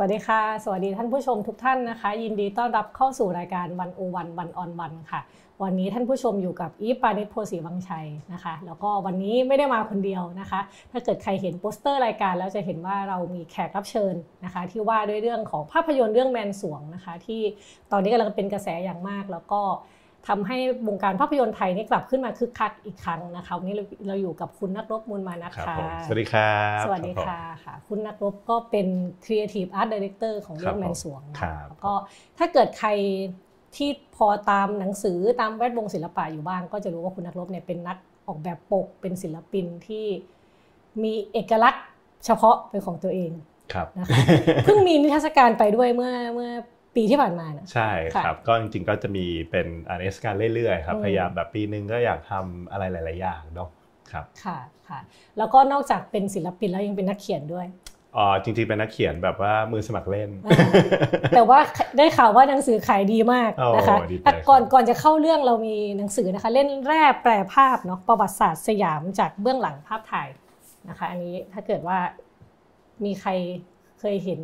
วัสดีค่ะ สวัสดีท่านผู้ชมทุกท่านนะคะ ยินดีต้อนรับเข้าสู่รายการวันโอวันวันออนวันค่ะ วันนี้ท่านผู้ชมอยู่กับอีฟปานิชโพสีวังชัยนะคะ แล้วก็วันนี้ไม่ได้มาคนเดียวนะคะ ถ้าเกิดใครเห็นโปสเตอร์รายการแล้วจะเห็นว่าเรามีแขกรับเชิญนะคะ ที่ว่าด้วยเรื่องของภาพยนตร์เรื่องแมนสวงนะคะ ที่ตอนนี้กำลังเป็นกระแสอย่างมากแล้วก็ ทำให้วงการภาพยนตร์ไทยนี่กลับขึ้นมาคึกคักอีกครั้งนะคะวันนี้เราเราอยู่กับคุณนักรบมูลมานะครัคะผมสวัสดีครับสวัสดีค่ะค่ะ คุณนักรบก็เป็น Creative Art Director ของเรื่องแมนสวงนะครับแล้วก็ถ้าเกิดใครที่พอตามหนังสือตามแวดวงศิลปะอยู่บ้าง ก็จะรู้ว่าคุณนักรบเนี่ยเป็นนักออกแบบปกเป็นศิลปินที่มีเอกลักษณ์เฉพาะเป็นของตัวเองครับนะคะเพิ่งมีนิทรรศการไปด้วยเมื่อเมื่อ ปีที่ผ่านมานะใช่ค่ะครับ ก็จริงๆก็จะมีเป็นอันเอสการเรื่อยๆครับอืมพยายามแบบปีนึงก็อยากทำอะไรหลาย ๆ อย่างเนาะครับค่ะค่ะแล้วก็นอกจากเป็นศิลปินแล้วยังเป็นนักเขียนด้วยอ๋อจริงๆเป็นนักเขียนแบบว่ามือสมัครเล่นอ่าแต่ว่าได้ข่าวว่าหนังสือขายดีมากนะคะโอ้ดีใจแต่ก่อนก่อนจะเข้าเรื่องเรามีหนังสือนะคะ เล่นแร่แปรภาพเนาะประวัติศาสตร์สยามจากเบื้องหลังภาพถ่ายนะคะ อันนี้ถ้าเกิดว่ามีใครเคยเห็น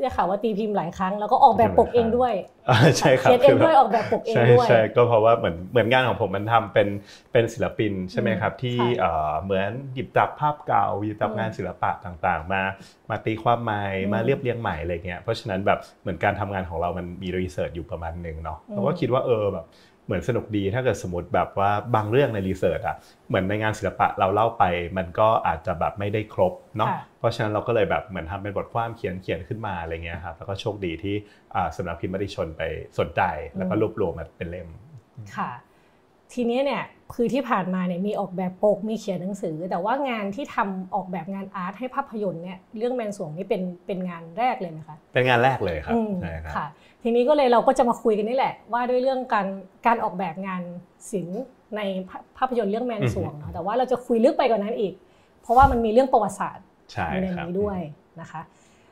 ได้ข่าวว่าตีพิมพ์หลายครั้งแล้วก็ออกแบบปกเองด้วยอ่าใช่ครับเขียนเองด้วยออกแบบปกเองใช่ด้วยใช่ก็เพราะว่าเหมือนเหมือนงานของผมมันทำเป็นเป็นศิลปินใช่ไหมครับที่ค่ะเอ่อเหมือนหยิบจับภาพเก่าหยิบจับอืมงานศิลปะต่างๆ มามาตีความใหม่อืมมาเรียบเรียงใหม่อะไรเงี้ยเพราะฉะนั้นแบบเหมือนการทำงานของเรามันมีรีเสิร์ชอยู่ประมาณหนึ่งเนาะอืมเราก็คิดว่าเออแบบ เหมือนสนุกดีถ้าเกิดสมมติแบบว่าบางเรื่องในรีเสิร์ชอะเหมือนในงานศิลปะเราเล่าไป มันก็อาจจะแบบไม่ได้ครบเนาะค่ะเพราะฉะนั้นเราก็เลยแบบเหมือนทำเป็นบทความเขียนเขียนขึ้นมาอะไรเงี้ยครับแล้วก็โชคดีที่อ่าสำนักพิมพ์มติชนไปสนใจแล้วก็รวบรวมมาเป็นเล่มค่ะ ทีนี้เนี่ยคือที่ผ่านมาเนี่ยมีออกแบบปกมีเขียนหนังสือ แต่ว่างานที่ทำออกแบบงานอาร์ตให้ภาพยนตร์เนี่ยเรื่องแมนสวงนี่เป็นเป็นงานแรกเลยไหมคะเป็นงานแรกเลยครับอืมใช่ครับค่ะ ทีนี้ก็เลยเราก็จะมาคุยกันนี่แหละ ว่าด้วยเรื่องการการออกแบบงานศิลป์ในภาภาพยนตร์เรื่องแมนสวงเนอะแต่ว่าเราจะคุยลึกไปกว่านั้นอีก เพราะว่ามันมีเรื่องประวัติศาสตร์ใช่อยู่ในครับนี้ด้วยนะคะ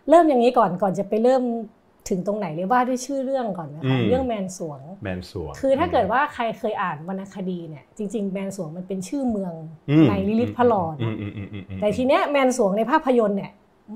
เริ่มอย่างนี้ก่อนก่อนจะไปเริ่มถึงตรงไหนเลยว่าด้วยชื่อเรื่องก่อนนะคะเรื่องแมนสรวงแมนสรวง คือถ้าเกิดว่าใครเคยอ่านวรรณคดีเนี่ยจริง ๆ แมนสรวงมันเป็นชื่อเมืองอืมในลิลิตพระหลอดอืมอืมอืมอืมอืมแต่ทีเนี้ยแมนสรวงในภาพยนตร์เนี่ย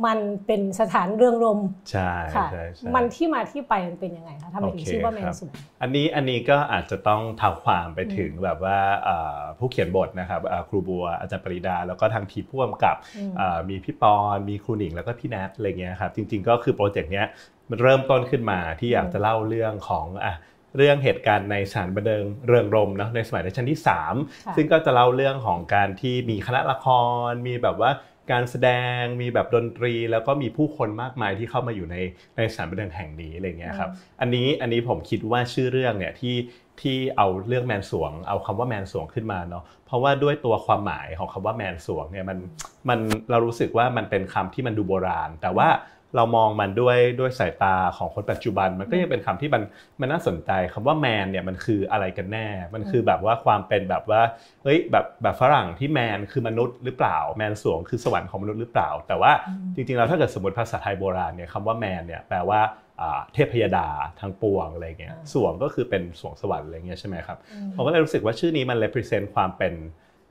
มันเป็นสถานเริงรมย์ใช่ค่ะใช่ใช่มันที่มาที่ไปมันเป็นยังไงคะทำไมถึงโอเคชื่อว่าแมนครับสรวงอันนี้อันนี้ก็อาจจะต้องเท้าความไปถึงแบบว่าเอ่อผู้เขียนบทนะครับเอ่อครูบัวอาจารย์ปริดา แล้วก็ทางทีมผู้กำกับอืมเอ่อมีพี่ปอนมีครูหนิงแล้วก็พี่แนทอะไรเงี้ยครับจริง ๆ ก็คือ project เนี้ยมันเริ่มต้นขึ้นมาที่อยากจะเล่าเรื่องของอะเรื่องเหตุการณ์ในสถานบันเทิงเริงรมย์เนอะในสมัยรัชกาลที่3ค่ะซึ่งก็จะเล่าเรื่องของการที่มีคณะละครมีแบบว่า การแสดงมีแบบดนตรี แล้วก็มีผู้คนมากมายที่เข้ามาอยู่ในในสถานบันเทิงแห่งนี้อะไรเงี้ยครับอันนี้อันนี้ผมคิดว่าชื่อเรื่องเนี่ยที่ที่เอาเรื่องแมนสวง เอาคำว่าแมนสวงขึ้นมาเนาะเพราะว่าด้วยตัวความหมายของคำว่าแมนสวงเนี่ยมันมันเรารู้สึกว่ามันเป็นคำที่มันดูโบราณ แต่ว่า เรามองมันด้วยด้วยสายตาของคนปัจจุบัน มันก็ยังเป็นคำที่มันมันน่าสนใจคำว่าแมนเนี่ยมันคืออะไรกันแน่ มันคือแบบว่าความเป็นแบบว่าเฮ้ยแบบแบบฝรั่งที่แมนคือมนุษย์หรือเปล่าแมนสวงคือสวรรค์ของมนุษย์หรือเปล่า แต่ว่าอืมจริงๆแล้วถ้าเกิดสมมติภาษาไทยโบราณเนี่ยคำว่าแมนเนี่ยแปลว่าอ่าเทพยดาทั้งปวงอะไรเงี้ยอ่าสวงก็คือเป็นสวงสวรรค์อะไรเงี้ยใช่ไหมครับอืมผมก็เลยรู้สึกว่าชื่อนี้มัน represent ความเป็น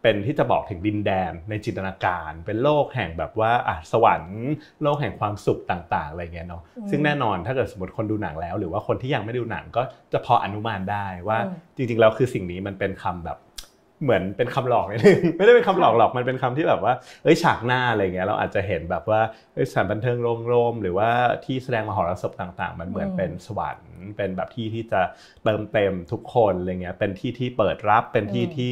เป็นที่จะบอกถึงดินแดนในจินตนาการ เป็นโลกแห่งแบบว่าอะสวรรค์ โลกแห่งความสุขต่าง ๆ อะไรเงี้ยเนาะอืมซึ่งแน่นอนถ้าเกิดสมมติคนดูหนังแล้ว หรือว่าคนที่ยังไม่ดูหนังก็จะพออนุมานได้ว่าอืมจริงๆแล้วคือสิ่งนี้มันเป็นคำแบบ เหมือนเป็นคำหลอกนิดนึงไม่ได้เป็นคำหลอกหรอกมันเป็นคำที่แบบว่าเอ้ยฉากหน้าอะไรเงี้ยเราอาจจะเห็นแบบว่าสถานบันเทิงโรงโรมหรือว่าที่แสดงมหรสพต่างๆ มันเหมือนเป็นสวรรค์ เป็นแบบที่ที่จะเติมเต็มทุกคนอะไรเงี้ยเป็นที่ที่เปิดรับเป็นที่ที่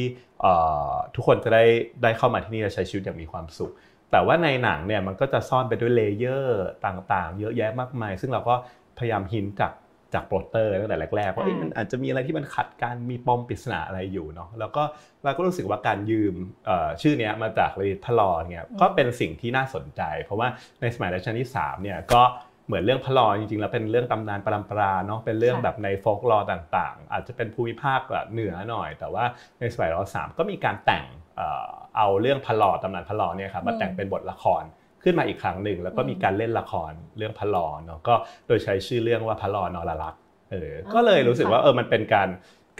ทุกคนจะได้ได้เข้ามาที่นี่และใช้ชีวิตอย่างมีความสุข แต่ว่าในหนังเนี่ยมันก็จะซ่อนไปด้วย layer ต่างๆ เยอะแยะมากมาย ซึ่งเราก็พยายาม hint จาก จากโปสเตอร์ตั้งแต่แรกๆว่าเอ้ยอ่ามัมันอาจจะมีอะไรที่มันขัดกันมีปมปริศนาอะไรอยู่เนาะแล้วก็เราก็รู้สึกว่าการยืมเอ่อชื่อเนี้ยมาจากลิลิตพระลอเนี่ยก็เป็นสิ่งที่น่าสนใจ เพราะว่าในสมัยรัชกาลที่3เนี่ยก็เหมือนเรื่องพระลอจริงๆแล้วเป็นเรื่องตำนานปรำปราเนาะเป็นเรื่องค่ะแบบในโฟกลอต่างๆ อาจจะเป็นภูมิภาคแบบเหนือหน่อย แต่ว่าในสมัยรัชกาลที่สามก็มีการแต่งเอ่อเอาเรื่องพระลอตำนานพระลอเนี่ยครับมาแต่งเป็นบทละคร ขึ้นมาอีกครั้งหนึ่ง แล้วก็มีการเล่นละครเรื่องพระลอเนาะก็โดยใช้ชื่อเรื่องว่าพระลอนรลักษณ์เออก็เลยรู้สึกว่าเออมันเป็นการ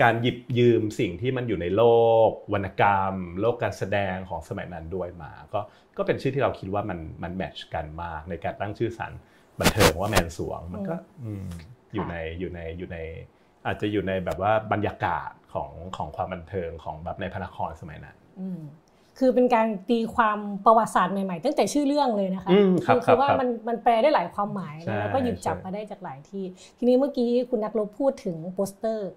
การหยิบยืมสิ่งที่มันอยู่ในโลก วรรณกรรม โลกการแสดงของสมัยนั้นด้วยมา ก็ก็เป็นชื่อที่เราคิดว่ามันมันแมทช์กันมากในการตั้งชื่อสารบันเทิงว่าแมนสวงมันก็อยู่ในอยู่ในอยู่ใน อาจจะอยู่ในแบบว่าบรรยากาศของของความบันเทิงของแบบในพระนครสมัยนั้น คือเป็นการตีความประวัติศาสตร์ใหม่ๆ ตั้งแต่ชื่อเรื่องเลยนะคะคือคือว่ามันมันแปลได้หลายความหมายแล้วก็หยิบจับมาได้จากหลายที่ ทีนี้เมื่อกี้คุณนักลบพูดถึงโปสเตอร์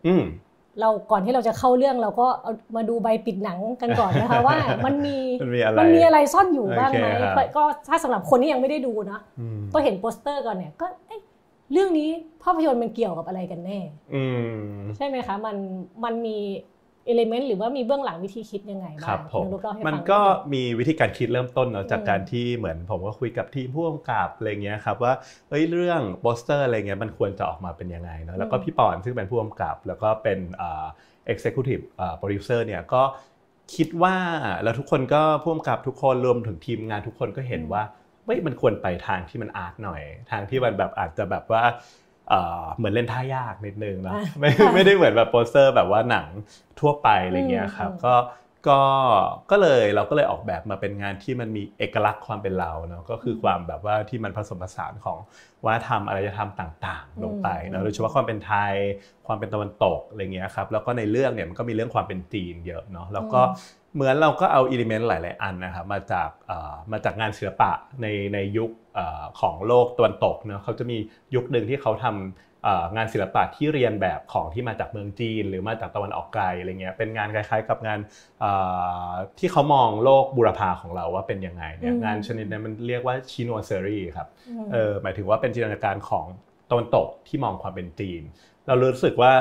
เราก่อนที่เราจะเข้าเรื่องเราก็มาดูใบปิดหนังกันก่อนนะคะว่ามันมีมันมีอะไรซ่อนอยู่บ้างไหมก็ถ้าสำหรับคนที่ยังไม่ได้ดูเนาะก็เห็นโปสเตอร์ก่อนเนี่ยก็เรื่องนี้ภาพยนตร์มันเกี่ยวกับอะไรกันแน่ใช่ไหมคะมันมันมี element หรือว่ามีเบื้องหลังวิธีคิดยังไงบ้างครับผมมันก็มีวิธีการคิดเริ่มต้นเนาะจากการที่เหมือนผมก็คุยกับทีมผู้กำกับอะไรเงี้ยครับว่าเอ้ยเรื่องโปสเตอร์อะไรเงี้ยมันควรจะออกมาเป็นยังไงเนาะแล้วก็พี่ปอนซึ่งเป็นผู้กำกับ แล้วก็เป็นเอ่อ executive producer เนี่ยก็คิดว่าแล้วทุกคนก็ผู้กำกับทุกคนรวมถึงทีมงานทุกคนก็เห็นว่าเฮ้ยมันควรไปทางที่มันอาร์ตหน่อย ทางที่มันแบบอาจจะแบบว่า เหมือนเล่นท่ายากนิดนึงนะไม่ไม่ได้เหมือนแบบโปสเตอร์แบบว่าหนังทั่วไปอะไรเงี้ยครับก็ก็ก็เลยเราก็เลยออกแบบมาเป็นงานที่มันมีเอกลักษณ์ความเป็นเราเนาะก็คือความแบบว่าที่มันผสมผสานของวัฒนธรรมอารยธรรมต่าง ๆ ลงไปเนาะโดยเฉพาะความเป็นไทย ความเป็นตะวันตกอะไรเงี้ยครับแล้วก็ในเรื่องเนี่ยมันก็มีเรื่องความเป็นจีนเยอะเนาะแล้วก็ เหมือนเราก็เอาอิเลเมนต์หลาย ๆ อันนะครับมาจากมาจากงานศิลปะในในยุคของโลกตะวันตกเนาะเขาจะมียุคหนึ่งที่เขาทำงานศิลปะที่เรียนแบบของที่มาจากเมืองจีน หรือมาจากตะวันออกไกลอะไรเงี้ยเป็นงานคล้าย ๆ กับงานที่เขามองโลกบูรพาของเราว่าเป็นยังไงเนี่ยงานชนิดนี้มันเรียกว่าชิโนเซอรี่ครับหมายถึงว่าเป็นจินตนาการของตะวันตกที่มองความเป็นจีน เรารู้สึกว่า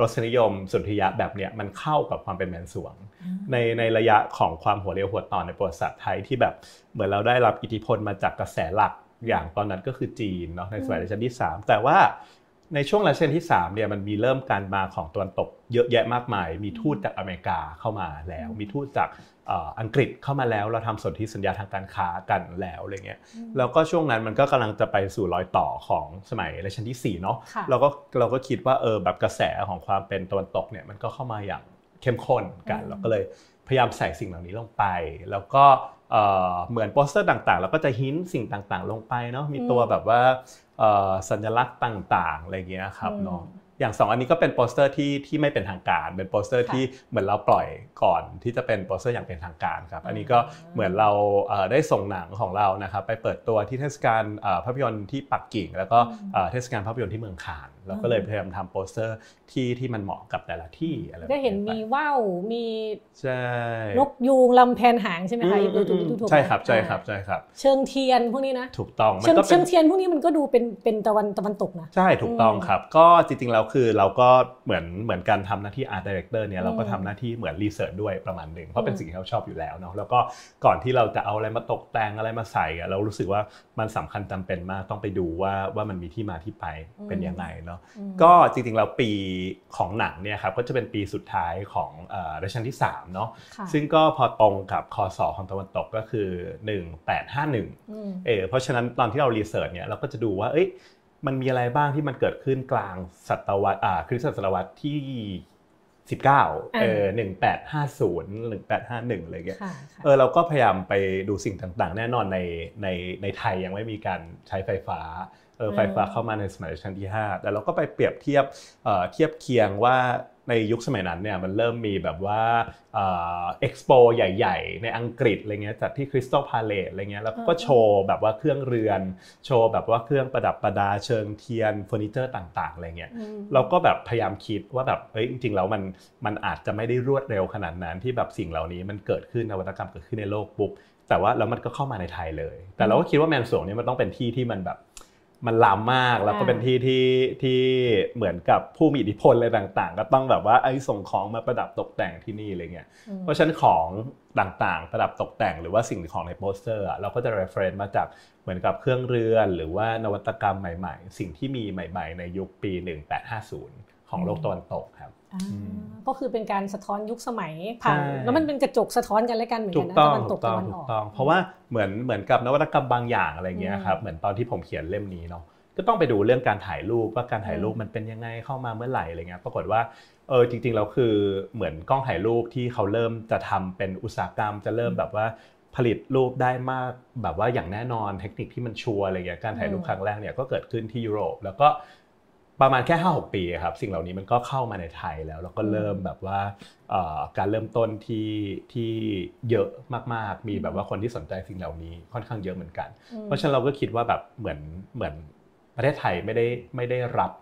รสนิยมสุนทรียะแบบเนี้ยมันเข้ากับความเป็นแมนสวง ในในระยะของความหัวเรียวหัวต่อในประวัติศาสตร์ไทยที่แบบเหมือนเราได้รับอิทธิพลมาจากกระแสหลักอย่างตอนนั้นก็คือจีนเนาะในสมัยรัชกาลที่ 3 แต่ว่าในช่วงรัชกาลที่3เนี่ยมันมีเริ่มการมาของตะวันตกเยอะแยะมากมาย มีทูตจากอเมริกาเข้ามาแล้ว มีทูตจาก อังกฤษเข้ามาแล้วเราทำสนธิสัญญาทางการค้ากันแล้วอะไรเงี้ยแล้วก็ช่วงนั้นมันก็กำลังจะไปสู่รอยต่อของสมัยรัชกาลที่4เนาะเราก็เราก็คิดว่าเออแบบกระแสของความเป็นตะวันตกเนี่ยมันก็เข้ามาอย่างเข้มข้นกัน เราก็เลยพยายามใส่สิ่งเหล่านี้ลงไป แล้วก็เหมือนโปสเตอร์ต่างๆเราก็จะ hint สิ่งต่างๆ ลงไปเนาะมีตัวแบบว่าสัญลักษณ์ต่างๆอะไรเงี้ยครับเนาะ อย่าง2อันนี้ก็เป็นโปสเตอร์ที่ที่ไม่เป็นทางการ เป็นโปสเตอร์ที่เหมือนเราปล่อยก่อนที่จะเป็นโปสเตอร์อย่างเป็นทางการครับอันนี้ก็เหมือนเราได้ส่งหนังของเรานะครับไปเปิดตัวที่เทศกาลภาพยนตร์ที่ปักกิ่ง แล้วก็เทศกาลภาพยนตร์ที่เมืองคานส์เราก็เลยพยายามทำโปสเตอร์ที่ที่มันเหมาะกับแต่ละที่อะไรก็เห็นมีว่าวมีนกยูงลำแพนหางใช่ไหมคะใช่ครับใช่ครับใช่ครับ เชิงเทียนพวกนี้นะถูกต้องเชิงเชิงเทียนพวกนี้มันก็ดูเป็นเป็นตะวันตะวันตกนะใช่ถูกต้องครับ ก็จริงๆแล้วคือเราก็เหมือนเหมือนการทำหน้าที่ art director เนี่ยเราก็ทำหน้าที่เหมือน research ด้วยประมาณหนึ่งเพราะเป็นสิ่งที่เราชอบอยู่แล้วเนาะแล้วก็ก่อนที่เราจะเอาอะไรมาตกแต่งอะไรมาใส่เรารู้สึกว่ามันสำคัญจำเป็นมากต้องไปดูว่าว่ามันมีที่มาที่ไปเป็นยังไงเนาะก็จริงๆเราปีของหนังเนี่ยครับก็จะเป็นปีสุดท้ายของรัชกาลที่3เนาะซึ่งก็พอตรงกับคอสอของตะวันตกก็คือ 1851เออเพราะฉะนั้นตอนที่เรารีเสิร์ชเนี่ยเราก็จะดูว่าเอ้ย มันมีอะไรบ้างที่มันเกิดขึ้นกลางศตวรรษอ่าคริสตศตวรรษที่19เออ1850 1851อะไรเงี้ยเออเราก็พยายามไปดูสิ่งต่างๆ แน่นอนในในในไทยยังไม่มีการใช้ไฟฟ้าเออ ไฟฟ้าเข้ามาในสมัยรัชกาลที่ 5 แต่เราก็ไปเปรียบเทียบเทียบเคียงว่าในยุคสมัยนั้นเนี่ยมันเริ่มมีแบบว่าเอ็กซ์โปใหญ่ ๆ ในอังกฤษอะไรเงี้ยจัดที่ Crystal Palace อะไรเงี้ยแล้วก็โชว์แบบว่าเครื่องเรือน โชว์แบบว่าเครื่องประดับประดาเชิงเทียนเฟอร์นิเจอร์ต่างๆอะไรเงี้ยเราก็แบบพยายามคิดว่าแบบเฮ้ยจริงๆแล้วมันมันอาจจะไม่ได้รวดเร็วขนาดนั้นที่แบบสิ่งเหล่านี้มันเกิดขึ้นนวัตกรรมเกิดขึ้นในโลกปุ๊บแต่ว่าแล้วมันก็เข้ามาในไทยเลย แต่เราก็คิดว่าแมนสวงนี่มันต้องเป็นที่ที่มันแบบ มันล้ำมากแล้วก็เป็นที่ที่ที่เหมือนกับผู้มีอิทธิพลอะไรต่างๆ ก็ต้องแบบว่าไอ้ส่งของมาประดับตกแต่งที่นี่อะไรเงี้ยเพราะฉะนั้นของต่างๆ ประดับตกแต่งหรือว่าสิ่งของในโปสเตอร์เราก็จะ reference มาจากเหมือนกับเครื่องเรือน หรือว่านวัตกรรมใหม่ ๆ สิ่งที่มีใหม่ ๆ ในยุคปี 1850 ของโลกตะวันตกครับ ก็คือเป็นการสะท้อนยุคสมัยผ่านแล้วมันเป็นกระจกสะท้อนกันและกันเหมือนกันนะตะวันตกตะวันออกเพราะว่าเหมือนเหมือนกับนวัตกรรมบางอย่างอะไรเงี้ยครับเหมือนตอนที่ผมเขียนเล่มนี้เนาะก็ต้องไปดูเรื่องการถ่ายรูปว่าการถ่ายรูปมันเป็นยังไงเข้ามาเมื่อไหร่อะไรเงี้ยปรากฏว่าเออจริงๆแล้วคือเหมือนกล้องถ่ายรูปที่เขาเริ่มจะทำเป็นอุตสาหกรรมจะเริ่มแบบว่าผลิตรูปได้มากแบบว่าอย่างแน่นอนเทคนิคที่มันชัวร์อะไรเงี้ยการถ่ายรูปครั้งแรกเนี่ยก็เกิดขึ้นที่ยุโรป แล้วก็ ประมาณแค่ห้าหกปีครับสิ่งเหล่านี้มันก็เข้ามาในไทยแล้ว แล้วก็เริ่มแบบว่าการเริ่มต้นที่ที่เยอะมากๆ มีแบบว่าคนที่สนใจสิ่งเหล่านี้ค่อนข้างเยอะเหมือนกัน เพราะฉะนั้นเราก็คิดว่าแบบเหมือนเหมือนประเทศไทยไม่ได้ไม่ได้รับ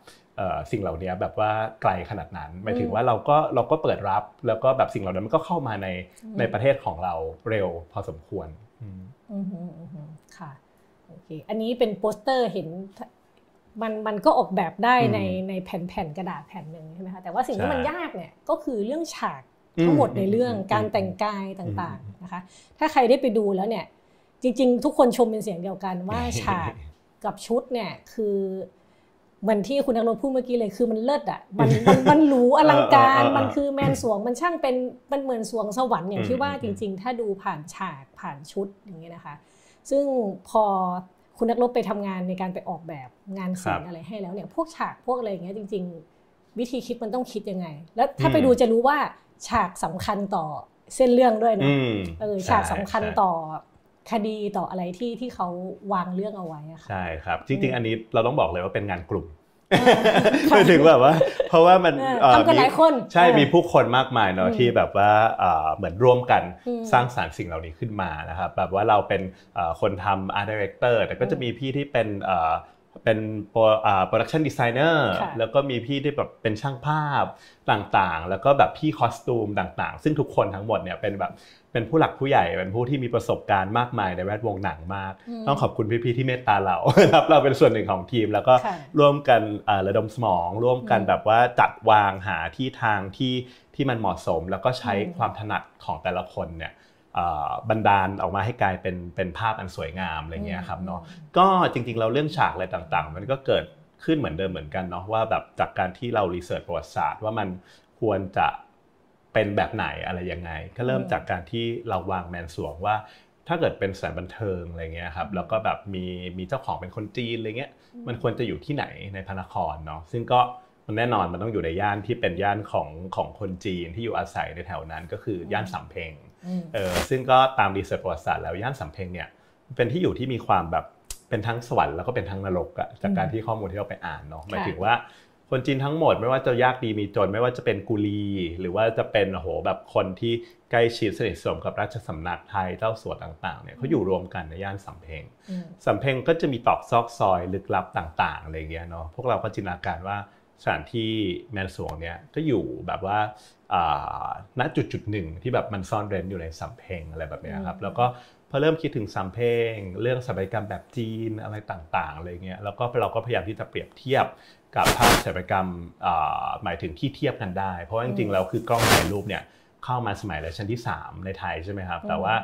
สิ่งเหล่านี้แบบว่าไกลขนาดนั้นหมายถึงว่าเราก็เราก็เปิดรับแล้วก็แบบสิ่งเหล่านั้นมันก็เข้ามาในในประเทศของเราเร็วพอสมควรค่ะโอเคอันนี้เป็นโปสเตอร์เห็น มันมันก็ออกแบบได้ในในแผ่นแผ่นกระดาษแผ่นหนึ่งใช่ไหมคะแต่ว่าสิ่งที่มันยากเนี่ยก็คือเรื่องฉากทั้งหมดในเรื่องการแต่งกายต่างๆนะคะ ถ้าใครได้ไปดูแล้วเนี่ย จริง ๆ ทุกคนชมเป็นเสียงเดียวกันว่าฉากกับชุดเนี่ยคือเหมือนที่คุณนักรบพูดเมื่อกี้เลยคือมันเลิศอะมันมันหรูอลังการมันคือแมนสวงมันช่างเป็นมันเหมือนสวงสวรรค์อย่างที่ว่าจริง ๆ ถ้าดูผ่านฉากผ่านชุดอย่างเงี้ยนะคะ ซึ่งพอ คุณนักรบไปทำงานในการไปออกแบบงานศิลป์อะไรให้แล้วเนี่ยพวกฉากพวกอะไรเงี้ยจริง ๆ วิธีคิดมันต้องคิดยังไง แล้วถ้าไปดูจะรู้ว่าฉากสำคัญต่อเส้นเรื่องด้วยนะเออฉากสำคัญต่อคดีต่ออะไรที่ที่เขาวางเรื่องเอาไว้ใช่ครับ จริง ๆ อันนี้เราต้องบอกเลยว่าเป็นงานกลุ่ม ไม่ถึงแบบว่า เพราะว่ามันทำกันหลายคนใช่มีผู้คนมากมายเนาะที่แบบว่าเหมือนร่วมกันสร้างสรรค์สิ่งเหล่านี้ขึ้นมานะครับแบบว่าเราเป็นคนทำ art director แต่ก็จะมีพี่ที่เป็นเป็น production designer แล้วก็มีพี่ที่แบบเป็นช่างภาพต่างๆ แล้วก็แบบพี่ costume ต่างๆ ซึ่งทุกคนทั้งหมดเนี่ยเป็นแบบ เป็นผู้หลักผู้ใหญ่เป็นผู้ที่มีประสบการณ์มากมายในแวดวงหนังมาก ต้องขอบคุณพี่ๆที่เมตตาเราครับเราเป็นส่วนหนึ่งของทีม แล้วก็ร่วมกันระดมสมอง ร่วมกันแบบว่าจัดวางหาที่ทางที่ที่มันเหมาะสม แล้วก็ใช้ความถนัดของแต่ละคนเนี่ยบันดาลออกมาให้กลายเป็นเป็นภาพอันสวยงามอะไรเงี้ยครับเนาะก็จริงๆเราเรื่องฉากอะไรต่างๆ มันก็เกิดขึ้นเหมือนเดิมเหมือนกันเนาะว่าแบบจากการที่เรารีเสิร์ชประวัติศาสตร์ว่ามันควรจะ เป็นแบบไหนอะไรยังไง ก็เริ่มจากการที่เราวางแมนสวงว่า ถ้าเกิดเป็นสถานบันเทิงอะไรเงี้ยครับแล้วก็แบบมีมีเจ้าของเป็นคนจีนอะไรเงี้ยมันควรจะอยู่ที่ไหนในพระนครเนาะซึ่งก็มันแน่นอนมันต้องอยู่ในย่านที่เป็นย่านของของคนจีนที่อยู่อาศัยในแถวนั้นก็คือย่านสำเพ็งเออซึ่งก็ตามรีเสิร์ชประวัติศาสตร์แล้วย่านสำเพ็งเนี่ยเป็นที่อยู่ที่มีความแบบเป็นทั้งสวรรค์แล้วก็เป็นทั้งนรกอะจากการที่ข้อมูลที่เราไปอ่านเนาะหมายถึงว่า คนจีนทั้งหมดไม่ว่าจะยากดีมีจน ไม่ว่าจะเป็นกุลี หรือว่าจะเป็นโหแบบคนที่ใกล้ชิดสนิทสนมกับราชสำนักไทยเจ้าสัวต่างๆเนี่ยเขาอยู่รวมกันในย่านสำเพ็งสำเพ็งก็จะมีตอกซอกซอยลึกลับต่างๆอะไรเงี้ยเนาะพวกเราก็จินตนาการว่าสถานที่แมนสวงเนี่ยก็อยู่แบบว่าณจุดจุดหนึ่งที่แบบมันซ่อนเร้นอยู่ในสำเพ็งอะไรแบบนี้ครับแล้วก็ พอเริ่มคิดถึงสำเพ็งเรื่องสถาปัตยกรรมแบบจีนอะไรต่างๆอะไรเงี้ยแล้วก็เราก็พยายามที่จะเปรียบเทียบกับภาพศิลปกรรมหมายถึงที่เทียบกันได้ เพราะว่าจริงๆแล้วคือกล้องถ่ายรูปเนี่ยเข้ามาสมัยรัชกาลที่ 3 ในไทยใช่ไหมครับ แต่ว่า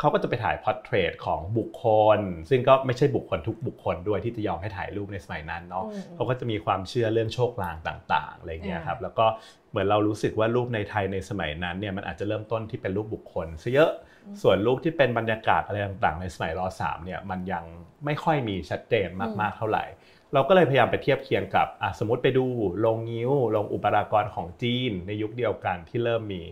เขาก็จะไปถ่าย portrait ของบุคคล ซึ่งก็ไม่ใช่บุคคลทุกบุคคลด้วยที่จะยอมให้ถ่ายรูปในสมัยนั้นเนาะเขาก็จะมีความเชื่อเรื่องโชคลางต่างๆอะไรเงี้ยครับแล้วก็เหมือนเรารู้สึกว่ารูปในไทยในสมัยนั้นเนี่ยมันอาจจะเริ่มต้นที่เป็นรูปบุคคลซะเยอะ ส่วนรูปที่เป็นบรรยากาศอะไรต่างๆ ในสมัยร.สามเนี่ยมันยังไม่ค่อยมีชัดเจนมากๆเท่าไหร่ เราก็เลยพยายามไปเทียบเคียงกับสมมติไปดูโรงงิ้วโรงอุปรากรของจีน ในยุคเดียวกันที่เริ่มมี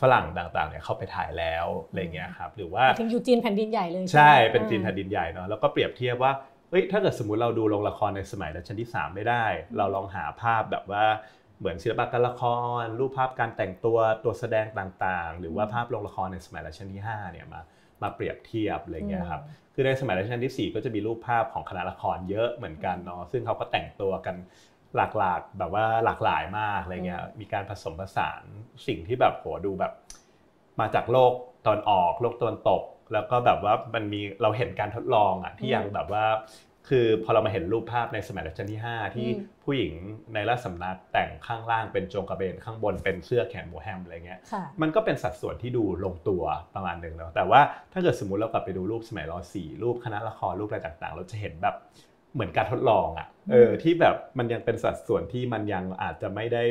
ฝรั่งต่างๆเนี่ยเข้าไปถ่ายแล้วอะไรเงี้ยครับหรือว่าถึงอยู่จีนแผ่นดินใหญ่เลยใช่เป็นจีนแผ่นดินใหญ่เนาะแล้วก็เปรียบเทียบว่าเฮ้ยถ้าเกิดสมมติเราดูโรงละครในสมัยรัชกาลที่ 3 ไม่ได้ เราลองหาภาพแบบว่า เหมือนศิลปะการละคร รูปภาพการแต่งตัวตัวแสดงต่างๆ หรือว่าภาพโรงละครในสมัยรัชกาลที่5เนี่ยมามาเปรียบเทียบอะไรเงี้ยครับคือในสมัยรัชกาลที่ 4 ก็จะมีรูปภาพของคณะละครเยอะเหมือนกันเนาะซึ่งเขาก็แต่งตัวกันหลากหลากแบบว่าหลากหลายมากอะไรเงี้ยมีการผสมผสานสิ่งที่แบบโหดูแบบ มาจากโลกตอนออกโลกตอนตก แล้วก็แบบว่ามันมีเราเห็นการทดลองอะที่ยังแบบว่า คือพอเรามาเห็นรูปภาพในสมัยรัชกาลที่ 5 ที่ผู้หญิงในราชสำนักแต่งข้างล่างเป็นโจงกระเบนข้างบนเป็นเสื้อแขนโมแฮมอะไรเงี้ยมันก็เป็นสัดส่วนที่ดูลงตัวประมาณหนึ่งแล้วแต่ว่าถ้าเกิดสมมุติเรากลับไปดูรูปสมัยรอสี่รูปคณะละครรูปอะไรต่างๆ เราจะเห็นแบบเหมือนการทดลองอะเออที่แบบมันยังเป็นสัดส่วนที่มันยังอาจจะไม่ได้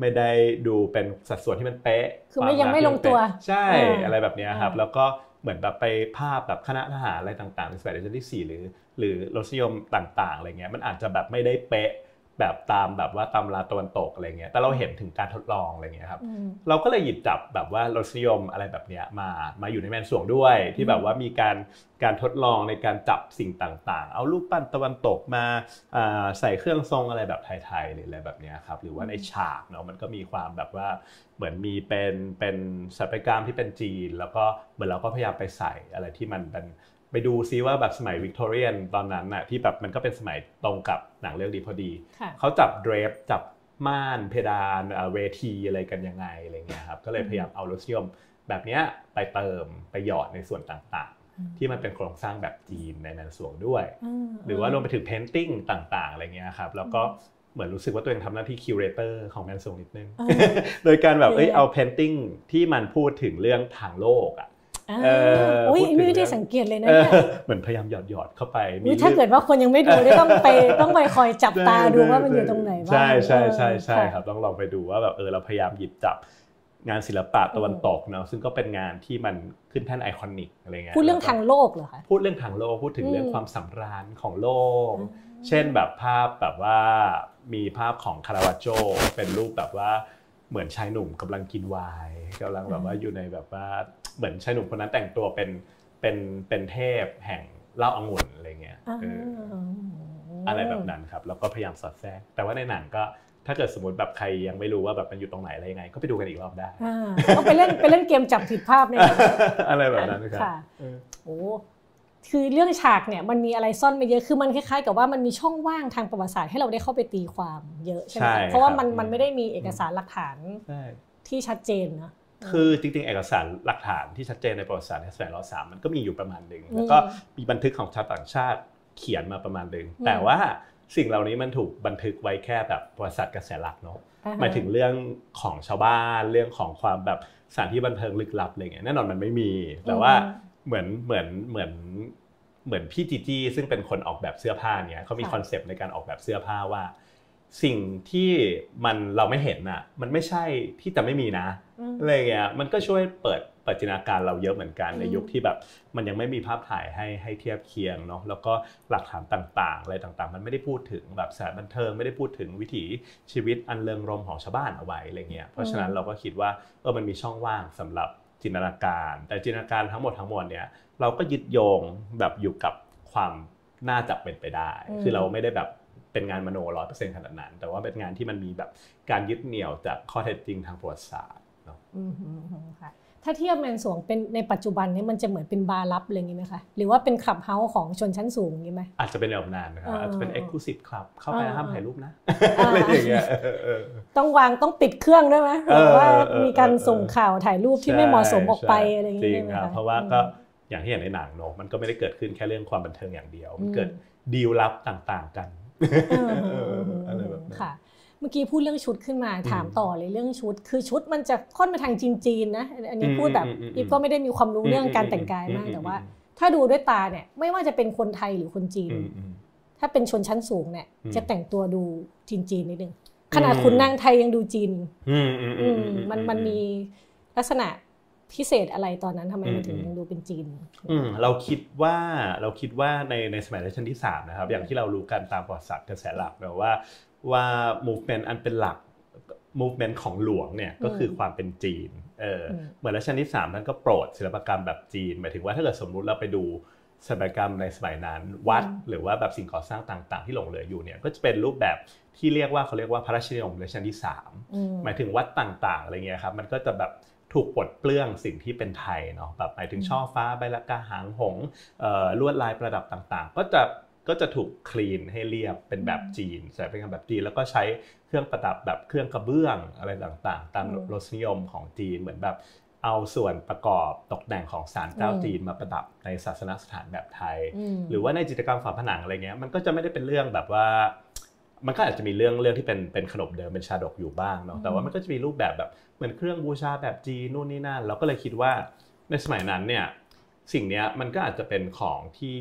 ไม่ได้ดูเป็นสัดส่วนที่มันเป๊ะคือไม่ยังไม่ลงตัว ใช่อะไรแบบนี้ครับแล้วก็เหมือนแบบไปภาพแบบคณะทหารอะไรต่างๆในสมัยรัชกาลที่ 4 หรือ หรือรสนิยมต่างๆอะไรเงี้ยมันอาจจะแบบไม่ได้เป๊ะแบบตามแบบว่าตำราตะวันตกอะไรเงี้ย แต่เราเห็นถึงการทดลองอะไรเงี้ยครับอืมเราก็เลยหยิบจับแบบว่ารสนิยมอะไรแบบเนี้ยมา มาอยู่ในแมนสวงด้วย ที่แบบว่ามีการการทดลองในการจับสิ่งต่างๆ เอารูปปั้นตะวันตกมาอ่าใส่เครื่องทรงอะไรแบบไทยๆหรืออะไรแบบเนี้ยครับ หรือว่าในฉากเนาะมันก็มีความแบบว่าเหมือนมีเป็นเป็นสถาปัตยกรรมที่เป็นจีน แล้วก็เหมือนเราก็พยายามไปใส่อะไรที่มันเป็น ไปดูซิว่าแบบสมัยวิกตอเรียนตอนนั้นน่ะที่แบบมันก็เป็นสมัยตรงกับหนังเรื่องดีพอดีค่ะเขาจับเดรฟจับม่านเพดานเอ่อเวทีอะไรกันยังไงอะไรเงี้ยครับก็เลยพยายามเอารสนิยมแบบเนี้ยไปเติมไปหยอดในส่วนต่างๆ ที่มันเป็นโครงสร้างแบบจีนในแมนสวงด้วยมหรือว่ารวมไปถึง painting ต่างๆอะไรเงี้ยครับแล้วก็เหมือนรู้สึกว่าตัวเองทำหน้าที่ curator ของแมนสรวงนิดนึงอ่าโดยการแบบเอ้ยคือเอา painting ที่มันพูดถึงเรื่องทางโลกอะอ่า เอออุ้ยพูดถึงไม่ได้เรื่องสังเกตเลยนะเอเนี่ยอเหมือนพยายามหยอดหยอดๆเข้าไปอุ๊ยมีถ้าเรื่องเกิดว่าคนยังไม่ดูได้ต้องไปต้องไปคอยจับตาดูว่ามันอยู่ตรงไหนบ้างใช่ใช่ใช่ใช่เออครับต้องลองไปดูว่าแบบเออเราพยายามหยิบจับงานศิลปะตะวันตกเนาะซึ่งก็เป็นงานที่มันขึ้นแท่นไอคอนิกอะไรเงี้ยพูดเรื่องแล้วก็ทางโลกเหรอคะพูดเรื่องทางโลกพูดถึงอืมเรื่องความสำราญของโลกอืมเช่นแบบภาพแบบว่ามีภาพของคาราวาโจเป็นรูปแบบว่าเหมือนชายหนุ่มกำลังกินไวน์กำลังแบบว่าอยู่ในแบบว่า เหมือนชายหนุ่มคนนั้นแต่งตัวเป็นเป็นเป็นเทพแห่งเหล้าองุ่นอะไรเงี้ยอ่าเอออะไรแบบนั้นครับแล้วก็พยายามสอดแทรกแต่ว่าในหนังก็ถ้าเกิดสมมติแบบใครยังไม่รู้ว่าแบบมันอยู่ตรงไหนอะไรยังไง ก็ไปดูกันอีกรอบได้อ่าต้องไปเล่นไปเล่นเกมจับผิดภาพเนี่ยนะอะไรแบบนั้นครับค่ะเออโอ้คือเรื่องฉากเนี่ยมันมีอะไรซ่อนไปเยอะคือมันคล้ายๆ กับว่ามันมีช่องว่างทางประวัติศาสตร์ให้เราได้เข้าไปตีความเยอะใช่ไหมใช่คะเพราะว่ามันครับมันไม่ได้มีเอกสารหลักฐานใช่ที่ชัดเจนเนอะ คือจริงๆ เอกสารหลักฐานที่ชัดเจนในประวัติศาสตร์ในสมัยรสามมันก็มีอยู่ประมาณหนึ่งอืมแล้วก็มีบันทึกของชาวต่างชาติเขียนมาประมาณหนึ่งอืมแต่ว่าสิ่งเหล่านี้มันถูกบันทึกไว้แค่แบบประวัติศาสตร์กระแสหลักเนาะอ่ฮะหมายถึงเรื่องของชาวบ้านเรื่องของความแบบสถานที่บันเทิงลึกลับอะไรเงี้ยแน่นอนมันไม่มี แต่ว่าอืมเหมือนเหมือนเหมือนเหมือนพี่จีจี้ซึ่งเป็นคนออกแบบเสื้อผ้าเนี่ยเขามีค่ะคอนเซปต์ในการออกแบบเสื้อผ้าว่า สิ่งที่มันเราไม่เห็นน่ะ มันไม่ใช่ที่จะไม่มีนะอืมอะไรเงี้ยมันก็ช่วยเปิดเปิดจินตนาการเราเยอะเหมือนกันอืมในยุคที่แบบ มันยังไม่มีภาพถ่ายให้ให้เทียบเคียงเนาะแล้วก็หลักฐานต่างๆอะไรต่างๆ มันไม่ได้พูดถึงแบบสถานบันเทิงไม่ได้พูดถึงวิถีชีวิตอันเริงรมย์ของชาวบ้านเอาไว้อะไรเงี้ยเพราะฉะนั้นเราก็คิดว่าเออมันมีช่องว่างสำหรับจินตนาการ แต่จินตนาการทั้งหมดทั้งมวลเนี่ยเราก็ยึดโยงแบบอยู่กับความน่าจะเป็นไปได้อืมคือเราไม่ได้แบบ เป็นงานมโนร้อยเปอร์เซ็นต์ขนาดนั้น แต่ว่าเป็นงานที่มันมีแบบการยึดเหนี่ยวจากข้อเท็จจริงทางประวัติศาสตร์เนาะอืมอืมอืมค่ะถ้าเทียบแมนสรวงเป็นในปัจจุบันนี้มันจะเหมือนเป็นบาร์ลับอะไรอย่างนี้ไหมคะหรือว่าเป็น clubhouse ของชนชั้นสูงอย่างนี้ไหมอาจจะเป็นแบบนั้นนะครับอ่าอาจจะเป็น exclusive club เข้าไปอ่าห้ามถ่ายรูปนะอ่าอะไรอย่างเงี้ยเออเออต้องวางต้องปิดเครื่องด้วยไหมหเออรือว่าเออมีการเออส่งข่าวถ่ายรูปที่ไม่เหมาะสมออกไปใช่อะไรอย่างจรินี้งใช่ไหมครับคะเพราะว่าก็อย่างที่เห็นในหนังเนอะมันก็ไม่ได้เกิดขึ้นแค่เรื่องความบันเทิงอย่างเดียว มันเกิดดีลลับต่างๆกัน อะไรแบบนั้นค่ะ เมื่อกี้พูดเรื่องชุดขึ้นมาถามต่อเลยเรื่องชุด คือชุดมันจะค่อนไปทางจีนๆนะ อันนี้พูดแบบอีฟก็ไม่ได้มีความรู้เรื่องการแต่งกายมากแต่ว่า ถ้าดูด้วยตาเนี่ยไม่ว่าจะเป็นคนไทยหรือคนจีน ถ้าเป็นชนชั้นสูงเนี่ยจะแต่งตัวดูจีนๆนิดนึงขนาดคุณนางไทยยังดูจีนมันมันมีลักษณะ พิเศษอะไรตอนนั้นทำไมมันถึงอืมยังดูเป็นจีนอืมเราคิดว่าเราคิดว่าในในสมัยรัชกาลที่สามนะครับอย่างที่เรารู้กันตามประวัติศาสตร์กระแสหลักเนอะว่าว่า movement อันเป็นหลัก movement ของหลวงเนี่ยก็คือความเป็นจีนเอออมเหมือนรัชกาลที่สามท่านก็โปรดศิลปกรรมแบบจีนหมายถึงว่าถ้าเกิดสมมุติเราไปดูศิลปกรรมในสมัยนั้นวัดหรือว่าแบบสิ่งก่อสร้างต่าง ๆ ที่หลงเหลืออยู่เนี่ยก็จะเป็นรูปแบบที่เรียกว่าเขาเรียกว่าพระราชนิยมรัชกาลที่สามอืมหมายถึงวัดต่างๆอะไรเงี้ยครับมันก็จะแบบ ถูกปลดเปลื้องสิ่งที่เป็นไทยเนาะแบบหมายถึงอืมช่อฟ้าใบละกาหางหงส์เอ่อลวดลายประดับต่างๆ ก็จะก็จะถูกคลีนให้เรียบเป็นแบบจีนใช้เป็นแบบจีนแล้วก็ใช้เครื่องประดับแบบเครื่องกระเบื้องอะไรต่างๆ ตามอืมรสนิยมของจีนเหมือนแบบเอาส่วนประกอบตกแต่งของศาลเจ้าอืมจีนมาประดับในศาสนสถานแบบไทยมหรือว่าในจิตรกรรมฝาผนังอะไรเงี้ยมันก็จะไม่ได้เป็นเรื่องแบบว่า มันก็อาจจะมีเรื่องเรื่องที่เป็นเป็นขนบเดิมเป็นชาดกอยู่บ้างเนาะแต่ว่ามันก็จะมีรูปแบบแบบ เหมือนเครื่องบูชาแบบจีนนู่นนี่นั่นเราก็เลยคิดว่าในสมัยนั้นเนี่ยสิ่งเนี้ยมันก็อาจจะเป็นของที่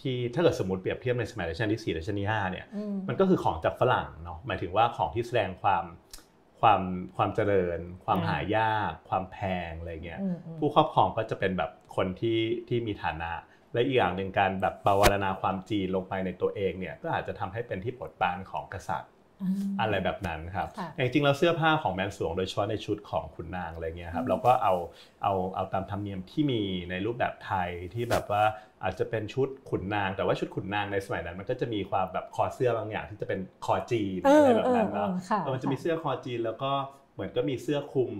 ที่ถ้าเกิดสมมติเปรียบเทียบในสมัยรัชกาลที่สี่รัชกาลที่ห้าเนี่ยอืมมันก็คือของจากฝรั่งเนาะหมายถึงว่าของที่แสดงความความความเจริญ ความอ่าหายาก ความแพงอะไรเงี้ยอืมอืมผู้ครอบครองก็จะเป็นแบบคนที่ที่มีฐานะ และอีกอย่างหนึ่งการแบบปราวารณาความจีนลงไปในตัวเองเนี่ยก็อาจจะทำให้เป็นที่โปรดปรานของกษัตริย์ อะไรแบบนั้นครับจริงๆแล้วเสื้อผ้าของแมนสวงโดยเฉพาะในชุดของขุนนางอะไรเงี้ยครับเราก็เอาเอาเอาตามธรรมเนียมที่มีในรูปแบบไทยที่แบบว่าอาจจะเป็นชุดขุนนาง แต่ว่าชุดขุนนางในสมัยนั้น มันก็จะมีความแบบคอเสื้อบางอย่างที่จะเป็นคอจีนอะไรแบบนั้นเนาะมันจะมีเสื้อคอจีนแล้วก็เหมือนก็มีเสื้อคลุม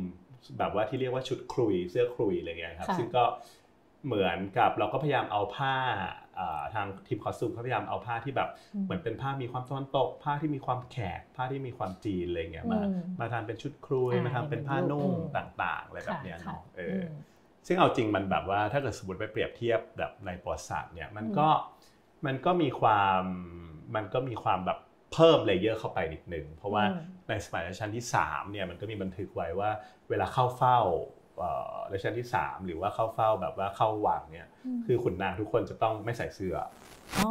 แบบว่าที่เรียกว่าชุดคลุยเสื้อคลุยอะไรเงี้ยครับซึ่งก็เหมือนกับเราก็พยายามเอาผ้า ทางทีมคอสตูมเขาพยายามเอาผ้าที่แบบเหมือนเป็นผ้ามีความตะวันตก ผ้าที่มีความแขก ผ้าที่มีความจีนอะไรเงี้ยมามาทำเป็นชุดครุยมาทำเป็นผ้านุ่งต่างๆอะไรแบบเนี้ยเนาะเออซึ่งเอาจริงมันแบบว่าถ้าเกิดสมมติไปเปรียบเทียบแบบในประวัติศาสตร์เนี่ยมันก็มันก็มีความมันก็มีความแบบเพิ่ม layer เข้าไปนิดนึงเพราะว่าในสมัยรัชกาลที่3เนี่ยมันก็มีบันทึกไว้ว่าเวลาเข้าเฝ้า รัชกาลที่ 3 หรือว่าเข้าเฝ้าแบบว่าเข้าวังเนี่ยคือขุนนางทุกคนจะต้องไม่ใส่เสื้อ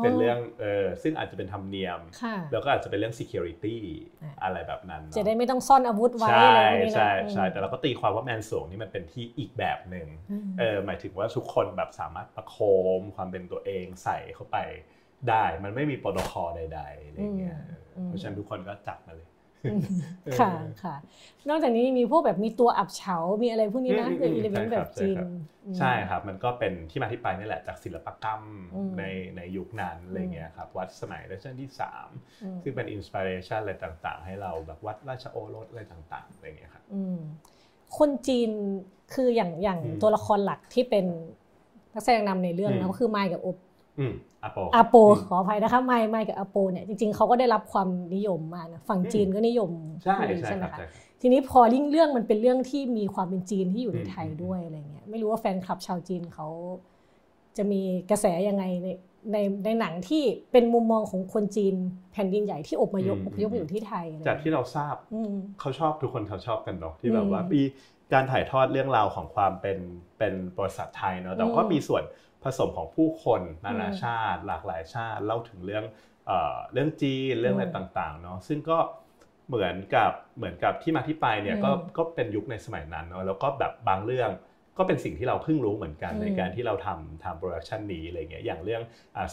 เป็นเรื่องเออซึ่งอาจจะเป็นธรรมเนียม แล้วก็อาจจะเป็นเรื่อง security อะไรแบบนั้น จะได้ไม่ต้องซ่อนอาวุธไว้ใช่ใช่ใช่แต่เราก็ตีความว่าแมนสรวงนี่มันเป็นที่อีกแบบหนึ่งเออหมายถึงว่าทุกคนแบบสามารถประโคมความเป็นตัวเองใส่เข้าไปได้ มันไม่มีโปรโตคอลใดๆอะไรเงี้ยเพราะฉะนั้นทุกคนก็จับมาเลย ค่ะค่ะ นอกจากนี้มีพวกแบบมีตัวอับเฉา มีอะไรพวกนี้นะเกิดอิเลเมนต์แบบจีน ใช่ครับ มันก็เป็นที่มาที่ไปนี่แหละจากศิลปกรรมในในยุคนั้นอะไรเงี้ยครับ วัดสมัยรัชกาลที่สามซึ่งเป็นอินสปิเรชันอะไรต่างๆ ให้เราแบบวัดราชโอรสอะไรต่างๆอะไรเงี้ยครับคนจีนคืออย่างอย่างตัวละครหลักที่เป็นนักแสดงนำในเรื่องนะก็คือไมค์กับอบ อาโปอาโปขออภัยนะคะไมไมกับอาโปเนี่ยจริงๆเขาก็ได้รับความนิยมมากนะฝั่งจีนก็นิยมใช่ใช่ไหมคะทีนี้พอริ่งเรื่องมันเป็นเรื่องที่มีความเป็นจีนที่อยู่ในไทยด้วยอะไรเงี้ยไม่รู้ว่าแฟนคลับชาวจีนเขาจะมีกระแสยังไงในในในหนังที่เป็นมุมมองของคนจีนแผ่นดินใหญ่ที่อบมายกอพยพอยู่ที่ไทย จากที่เราทราบเขาชอบทุกคนเขาชอบกันเนาะที่แบบว่ามีการถ่ายทอดเรื่องราวของความเป็นเป็นบริบทไทยเนาะแต่ก็มีส่วน ผสมของผู้คนนานาชาติ หลากหลายชาติเล่าถึงเรื่องเรื่องจีนเรื่องอะไรต่างๆเนาะซึ่งก็เหมือนกับเหมือนกับที่มาที่ไปเนี่ยก็ก็เป็นยุคในสมัยนั้นเนาะแล้วก็แบบบางเรื่องก็เป็นสิ่งที่เราเพิ่งรู้เหมือนกันในการที่เราทำทำ production นี้อะไรเงี้ยอย่างเรื่อง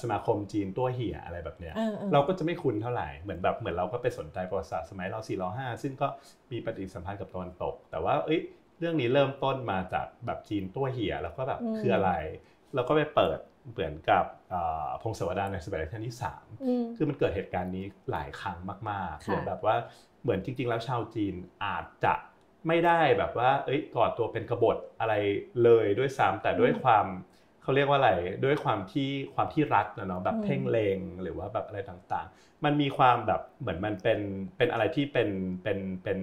สมาคมจีนตั้วเหี่ยอะไรแบบเนี้ยเราก็จะไม่คุ้นเท่าไหร่เหมือนแบบเหมือนเราก็ไปสนใจประวัติศาสตร์สมัยเราสี่เราห้าซึ่งก็มีปฏิสัมพันธ์กับตะวันตก แต่ว่าเอ้ยเรื่องนี้เริ่มต้นมาจากแบบจีนตัวเหี่ยแล้วก็แบบคืออะไร เราก็ไปเปิดเหมือนกับพงศาวดารในสมัยรัชกาลที่สามคือมันเกิดเหตุการณ์นี้หลายครั้งมากๆหรือแบบว่าเหมือนจริง ๆ แล้วชาวจีนอาจจะไม่ได้แบบว่า เอ้ยก่อตัวเป็นกบฏอะไรเลยด้วยซ้ำแต่ด้วยความเขาเรียกว่าอะไรด้วยความที่ความที่รัฐนะเนาะแบบเพ่งเลงหรือว่าแบบอะไรต่างๆ มันมีความแบบเหมือนมันเป็นเป็นอะไรที่เป็นเป็นเป็น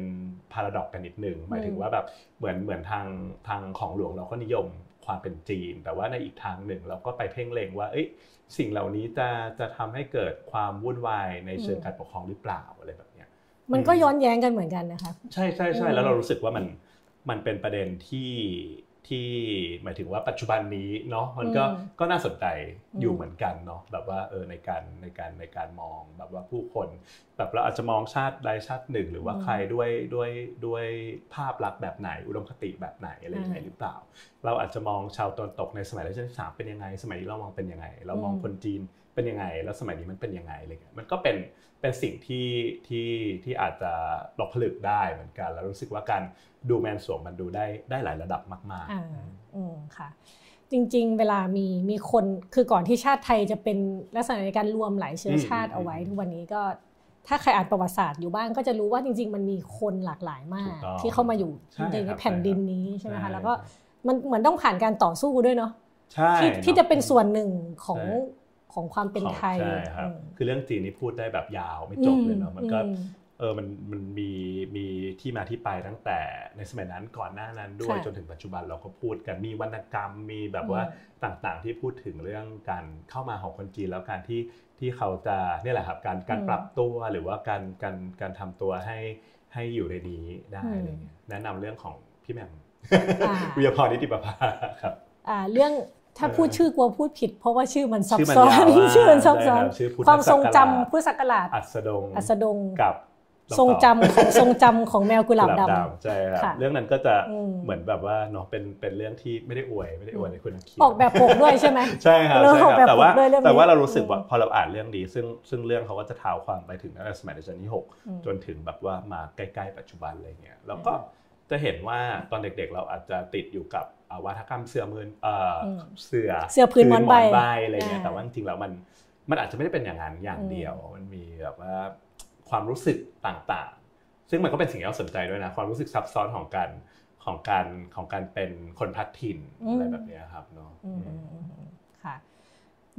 พาราดอกกันนิดหนึ่งหมายถึงว่าแบบเหมือนเหมือนทางทางของหลวงเราก็นิยม ความเป็นจีน แต่ว่าในอีกทางหนึ่งเราก็ไปเพ่งเล็งว่าเอ้ยสิ่งเหล่านี้จะจะทำให้เกิดความวุ่นวายในเชิงการปกครองหรือเปล่าอะไรแบบเนี้ยมันก็ย้อนแย้งกันเหมือนกันนะคะ ใช่ใช่ใช่แล้วเรารู้สึกว่ามันมันเป็นประเด็นที่ ที่หมายถึงว่าปัจจุบันนี้เนาะมันก็ก็น่าสนใจอยู่เหมือนกันเนาะแบบว่าเออในการในการในการมองแบบว่าผู้คน แบบเราอาจจะมองชาติใดชาติหนึ่ง หรือว่าใครด้วยด้วยด้วยภาพลักษณ์แบบไหน อุดมคติแบบไหนอะไรอย่างไรหรือเปล่า เราอาจจะมองชาวตะวันตกในสมัยรัชกาลที่สามเป็นยังไง สมัยนี้เรามองเป็นยังไง เรามองคนจีน เป็นยังไง แล้วสมัยนี้มันเป็นยังไงอะไรเงี้ยมันก็เป็นเป็นสิ่งที่ที่ที่อาจจะหลอกผลึกได้เหมือนกัน แล้วรู้สึกว่าการดูแมนสวงมันดูได้ได้หลายระดับมากๆอ่าอืมค่ะ จริง ๆ เวลามีมีคนคือก่อนที่ชาติไทยจะเป็นลักษณะในการรวมหลายเชื้อชาติเอาไว้ทุกวันนี้ก็ถ้าใครอ่านประวัติศาสตร์อยู่บ้างก็จะรู้ว่าจริง ๆ มันมีคนหลากหลายมาก ที่เข้ามาอยู่ในแผ่นดินนี้ใช่ไหมคะแล้วก็มันเหมือนต้องผ่านการต่อสู้ด้วยเนาะที่ที่จะเป็นส่วนหนึ่งของ ของความเป็นไทยใช่ครับคือเรื่องจีนนี่พูดได้แบบยาวไม่จบเลยเนาะมันก็เออมันมันมีมีที่มาที่ไปตั้งแต่ในสมัยนั้นก่อนหน้านั้นด้วยจนถึงปัจจุบันเราก็พูดกันมีวรรณกรรมมีแบบว่าต่างๆที่พูดถึงเรื่องการเข้ามาของคนจีนแล้วการที่ที่เขาจะนี่แหละครับการการปรับตัวหรือว่าการการการทำตัวให้ให้อยู่ในนี้ได้อะไรเงี้ยแนะนำเรื่องของพี่แม่มวิยพรนิติประภาครับเรื่อง ถ้าพูดชื่อกลัวพูดผิด เพราะว่าชื่อมันซับซ้อนชื่อมันซับซ้อน ความทรงจำพุทธศักราชอัสดงอัสดงกับทรงจำของทรงจำของแมวกุหลาบดำใช่ครับเรื่องนั้นก็จะเหมือนแบบว่าเนาะเป็นเป็นเรื่องที่ไม่ได้อวยไม่ได้อวยในคุณคิดออกแบบปกด้วยใช่ไหมใช่ครับใช่ครับแต่ว่าแต่ว่าเรารู้สึกว่าพอเราอ่านเรื่องนี้ซึ่งซึ่งเรื่องเขาก็จะท้าวความไปถึงตั้งแต่สมัยรัชกาลที่ 6 จนถึงแบบว่ามาใกล้ๆปัจจุบันอะไรเงี้ยแล้วก็ จะเห็นว่าตอนเด็กๆ เราอาจจะติดอยู่กับวัฒกรรมเสือมือเสือเสือพื้นหมอนใบอะไรเงี้ยแต่ว่าจริงๆแล้วมันมันอาจจะไม่ได้เป็นอย่างนั้นอย่างเดียว มันมีแบบว่าความรู้สึกต่างๆ ซึ่งมันก็เป็นสิ่งที่เราสนใจด้วยนะ ความรู้สึกซับซ้อนของการของการของการเป็นคนพัดถิ่นอะไรแบบนี้ครับเนาะค่ะ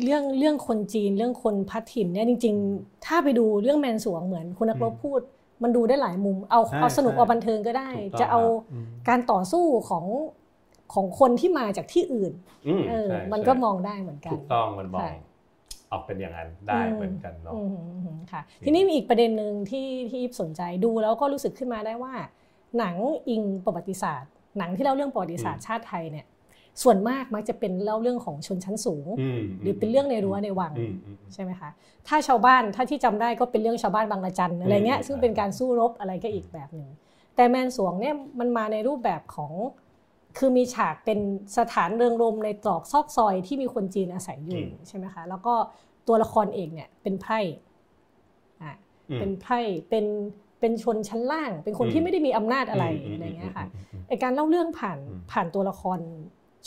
เรื่องเรื่องคนจีนเรื่องคนพัดถิ่นเนี่ยจริง ๆ ถ้าไปดูเรื่องแมนสวงเหมือนคุณนักรบพูด มันดูได้หลายมุม เอาเอาสนุกเอาบันเทิงก็ได้ จะเอาการต่อสู้ของของคนที่มาจากที่อื่นเออมันก็มองได้เหมือนกัน ถูกต้องมันมองออกเป็นอย่างนั้นได้เหมือนกันเนาะค่ะ ทีนี้มีอีกประเด็นหนึ่งที่ที่สนใจดูแล้วก็รู้สึกขึ้นมาได้ว่า หนังอิงประวัติศาสตร์ หนังที่เล่าเรื่องประวัติศาสตร์ชาติไทยเนี่ย ส่วนมากมักจะเป็นเล่าเรื่องของชนชั้นสูง หรือเป็นเรื่องในรั้วในวังใช่ไหมคะถ้าชาวบ้านถ้าที่จำได้ก็เป็นเรื่องชาวบ้านบางระจันอะไรเงี้ยซึ่งเป็นการสู้รบอะไรก็อีกแบบหนึ่งแต่แมนสวงเนี่ยมันมาในรูปแบบของคือมีฉากเป็นสถานเริงรมในตรอกซอกซอยที่มีคนจีนอาศัยอยู่ใช่ไหมคะแล้วก็ตัวละครเอกเนี่ยเป็นไพร่อ่าเป็นไพร่เป็นเป็นชนชั้นล่าง เป็นคนที่ไม่ได้มีอำนาจอะไรอะไรเงี้ยค่ะไอการเล่าเรื่องผ่านผ่านตัวละคร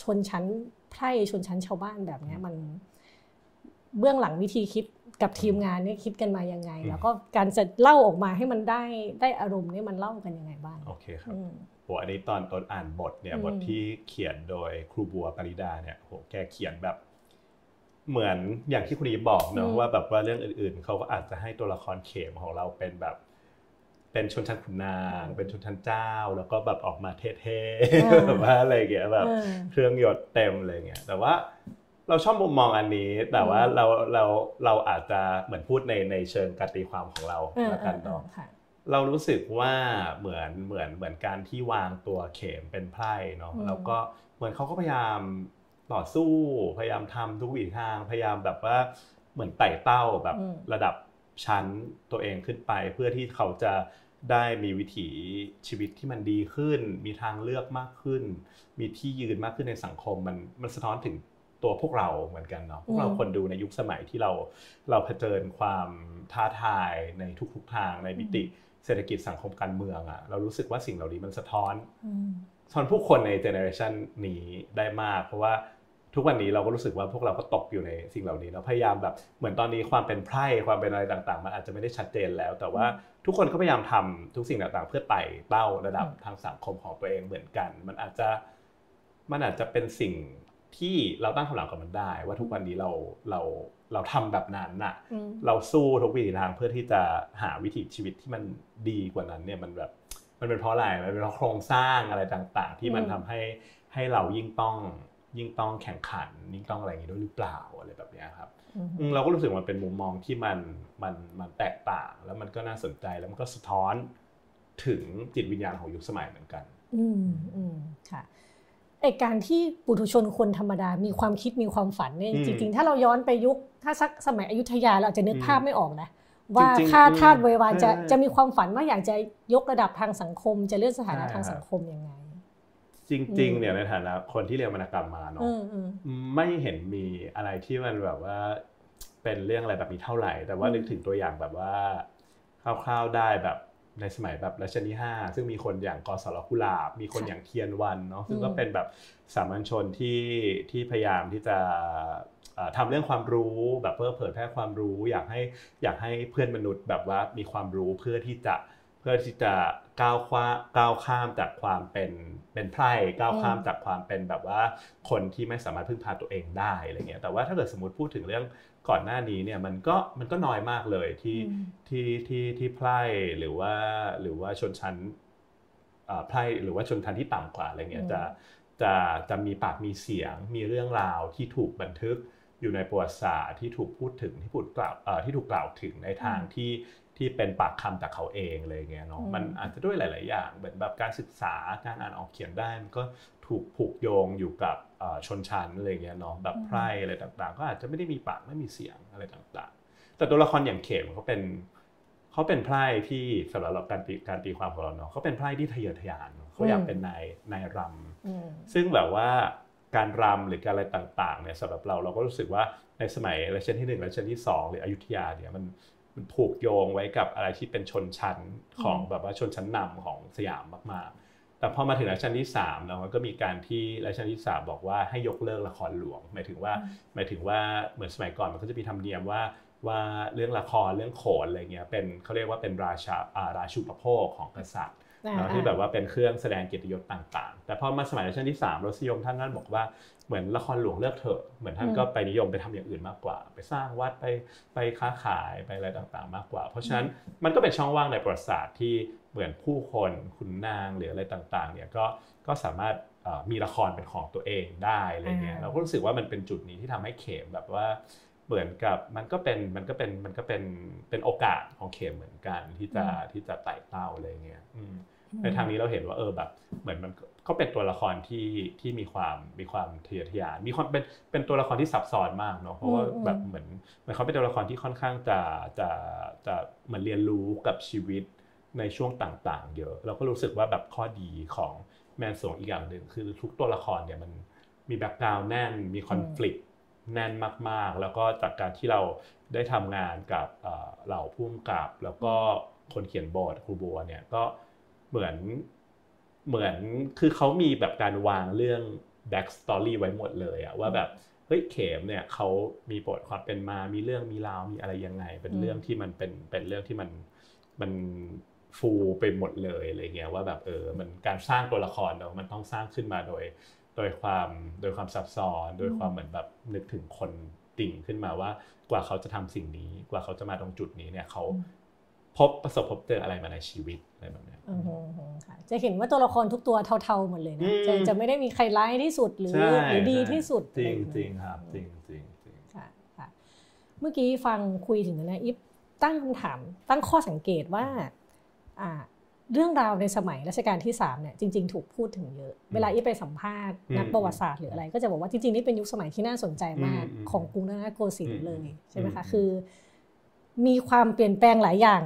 ชนชั้นไพร่ชนชั้นชาวบ้านแบบนี้มันเบื้องหลังวิธีคิดกับทีมงานนี่คิดกันมายังไง แล้วก็การจะเล่าออกมาให้มันได้ได้อารมณ์นี่มันเล่ากันยังไงบ้างโอเคครับโหอันนี้ตอนตอนอ่านบทเนี่ยบทที่เขียนโดยครูบัวปริดาเนี่ยโหแกเขียนแบบ เหมือนอย่างที่คุณอีบอกเนอะว่าแบบว่าเรื่องอื่น ๆเขาก็อาจจะให้ตัวละครเขมของเราเป็นแบบ เป็นชนชั้นขุนนาง เป็นชนชั้นเจ้า แล้วก็แบบออกมาเท่ๆแบบว่าอะไรเงี้ยแบบเครื่องหยดเต็มอะไรเงี้ยแต่ว่าเราชอบมุมมองอันนี้ แต่ว่าเราเราเราอาจจะเหมือนพูดในในเชิงการตีความของเราแล้วกันเนาะเรารู้สึกว่าเหมือนเหมือนเหมือนการที่วางตัวเข็มเป็นไพร่เนาะแล้วก็เหมือนเขาก็พยายามต่อสู้ พยายามทำทุกวิถีทาง พยายามแบบว่าเหมือนไต่เต้าแบบระดับ ชั้นตัวเองขึ้นไป เพื่อที่เขาจะได้มีวิถีชีวิตที่มันดีขึ้น มีทางเลือกมากขึ้น มีที่ยืนมากขึ้นในสังคมมันมันสะท้อนถึงตัวพวกเราเหมือนกันเนาะพวกเราคนดูในยุคสมัยที่เราเราเผชิญความท้าทายในทุกๆทางในมิติเศรษฐกิจสังคมการเมืองอะเรารู้สึกว่าสิ่งเหล่านี้มันสะท้อนสะท้อนผู้คนในเจเนอเรชันนี้ได้มาก เพราะว่า ทุกวันนี้เราก็รู้สึกว่าพวกเราก็ตกอยู่ในสิ่งเหล่านี้แล้วพยายามแบบเหมือนตอนนี้ความเป็นไพร่ความเป็นอะไรต่างๆมันอาจจะไม่ได้ชัดเจนแล้ว แต่ว่าทุกคนก็พยายามทำทุกสิ่งต่างๆ เพื่อไต่เต้าระดับทางสังคมของตัวเองเหมือนกัน มันอาจจะมันอาจจะเป็นสิ่งที่เราตั้งคำถามกับมันได้ ว่าทุกวันนี้เราเราเราทำแบบนั้นน่ะ เราสู้ทุกวิถีทางเพื่อที่จะหาวิถีชีวิตที่มันดีกว่านั้นเนี่ยมันแบบมันเป็นเพราะอะไรมันเป็นเพราะโครงสร้างอะไรต่าง ๆ ที่มันทำให้ให้เรายิ่งต้อง ยิ่งต้องแข่งขันยิ่งต้องอะไรอย่างนี้ด้วยหรือเปล่าอะไรแบบนี้ครับเราก็รู้สึกมันเป็นมุมมองที่มันมันมันแตกต่าง แล้วมันก็น่าสนใจแล้วมันก็สะท้อนถึงจิตวิญญาณของยุคสมัยเหมือนกัน อืมอืมค่ะไอการที่ปุถุชนคนธรรมดา มีความคิดมีความฝันเนี่ยจริง ๆ ถ้าเราย้อนไปยุคถ้าสักสมัยอยุธยาเราจะนึกภาพไม่ออกนะว่าข้าทาสเววานจะจะมีความฝันว่าอยากจะยกระดับทางสังคม จะเลื่อนสถานะทางสังคมยังไง จริง ๆ เนี่ยในฐานะคนที่เรียนวรรณกรรมมาเนาะไม่เห็นมีอะไรที่มันแบบว่า เป็นเรื่องอะไรแบบนี้เท่าไหร่ แต่ว่านึกถึงตัวอย่างแบบว่าคร่าวๆได้แบบในสมัยแบบรัชกาลที่5ซึ่งมีคนอย่างกสรกุลาบ มีคนอย่างเทียนวันเนาะซึ่งก็เป็นแบบสามัญชนที่ที่พยายามที่จะทำเรื่องความรู้แบบเพื่อเผยแพร่ความรู้ อยากให้อยากให้เพื่อนมนุษย์แบบว่ามีความรู้เพื่อที่จะ เพื่อที่จะก้าวข้าก้าวข้ามจากความเป็นเป็นไพร่ก้าวข้ามจากความเป็นแบบว่าคนที่ไม่สามารถพึ่งพาตัวเองได้อะไรเงี้ยแต่ว่าถ้าเกิดสมมติพูดถึงเรื่องก่อนหน้านี้เนี่ยมันก็มันก็น้อยมากเลยที่ที่ที่ที่ไพร่หรือว่าหรือว่าชนชั้นไพร่หรือว่าชนชั้นที่ต่ำกว่าอะไรเงี้ยจะจะจะมีปากมีเสียง มีเรื่องราวที่ถูกบันทึกอยู่ในประวัติศาสตร์ที่ถูกพูดถึงที่พูดกล่าวที่ถูกกล่าวถึงในทางที่ ที่เป็นปากคำจากเขาเองเลยเงี้ยเนาะมันอาจจะด้วยหลาย ๆ อย่างเหมือนแบบการศึกษาการอ่านออกเขียนได้มันก็ถูกผูกโยงอยู่กับชนชั้นอะไรเงี้ยเนาะแบบไพร่อะไรต่างๆ ก็อาจจะไม่ได้มีปากไม่มีเสียงอะไรต่างๆ แต่ตัวละครอย่างเขมเขาเป็นเขาเขาเป็นไพร่ที่สำหรับเราการตีการตีความของเราเนาะเขาเป็นไพร่ที่ทะเยอทะยานเขาอยากเป็นนายนายรำซึ่งแบบว่าการรำหรือการอะไรต่างๆเนี่ยสำหรับเราเราก็รู้สึกว่าในสมัยรัชกาลที่หนึ่งรัชกาลที่สองหรืออยุธยาเนี่ยมัน มันผูกโยงไว้กับอะไรที่เป็นชนชั้นของแบบว่าชนชั้นนำของสยามมากๆ แต่พอมาถึงรัชกาลที่3เนาะมันก็มีการที่รัชกาลที่3บอกว่าให้ยกเลิกละครหลวง หมายถึงว่าหมายถึงว่าเหมือนสมัยก่อนมันก็จะมีธรรมเนียมว่าว่าเรื่องละครเรื่องโขนอะไรเงี้ยเป็นเขาเรียกว่าเป็นราชาราชูปโภคของกษัตริย์ที่แบบว่าเป็นเครื่องแสดงเกียรติยศต่างๆ แต่พอมาสมัยรัชกาลที่ 3รสยมท่านนั้นบอกว่า เหมือนละครหลวงเลิกเถอะเหมือนท่านก็ไปนิยมไปทำอย่างอื่นมากกว่า ไปสร้างวัดไปไปค้าขายไปอะไรต่างๆ มากกว่า เพราะฉะนั้นมันก็เป็นช่องว่างในประวัติศาสตร์ที่เหมือนผู้คนขุนนางหรืออะไรต่างๆเนี่ยก็ก็สามารถมีละครเป็นของตัวเองได้อะไรเงี้ยเราก็รู้สึกว่ามันเป็นจุดนี้ที่ทำให้เขมแบบว่าเหมือนกับมันก็เป็นมันก็เป็นมันก็เป็นเป็นโอกาสของเขมเหมือนกันที่จะที่จะไต่เต้าอะไรเงี้ยในทางนี้เราเห็นว่าเออแบบเหมือนมัน ก็เป็นตัวละครที่ที่มีความมีความทะเยอทะยานมีความเป็นเป็นตัวละครที่ซับซ้อนมากเนาะเพราะว่าแบบเหมือนเหมือนเขาเป็นตัวละครที่ค่อนข้างจะจะจะเหมือนเรียนรู้กับชีวิตในช่วงต่างๆ เยอะ เราก็รู้สึกว่าแบบข้อดีของแมนสงอีกอย่างหนึ่งคือทุกตัวละครเนี่ยมันมีแบ็กกราวน์แน่นมีคอน FLICT แน่นมากๆ แล้วก็จากการที่เราได้ทำงานกับเหล่าผู้กำกับ แล้วก็คนเขียนบทครูบัวเนี่ยก็เหมือน เหมือนคือเขามีแบบการวางเรื่อง backstory ไว้หมดเลยอะว่าแบบเฮ้ยเขมเนี่ยเขามีบทความเป็นมา มีเรื่องมีราวมีอะไรยังไง เป็นเรื่องที่มันเป็นเป็นเรื่องที่มันมันฟูไปหมดเลยอะไรเงี้ยว่าแบบเออมันการสร้างตัวละครเนาะมันต้องสร้างขึ้นมาโดย โดยความโดยความซับซ้อน โดยความเหมือนแบบนึกถึงคนติ่งขึ้นมาว่ากว่าเขาจะทำสิ่งนี้ กว่าเขาจะมาตรงจุดนี้เนี่ยเขา พบประสบพบเจออะไรมาในชีวิตอะไรแบบนี้จะเห็นว่าตัวละครทุกตัวเท่าๆหมดเลยนะจะจะไม่ได้มีใครร้ายที่สุดหรือหรือดีที่สุดจริงจริงครับจริงจริงจริงค่ะค่ะเมื่อกี้ฟังคุยถึงนะอิฟตั้งคำถาม ตั้งข้อสังเกตว่าอ่าเรื่องราวในสมัยรัชกาลที่3เนี่ยจริงๆ ถูกพูดถึงเยอะ เวลาอีไปสัมภาษณ์นักประวัติศาสตร์หรืออะไร ก็จะบอกว่าจริงๆนี่เป็นยุคสมัยที่น่าสนใจมากของกรุงรัตนโกสินทร์เลยใช่ไหมคะคือ มีความเปลี่ยนแปลงหลายอย่าง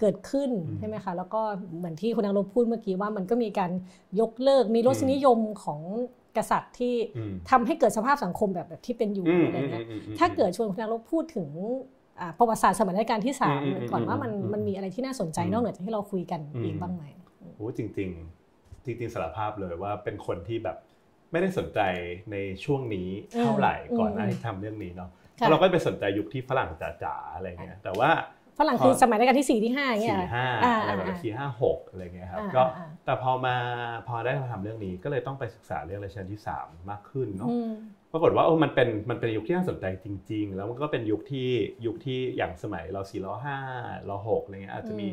เกิดขึ้นใช่ไหมคะแล้วก็เหมือนที่คุณนังรบพูดเมื่อกี้ว่ามันก็มีการยกเลิกมีรสนิยมของกษัตริย์ที่ทำให้เกิดสภาพสังคมแบบแบบที่เป็นอยู่อะไรเงี้ยถ้าเกิดชวนคุณนังรบพูดถึงประวัติศาสตร์สมัยรัชกาลที่สามก่อนว่ามันมันมีอะไรที่น่าสนใจนอกเหนือจากที่เราคุยกันอีกบ้างไหมโอ้จริงๆจริงๆสารภาพเลยว่าเป็นคนที่แบบไม่ได้สนใจในช่วงนี้เท่าไหร่ก่อนหน้าที่ทำเรื่องนี้เนาะ เราก็ไปสนใจยุคที่ฝรั่งจ๋าๆอะไรเงี้ยแต่ว่าฝรั่งคือสมัยรัชกาลที่สี่ที่ห้าเงี้ยสี่ห้าอะไรแบบสี่ห้าหกอะไรเงี้ยครับก็แต่พอมาพอได้มาทำเรื่องนี้ก็เลยต้องไปศึกษาเรื่องรัชกาลที่สามมากขึ้นเนาะปรากฏว่าโอ้มันเป็นมันเป็นยุคที่น่าสนใจจริง ๆ แล้วมันก็เป็นยุคที่ยุคที่อย่างสมัยเราสี่ล้อห้าล้อหกอะไรเงี้ยอาจจะมี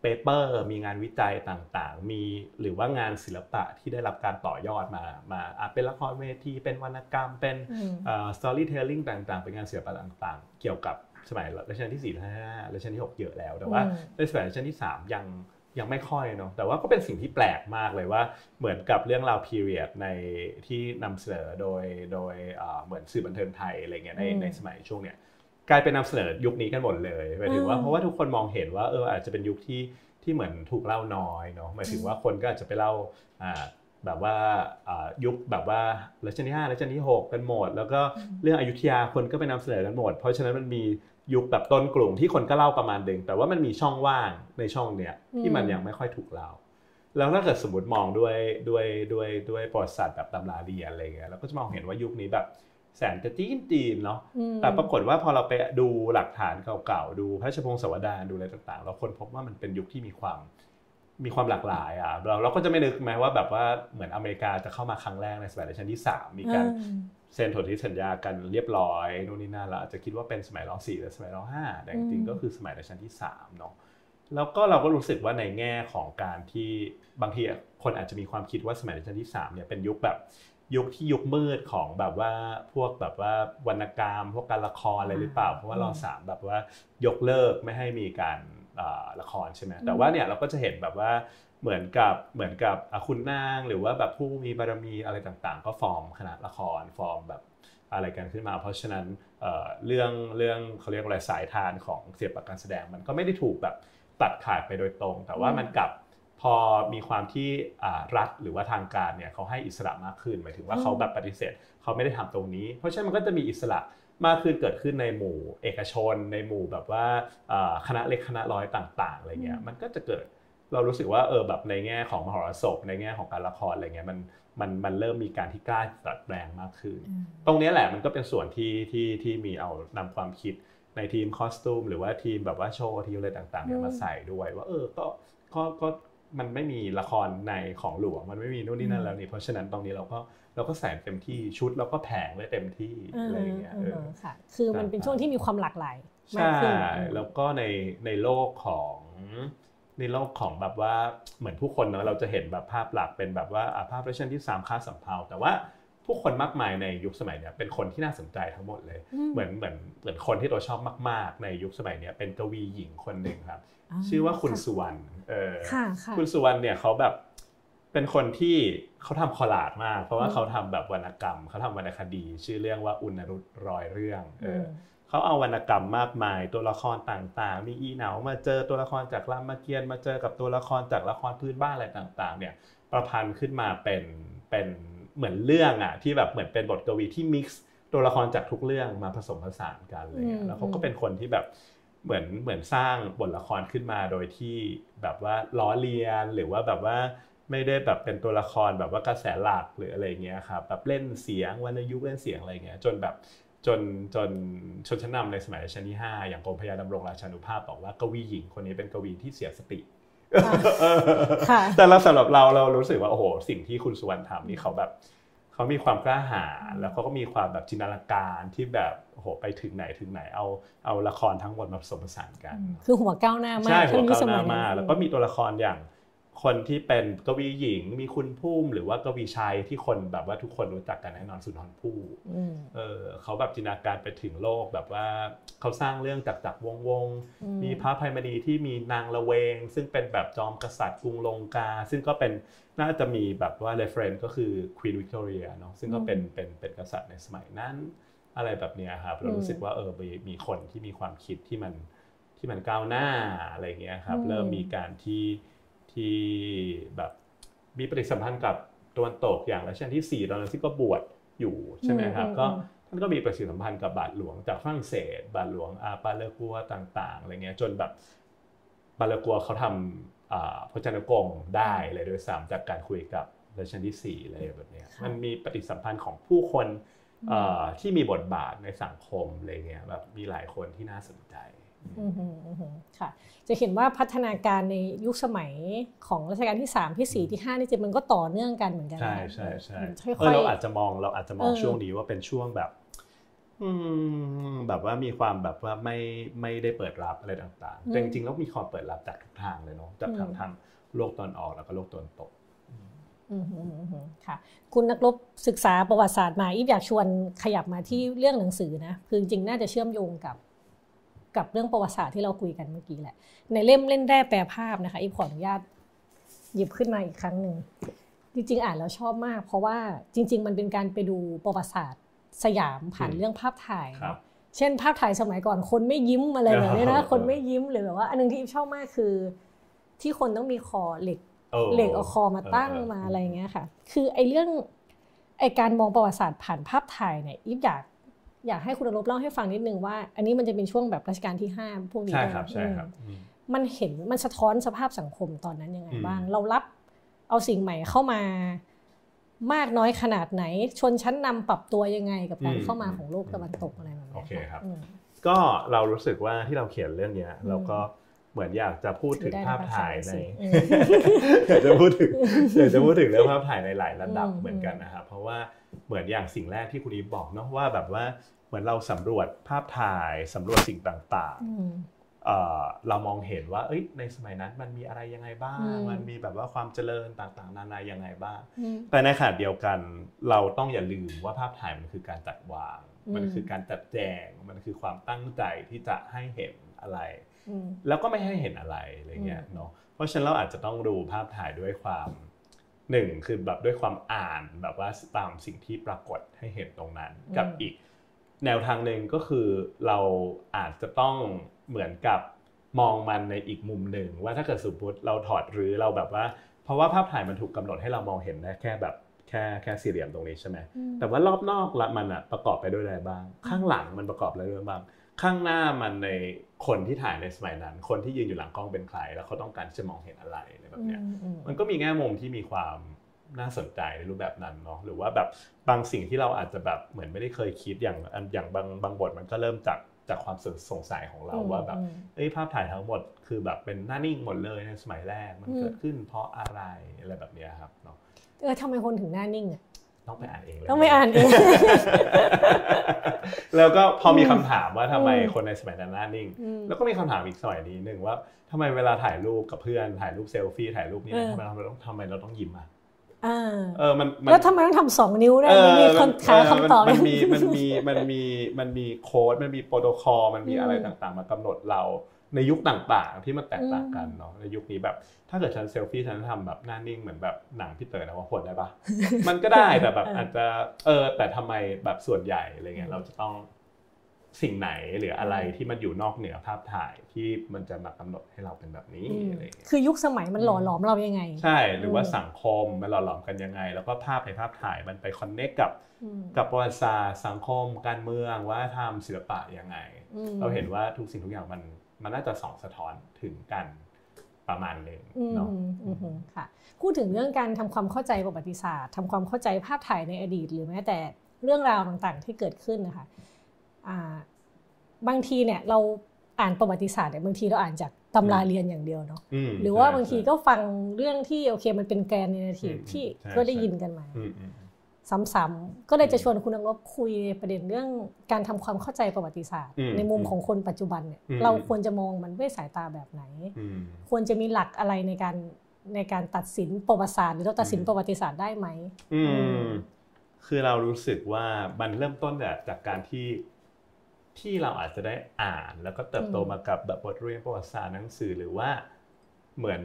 เปเปอร์มีงานวิจัยต่างๆ มีหรือว่างานศิลปะที่ได้รับการต่อยอดมามาอาจเป็นละครเวทีเป็นวรรณกรรมเป็นสตอรี่เทลลิ่งต่าง ๆ เป็นงานศิลปะต่างๆ เกี่ยวกับสมัยรัชกาลที่4รัชกาลที่5รัชกาลที่ 6 เยอะแล้ว แต่ว่าในสมัยรัชกาลที่ 3 ยังยังไม่ค่อยเนาะแต่ว่าก็เป็นสิ่งที่แปลกมากเลยว่าเหมือนกับเรื่องราวพีเรียดในที่นำเสนอโดยโดยเหมือนสื่อบันเทิงไทยอะไรเงี้ยในในสมัยช่วงเนี้ย กลายเป็นนำเสนอยุคนี้กันหมดเลยหมายถึงว่าเพราะว่าทุกคนมองเห็นว่าเอออาจจะเป็นยุคที่ที่เหมือนถูกเล่าน้อยเนาะหมายถึงว่าคนก็อาจจะไปเล่าแบบว่ายุคแบบว่ารัชกาลที่5รัชกาลที่6กันหมด แล้วก็เรื่องอยุธยาคนก็ไปนำเสนอกันหมด เพราะฉะนั้นมันมียุคแบบต้นกลุ่มที่คนก็เล่าประมาณหนึ่งแต่ว่ามันมีช่องว่างในช่องเนี้ยที่มันยังไม่ค่อยถูกเล่าแล้วถ้าเกิดสมมติมองด้วยด้วยด้วยด้วยประวัติศาสตร์แบบตำราเรียนอะไรเงี้ยเราก็จะมองเห็นว่ายุคนี้แบบ แสนจะจีนจีนเนาะแต่ปรากฏว่าพอเราไปดูหลักฐานเก่าๆ ดูพระราชพงศาวดารดูอะไรต่างๆ เราคนพบว่ามันเป็นยุคที่มีความมีความหลากหลายอะเราเราก็จะไม่นึกไหมว่าแบบว่าเหมือนอเมริกาจะเข้ามาครั้งแรกในสมัยรัชกาลที่ 3 มีการเซ็นถนที่สัญญากันเรียบร้อยนู่นนี่นั่นแล้วอาจจะคิดว่าเป็นสมัยรสี่หรือสมัยรห้าแต่จริงๆก็คือสมัยรัชกาลที่3เนาะแล้วก็เราก็รู้สึกว่าในแง่ของการที่บางทีคนอาจจะมีความคิดว่าสมัยรัชกาลที่3เนี่ยเป็นยุคแบบ ยุคที่ยุคมืดของแบบว่าพวกแบบว่าวรรณกรรม พวกการละครอะไรหรือเปล่า เพราะว่าเราสามแบบว่ายกเลิกไม่ให้มีการละครใช่ไหมแต่ว่าเนี่ยเราก็จะเห็นแบบว่าเหมือนกับเหมือนกับคุณนางหรือว่าแบบผู้มีบารมีอะไรต่างๆ ก็ฟอร์มคณะละครฟอร์มแบบอะไรกันขึ้นมา เพราะฉะนั้นเรื่องเรื่องเขาเรียกอะไรสายทานของเสียบปการแสดงมันก็ไม่ได้ถูกแบบตัดขาดไปโดยตรง แต่ว่ามันกลับ พอมีความที่รัฐหรือว่าทางการเนี่ยเขาให้อิสระมากขึ้นหมายถึงว่าเขาแบบปฏิเสธเขาไม่ได้ทำตรงนี้ เพราะฉะนั้นมันก็จะมีอิสระมากขึ้นเกิดขึ้นในหมู่เอกชน ในหมู่แบบว่าคณะเล็กคณะร้อยต่าง ๆอะไรเงี้ยมันก็จะเกิดเรารู้สึกว่าเออแบบในแง่ของมหรสพในแง่ของการละครอะไรเงี้ยมันมันมันเริ่มมีการที่กล้าตัดแปลงมากขึ้น ตรงนี้แหละมันก็เป็นส่วนที่ที่ที่มีเอานำความคิดในทีมคอสตูมหรือว่าทีมแบบว่าโชว์ทีมอะไรต่างๆเนี่ยมาใส่ด้วยว่าเออก็ก็ก็ มันไม่มีละครในของหลวง มันไม่มีนู่นนี่นั่นแล้วนี่เพราะฉะนั้นตรงนี้เราก็เราก็ใส่เต็มที่ชุดเราก็แผงไว้เต็มที่อะไรอย่างเงี้ยค่ะ คือมันเป็นช่วงที่มีความหลากหลายมากขึ้นแล้วก็ในในโลกของในโลกของแบบว่าเหมือนผู้คนเนาะเราจะเห็นแบบภาพหลักเป็นแบบว่าภาพเรชันที่3ค้าสัมเพาแต่ว่า ผู้คนมากมายในยุคสมัยเนี้ยเป็นคนที่น่าสนใจทั้งหมดเลย เหมือนเหมือนเหมือนคนที่เราชอบมาก ๆ ในยุคสมัยเนี้ยเป็นกวีหญิงคนหนึ่งครับ ชื่อว่าคุณสุวรรณเออคุณสุวรรณเนี่ยเขาแบบเป็นคนที่เขาทำคอลาดมาก เพราะว่าเขาทำแบบวรรณกรรมเขาทำวรรณคดี ชื่อเรื่องว่าอุณรุตรอยเรื่องเออเขาเอาวรรณกรรมมากมาย ตัวละครต่างๆ มีอีเหนามาเจอตัวละครจากรามเกียรติมาเจอกับตัวละครจากละครพื้นบ้านอะไรต่าง ๆ เนี่ย ประพันธ์ขึ้นมาเป็นเป็น เหมือนเรื่องอะที่แบบเหมือนเป็นบทกวีที่มิกซ์ตัวละครจากทุกเรื่องมาผสมผสานกันเลยแล้วเขาก็เป็นคนที่แบบเหมือนเหมือนสร้างบทละครขึ้นมาโดยที่แบบว่าล้อเลียนหรือว่าแบบว่าไม่ได้แบบเป็นตัวละครแบบว่ากระแสหลักหรืออะไรเงี้ยครับแบบเล่นเสียงวรรณยุกต์เล่นเสียงอะไรเงี้ยจนแบบจนจนชนชั้นนำในสมัยรัชกาลที่ 5 อย่างกรมพยาดำรงราชานุภาพบอกว่ากวีหญิงคนนี้เป็นกวีที่เสียสติ แต่เราสำหรับเราเรารู้สึกว่าโอ้โหสิ่งที่คุณสุวรรณทำนี่เขาแบบเขามีความกล้าหาญแล้วเขาก็มีความแบบจินตนาการที่แบบโอ้โหไปถึงไหนถึงไหนเอาเอาละครทั้งหมดมาผสมผสานกัน คือหัวก้าวหน้ามากใช่หัวก้าวหน้ามากแล้วก็มีตัวละครอย่าง คนที่เป็นกวีหญิงมีคุณพุ่มหรือว่ากวีชายที่คนแบบว่าทุกคนรู้จักกันแน่นอนสุนทรภู่เออเขาแบบจินตนาการไปถึงโลกแบบว่าเขาสร้างเรื่องจักรๆวงศ์ๆมีพระอภัยมณีที่มีนางละเวง ซึ่งเป็นแบบจอมกษัตริย์กรุงลงกา ซึ่งก็เป็นน่าจะมีแบบว่า reference ก็คือควีนวิกตอเรียเนาะซึ่งก็เป็นเป็นเป็นกษัตริย์ในสมัยนั้น อะไรแบบนี้ครับเรารู้สึกว่าเออมีคนที่มีความคิดที่มันที่มันก้าวหน้าอะไรเงี้ยครับเริ่มมีการที่ ที่แบบมีปฏิสัมพันธ์กับตะวันตกอย่างรัชกาลที่ 4 ตอนนั้นที่ก็บวชอยู่ใช่ไหมครับก็ท่านก็มีปฏิสัมพันธ์กับบาทหลวงจากฝรั่งเศส บาทหลวงอาปาเลกัวต่างๆอะไรเงี้ยจนแบบบาเลกัวเขาทำพจนกงได้เลยโดยสามจากการคุยกับรัชกาลที่4อะไรแบบนี้มันมีปฏิสัมพันธ์ของผู้คนที่มีบทบาทในสังคมอะไรเงี้ยแบบมีหลายคนที่น่าสนใจ ค่ะจะเห็นว่าพัฒนาการในยุคสมัยของรัชกาลที่ 3 ที่ 4 ที่5นี่จะมันก็ต่อเนื่องกันเหมือนกันใช่ใช่ใช่เราอาจจะมองเราอาจจะมองช่วงนี้ว่าเป็นช่วงแบบแบบว่ามีความแบบว่าไม่ไม่ได้เปิดรับอะไรต่างๆแต่จริงๆแล้วมีความเปิดรับจากทุกทางเลยเนาะจากทางทางโลกตอนออกแล้วก็โลกตอนตกค่ะคุณนักรบศึกษาประวัติศาสตร์มาอีฟอยากชวนขยับมาที่เรื่องหนังสือนะคือจริงๆน่าจะเชื่อมโยงกับ กับเรื่องประวัติศาสตร์ที่เราคุยกันเมื่อกี้แหละ ในเล่มเล่นแร่แปลภาพนะคะอีขออนุญาตหยิบขึ้นมาอีกครั้งหนึ่งจริงๆอ่านแล้วชอบมาก เพราะว่าจริง ๆ มันเป็นการไปดูประวัติศาสตร์สยามผ่านเรื่องภาพถ่ายเช่นภาพถ่ายสมัยก่อนคนไม่ยิ้มอะไรแบบนี้นะคนไม่ยิ้มหรือแบบว่า อันนึงที่ชอบมากคือ ที่คนต้องมีคอเหล็กเหล็กเอาคอมาตั้งมาอะไรเงี้ยค่ะ คือไอ้เรื่องไอ้การมองประวัติศาสตร์ผ่านภาพถ่ายเนี่ยอีฟอยาก อยากให้คุณรบเล่าให้ฟังนิดนึงว่า อันนี้มันจะเป็นช่วงแบบรัชกาลที่ห้าพวกนี้ใช่ครับใช่ครับ มันเห็นมันสะท้อนสภาพสังคมตอนนั้นยังไงบ้าง เรารับเอาสิ่งใหม่เข้ามามากน้อยขนาดไหน ชนชั้นนำปรับตัวยังไงกับการเข้ามาของโลกตะวันตกอะไรแบบนี้โอเคครับ ก็เรารู้สึกว่าที่เราเขียนเรื่องนี้เราก็เหมือนอยากจะพูดถึงภาพถ่ายในอยากจะพูดถึงอยากจะพูดถึงเรื่องภาพถ่ายในหลายระดับเหมือนกันนะครับเพราะว่าเหมือนอย่างสิ่งแรกที่คุณอีฟบอกเนาะว่าแบบว่า เหมือนเราสำรวจภาพถ่ายสำรวจสิ่งต่างๆ เรามองเห็นว่าเอ้ยในสมัยนั้นมันมีอะไรยังไงบ้าง มันมีแบบว่าความเจริญต่างๆ นานายังไงบ้าง แต่ในขณะเดียวกันเราต้องอย่าลืมว่าภาพถ่ายมันคือการจัดวาง มันคือการจัดแจง มันคือความตั้งใจที่จะให้เห็นอะไร แล้วก็ไม่ให้เห็นอะไรอะไรเงี้ยเนาะ เพราะฉะนั้นเราอาจจะต้องดูภาพถ่ายด้วยความหนึ่งคือแบบด้วยความอ่านแบบว่าตามสิ่งที่ปรากฏให้เห็นตรงนั้นกับอีก แนวทางหนึ่งก็คือเราอาจจะต้องเหมือนกับมองมันในอีกมุมหนึ่ง ว่าถ้าเกิดสมมติเราถอดหรือเราแบบว่า เพราะว่าภาพถ่ายมันถูกกาหนดให้เรามองเห็นได้แค่แบบแค่แค่สี่เหลี่ยมตรงนี้ใช่ไหมแต่ว่ารอบนอกละมันอะประกอบไปด้วยอะไรบ้าง ข้างหลังมันประกอบอะไรด้วยบ้าง ข้างหน้ามันในคนที่ถ่ายในสมัยนั้น คนที่ยืนอยู่หลังกล้องเป็นใคร แล้วเขาต้องการจะมองเห็นอะไรอะไรแบบเนี้ยมันก็มีแง่มุมที่มีความ น่าสนใจในรูปแบบนั้นเนาะหรือว่าแบบบางสิ่งที่เราอาจจะแบบเหมือนไม่ได้เคยคิดอย่างอย่างบางบางบทมันก็เริ่มจากจากความสงสัยของเราว่าแบบเอ้ยภาพถ่ายทั้งหมดคือแบบเป็นหน้านิ่งหมดเลยในสมัยแรกมันเกิดขึ้นเพราะอะไรอะไรแบบนี้ครับเนาะเออทำไมคนถึงหน้านิ่งอะต้องไปอ่านเองเลยต้องไปอ่านเอง แล้วก็พอมีคำถามว่าทำไมคนในสมัยนั้นหน้านิ่ง แล้วก็มีคำถามอีกสมัยนี้หนึ่งว่าทำไมเวลาถ่ายรูปกับเพื่อนถ่ายรูปเซลฟี่ถ่ายรูปนี่ทำไมเราต้องทำไมเราต้องยิ้มอะ เออมันแล้วทำไมต้องทำสองนิ้วได้มีคนหาคำตอบมันมีมันมีมันมีมันมีโค้ดมันมีโปรโตคอลมันมีอะไรต่างๆ มากำหนดเราในยุคต่างๆ ที่มันแตกต่างกันเนาะในยุคนี้แบบ ถ้าเกิดฉันเซลฟี่ฉันทำแบบหน้านิ่งเหมือนแบบหนังพี่เต๋อนะว่าผลได้ปะมันก็ได้แต่แบบอาจจะเออแต่ทำไมแบบส่วนใหญ่อะไรเงี้ยเราจะต้อง สิ่งไหนหรืออะไรที่มันอยู่นอกเหนือภาพถ่ายที่มันจะมากำหนดให้เราเป็นแบบนี้อะไรเงี้ยคือยุคสมัยมันหล่อหลอมเรายังไง ใช่ หรือว่าสังคมมันหล่อหลอมกันยังไง แล้วก็ภาพในภาพถ่ายมันไปคอนเนคกับกับประวัติศาสตร์สังคม การเมืองว่าทำศิลปะยังไง เราเห็นว่าทุกสิ่งทุกอย่างมันมันน่าจะส่องสะท้อนถึงกันประมาณหนึ่งเนาะค่ะพูดถึงเรื่องการทำความเข้าใจประวัติศาสตร์ทำความเข้าใจภาพถ่ายในอดีต หรือแม้แต่เรื่องราวต่างๆที่เกิดขึ้นนะคะ บางทีเนี่ยเราอ่านประวัติศาสตร์เนี่ยบางทีเราอ่านจากตำราเรียนอย่างเดียวเนาะหรือว่าบางทีก็ฟังเรื่องที่โอเคมันเป็นแกนเนรทีฟที่ก็ได้ยินกันมาซ้ำๆก็เลยจะชวนคุณนักรบคุยประเด็นเรื่องการทำความเข้าใจประวัติศาสตร์ ในมุมของคนปัจจุบันเนี่ยเราควรจะมองมันด้วยสายตาแบบไหน ควรจะมีหลักอะไรในการในการตัดสินประวัติศาสตร์ หรือเราตัดสินประวัติศาสตร์ได้ไหมคือเรารู้สึกว่ามันเริ่มต้นจากจากการที่ ที่เราอาจจะได้อ่านแล้วก็เติบโตมากับแบบบทเรียนประวัติศาสตร์หนังสือหรือว่าเหมือน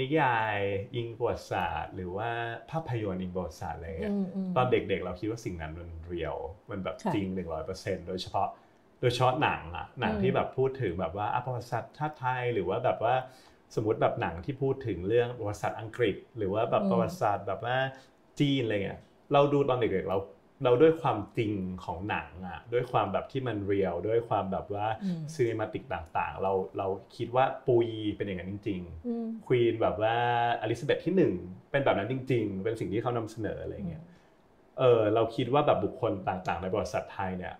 นิยายอิงประวัติศาสตร์ หรือว่าภาพยนตร์อิงประวัติศาสตร์อะไรเงี้ยตอนเด็กๆ เราคิดว่าสิ่งนั้นมันเรียว มันแบบจริงหนึ่งร้อยเปอร์เซ็นต์โดยเฉพาะโดยเฉพาะหนังอะหนังที่แบบพูดถึงแบบว่าประวัติศาสตร์ชาติไทยหรือว่าแบบว่าสมมติแบบหนังที่พูดถึงเรื่องประวัติศาสตร์อังกฤษ หรือว่าแบบประวัติศาสตร์แบบว่าจีนอะไรเงี้ยเราดูตอนเด็กๆเรา เราด้วยความจริงของหนังอะด้วยความแบบที่มันเรียลด้วยความแบบว่าซีนิมาติกต่างๆ เราเราคิดว่าปุยเป็นอย่างนั้นจริงๆควีนแบบว่าอลิซาเบธที่หนึ่งเป็นแบบนั้นจริง ๆ เป็นสิ่งที่เขานำเสนออะไรเงี้ยเออเราคิดว่าแบบบุคคลต่างๆ ในบริษัทไทยเนี่ย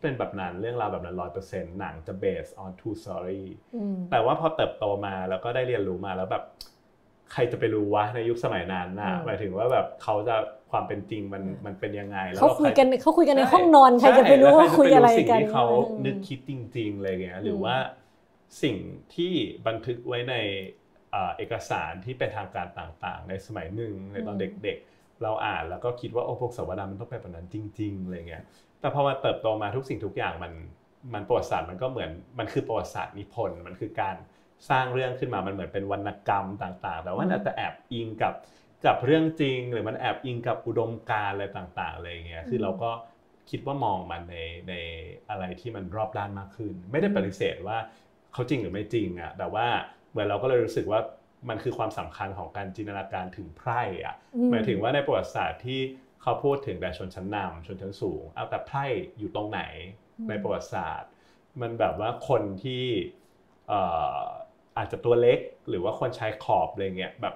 เป็นแบบนั้นเรื่องราวแบบนั้นร้อยเปอร์เซ็นต์หนังจะ based on true story แต่ว่าพอเติบโตมาแล้วก็ได้เรียนรู้มาแล้วแบบ ใครจะไปรู้วะในยุคสมัยนั้นน่ะหมายถึงว่าแบบเขาจะ ความเป็นจริงมันมันเป็นยังไงเขาคุยกันเขาคุยกันในห้องนอนใครจะไปรู้ว่าคุยอะไรกันที่เขานึกคิดจริงๆอะไรเงี้ยหรือว่าสิ่งที่บันทึกไว้ในเอกสารที่เป็นทางการต่างๆ ในสมัยหนึ่งในตอนเด็กๆ เราอ่านแล้วก็คิดว่าโอ้พวกสวรรค์มันต้องเป็นแบบนั้นจริงๆอะไรเงี้ยแต่พอมาเติบโตมาทุกสิ่งทุกอย่างมันมันประวัติศาสตร์มันก็เหมือนมันคือประวัติศาสตร์นิพนธ์มันคือการสร้างเรื่องขึ้นมามันเหมือนเป็นวรรณกรรมต่างๆ แต่ว่าอาจจะแอบอิงกับ กับเรื่องจริงหรือมันแอบอิงกับอุดมการอะไรต่างๆอะไรเงี้ยคือเราก็คิดว่ามองมันในในอะไรที่มันรอบด้านมากขึ้น ไม่ได้ปฏิเสธว่าเขาจริงหรือไม่จริงอะแต่ว่าเหมือนเราก็เลยรู้สึกว่ามันคือความสำคัญของการจินตนาการถึงไพร่อะหมายถึงว่าในประวัติศาสตร์ที่เขาพูดถึงแต่ชนชั้นนำชนชั้นสูงเอาแต่ไพร่อยู่ตรงไหนในประวัติศาสตร์ มันแบบว่าคนที่อาจจะตัวเล็กหรือว่าคนใช้ขอบอะไรเงี้ยแบบ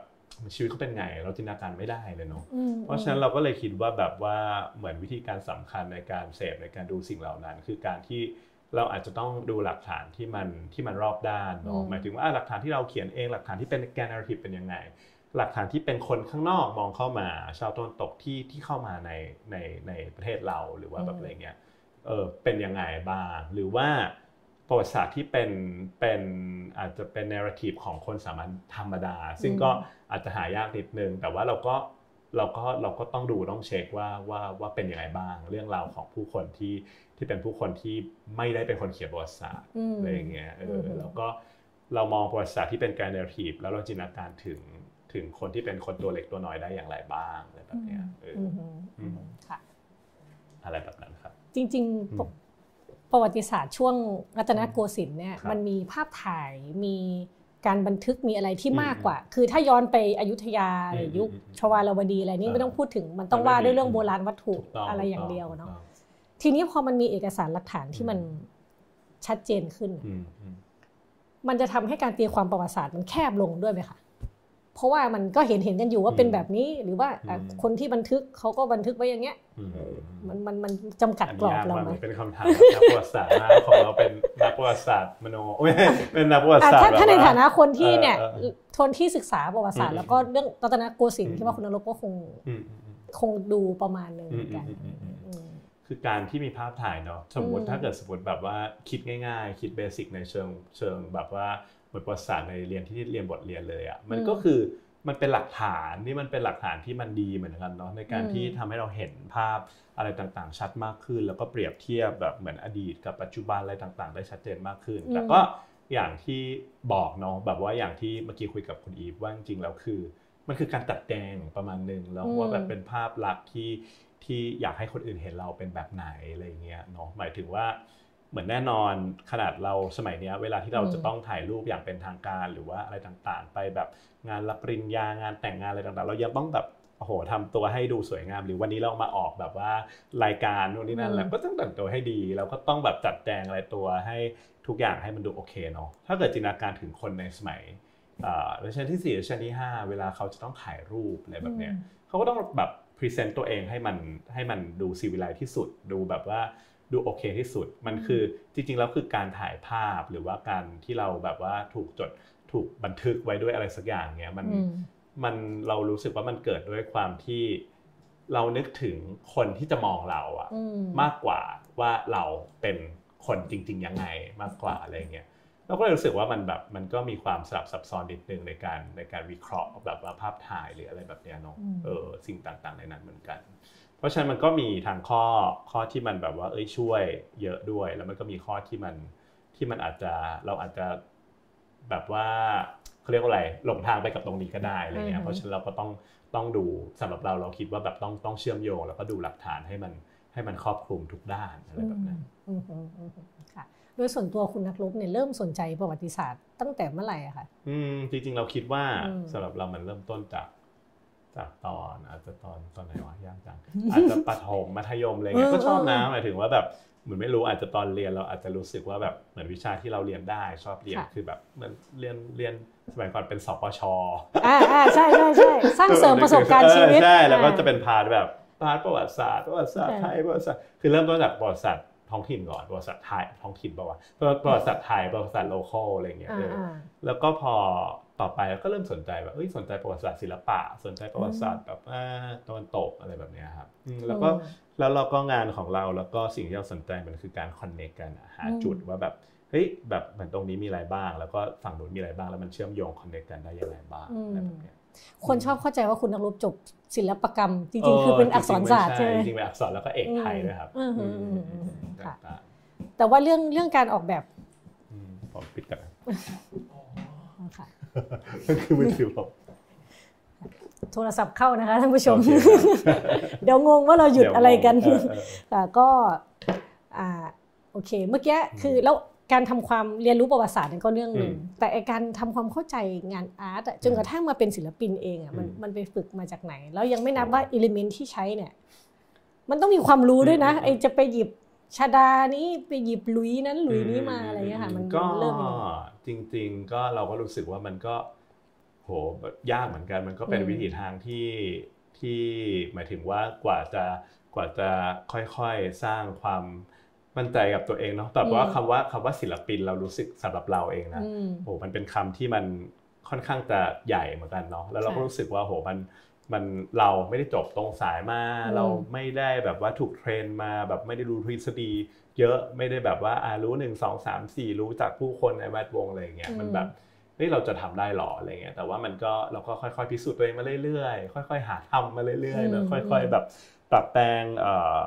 ชีวิตเขาเป็นไง เราจินตนาการไม่ได้เลยเนาะเพราะฉะนั้นเราก็เลยคิดว่าแบบว่าเหมือนวิธีการสำคัญในการเสพในการดูสิ่งเหล่านั้น คือการที่เราอาจจะต้องดูหลักฐานที่มันที่มันรอบด้านเนาะหมายถึงว่าหลักฐานที่เราเขียนเองหลักฐานที่เป็นแกนนาร์ทีฟเป็นยังไง หลักฐานที่เป็นคนข้างนอกมองเข้ามาชาวตะวันตกที่ที่เข้ามาในในในประเทศเราหรือว่าแบบอะไรเงี้ยเออเป็นยังไงบ้างหรือว่า ประวัติศาสตร์ที่เป็นเป็นอาจจะเป็นเนรทีฟของคนสามัญธรรมดา ซึ่งก็อาจจะหายากนิดนึง แต่ว่าเราก็เราก็เราก็ต้องดูต้องเช็คว่าว่าว่าเป็นยังไงบ้าง เรื่องราวของผู้คนที่ที่เป็นผู้คนที่ไม่ได้เป็นคนเขียนประวัติศาสตร์อะไรอย่างเงี้ยเออแล้วก็เรามองประวัติศาสตร์ที่เป็นการเนรทีฟแล้วเราจินตนาการถึงถึงคนที่เป็นคนตัวเล็กตัวน้อยได้อย่างไรบ้างอะไรแบบเนี้ยเออค่ะอะไรแบบนั้นครับ จริงๆ ประวัติศาสตร์ช่วงรัตนโกสินทร์เนี่ยมันมีภาพถ่ายมีการบันทึกมีอะไรที่มากกว่า คือถ้าย้อนไปอยุธยายุคชวาลวดีอะไรนี่ไม่ต้องพูดถึงมันต้องว่าด้วยเรื่องโบราณวัตถุอะไรอย่างเดียวเนาะทีนี้พอมันมีเอกสารหลักฐานที่มันชัดเจนขึ้น มันจะทำให้การตีความประวัติศาสตร์มันแคบลงด้วยไหมคะ เพราะว่ามันก็เห็นเห็นกันอยู่ว่าเป็นแบบนี้หรือว่าคนที่บันทึกเขาก็บันทึกไว้อย่างเงี้ยมันมันมันจำกัดกรอบเราไหมเป็นคำถามนักประวัติศาสตร์นะของเราเป็นนักประวัติศาสตร์มโนเป็นนักประวัติศาสตร์ถ้าในฐานะคนที่เนี่ยทนที่ศึกษาประวัติศาสตร์แล้วก็เรื่องรัตนโกสินทร์ที่ว่าคุณนรกก็คงคงดูประมาณนึงเหมือนกันคือการที่มีภาพถ่ายเนาะสมมติถ้าเกิดสมมติแบบว่าคิดง่าย ๆ คิดเบสิกในเชิงเชิงแบบว่า บทประวัติศาสตร์ในเรียนที่เรียนบทเรียนเลยอะมันก็คือมันเป็นหลักฐานที่มันเป็นหลักฐานที่มันดีเหมือนกันเนาะในการที่ทำให้เราเห็นภาพอะไรต่างๆ ชัดมากขึ้น แล้วก็เปรียบเทียบแบบเหมือนอดีตกับปัจจุบันอะไรต่างๆ ได้ชัดเจนมากขึ้น แต่ก็อย่างที่บอกเนาะแบบว่าอย่างที่เมื่อกี้คุยกับคุณอีฟว่าจริงๆแล้วคือ มันคือการตัดแดงประมาณหนึ่งแล้วว่าแบบเป็นภาพลักษณ์ที่ที่อยากให้คนอื่นเห็นเราเป็นแบบไหนอะไรเงี้ยเนาะหมายถึงว่า เหมือนแน่นอนขนาดเราสมัยนี้เวลาที่เราจะต้องถ่ายรูปอย่างเป็นทางการ หรือว่าอะไรต่างๆ ไปแบบงานรับปริญญางานแต่งงานอะไรต่างๆ เรายังต้องแบบโอ้โหทำตัวให้ดูสวยงาม หรือวันนี้เรามาออกแบบว่ารายการนู่นนี่นั่นแล้วก็ต้องแต่งตัวให้ดีเราก็ต้องแบบจัดแจงอะไรตัวให้ทุกอย่างให้มันดูโอเคเนาะถ้าเกิดจินตนาการถึงคนในสมัยรัชกาลที่4รัชกาลที่ 5 เวลาเขาจะต้องถ่ายรูปอะไรแบบเนี้ยเขาก็ต้องแบบ present ตัวเองให้มันให้มันดู civilized ที่สุดดูแบบว่า ดูโอเคที่สุด มันคือจริงๆแล้วคือการถ่ายภาพหรือว่าการที่เราแบบว่าถูกจดถูกบันทึกไว้ด้วยอะไรสักอย่างเนี้ยมันมันเรารู้สึกว่ามันเกิดด้วยความที่เรานึกถึงคนที่จะมองเราอะมากกว่าว่าเราเป็นคนจริง ๆ ยังไงมากกว่าอะไรเงี้ยเราก็เลยรู้สึกว่ามันแบบมันก็มีความสลับซับซ้อนนิดนึงในการในการวิเคราะห์แบบว่าภาพถ่ายหรืออะไรแบบเนี้ยเนาะเออสิ่งต่างๆในนั้นเหมือนกันเพ ราะฉะนั้นมันก็มีทางข้อข้อที่มันแบบว่าเอ้ยช่วยเยอะด้วย แล้วมันก็มีข้อที่มันที่มันอาจจะเราอาจจะแบบว่าเขาเรียกว่าอะไรหลงทางไปกับตรงนี้ก็ได้อะไรเงี้ยเพราะฉะนั้นเราก็ต้องต้องดูสำหรับเราเราคิดว่าแบบต้องต้องเชื่อมโยง แล้วก็ดูหลักฐานให้มันให้มันครอบคลุมทุกด้านอะไรแบบนั้นค่ะโดยส่วนตัวคุณนักลบเนี่ยเริ่มสนใจประวัติศาสตร์ตั้งแต่เมื่อไหร่อะคะอืมจริงๆเราคิดว่าสำหรับเรามันเริ่มต้นจาก จากตอนอาจจะตอนตอนไหนวะยากจังอาจจะประถมมัธยมอะไรเงี้ยก็ชอบนะหมายถึงว่าแบบเหมือนไม่รู้อาจจะตอนเรียนเราอาจจะรู้สึกว่าแบบเหมือนวิชาที่เราเรียนได้ชอบเรียนคือแบบเหมือนเรียนเรียนสมัยก่อนเป็นสปชอ่าอ่าใช่ใช่ใช่สร้างเสริมประสบการณ์ชีวิตใช่แล้วก็จะเป็น part แบบ part ประวัติศาสตร์ประวัติศาสตร์ไทยประวัติศาสตร์คือเริ่มต้นจากประวัติศาสตร์ท้องถิ่นก่อนประวัติศาสตร์ไทยท้องถิ่นป่าวะประวัติศาสตร์ไทยประวัติศาสตร์ local อะไรเงี้ยแล้วก็พอ ต่อไปก็เริ่มสนใจแบบเอ้ยสนใจประวัติศาสตร์ศิลปะ สนใจประวัติศาสตร์แบบตะวันตกอะไรแบบนี้ครับแล้วก็แล้วเราก็งานของเราแล้วก็สิ่งที่เราสนใจมันคือการคอนเนคกันหาจุดว่าแบบเฮ้ยแบบเหมือนตรงนี้มีอะไรบ้าง แล้วก็ฝั่งนู้นมีอะไรบ้างแล้วมันเชื่อมโยงคอนเนคกันได้ยังไงบ้างอะไรแบบนี้คนชอบเข้าใจว่าคุณนักรบจบศิลปกรรม จริงๆ คือเป็นอักษรศาสตร์ใช่ไหมจริงๆเป็นอักษรแล้วก็เอกไทยด้วยครับแต่ว่าเรื่องเรื่องการออกแบบผมปิดกันค่ะ นั่นคือมือถือผมโทรศัพท์เข้านะคะท่านผู้ชม เดี๋ยวงงว่าเราหยุดอะไรกันแต่ก็อ่าโอเค เมื่อกี้คือแล้วการทำความเรียนรู้ประวัติศาสตร์นั่นก็เรื่องหนึ่งแต่การทำความเข้าใจงานอาร์ตจนกระทั่งมาเป็นศิลปินเองอะมันมันไปฝึกมาจากไหน แล้วยังไม่นับว่าอิเลเมนที่ใช้เนี่ย มันต้องมีความรู้ด้วยนะไอจะไปหยิบ ชาดานี้ไปหยิบลุยนั้นลุยนี้มาอะไรเงี้ยค่ะ มันก็จริง ๆ ก็เราก็รู้สึกว่ามันก็ โหยากเหมือนกัน มันก็เป็นวิธีทางที่ที่หมายถึงว่ากว่าจะกว่าจะค่อยๆสร้างความมั่นใจกับตัวเองเนาะแต่ว่าคำว่าคำว่าศิลปินเรารู้สึกสำหรับเราเองนะโหมันเป็นคำที่มันค่อนข้างจะใหญ่เหมือนกันเนาะแล้วเราก็รู้สึกว่าโหมัน มันเราไม่ได้จบตรงสายมาเราไม่ได้แบบว่าถูกเทรนมาแบบไม่ได้รู้ทฤษฎี เยอะไม่ได้แบบว่าอ่ารู้หนึ่งสองสามสี่รู้จากผู้คนในแวดวงอะไรเงี้ยมันแบบเฮ้ยเราจะทำได้หรออะไรเงี้ยแต่ว่ามันก็เราก็ค่อยๆพิสูจน์ตัวเองมาเรื่อยๆ ค่อย ๆ หาทำมาเรื่อยๆแล้วค่อย ๆ แบบปรับแปลงเอ่อ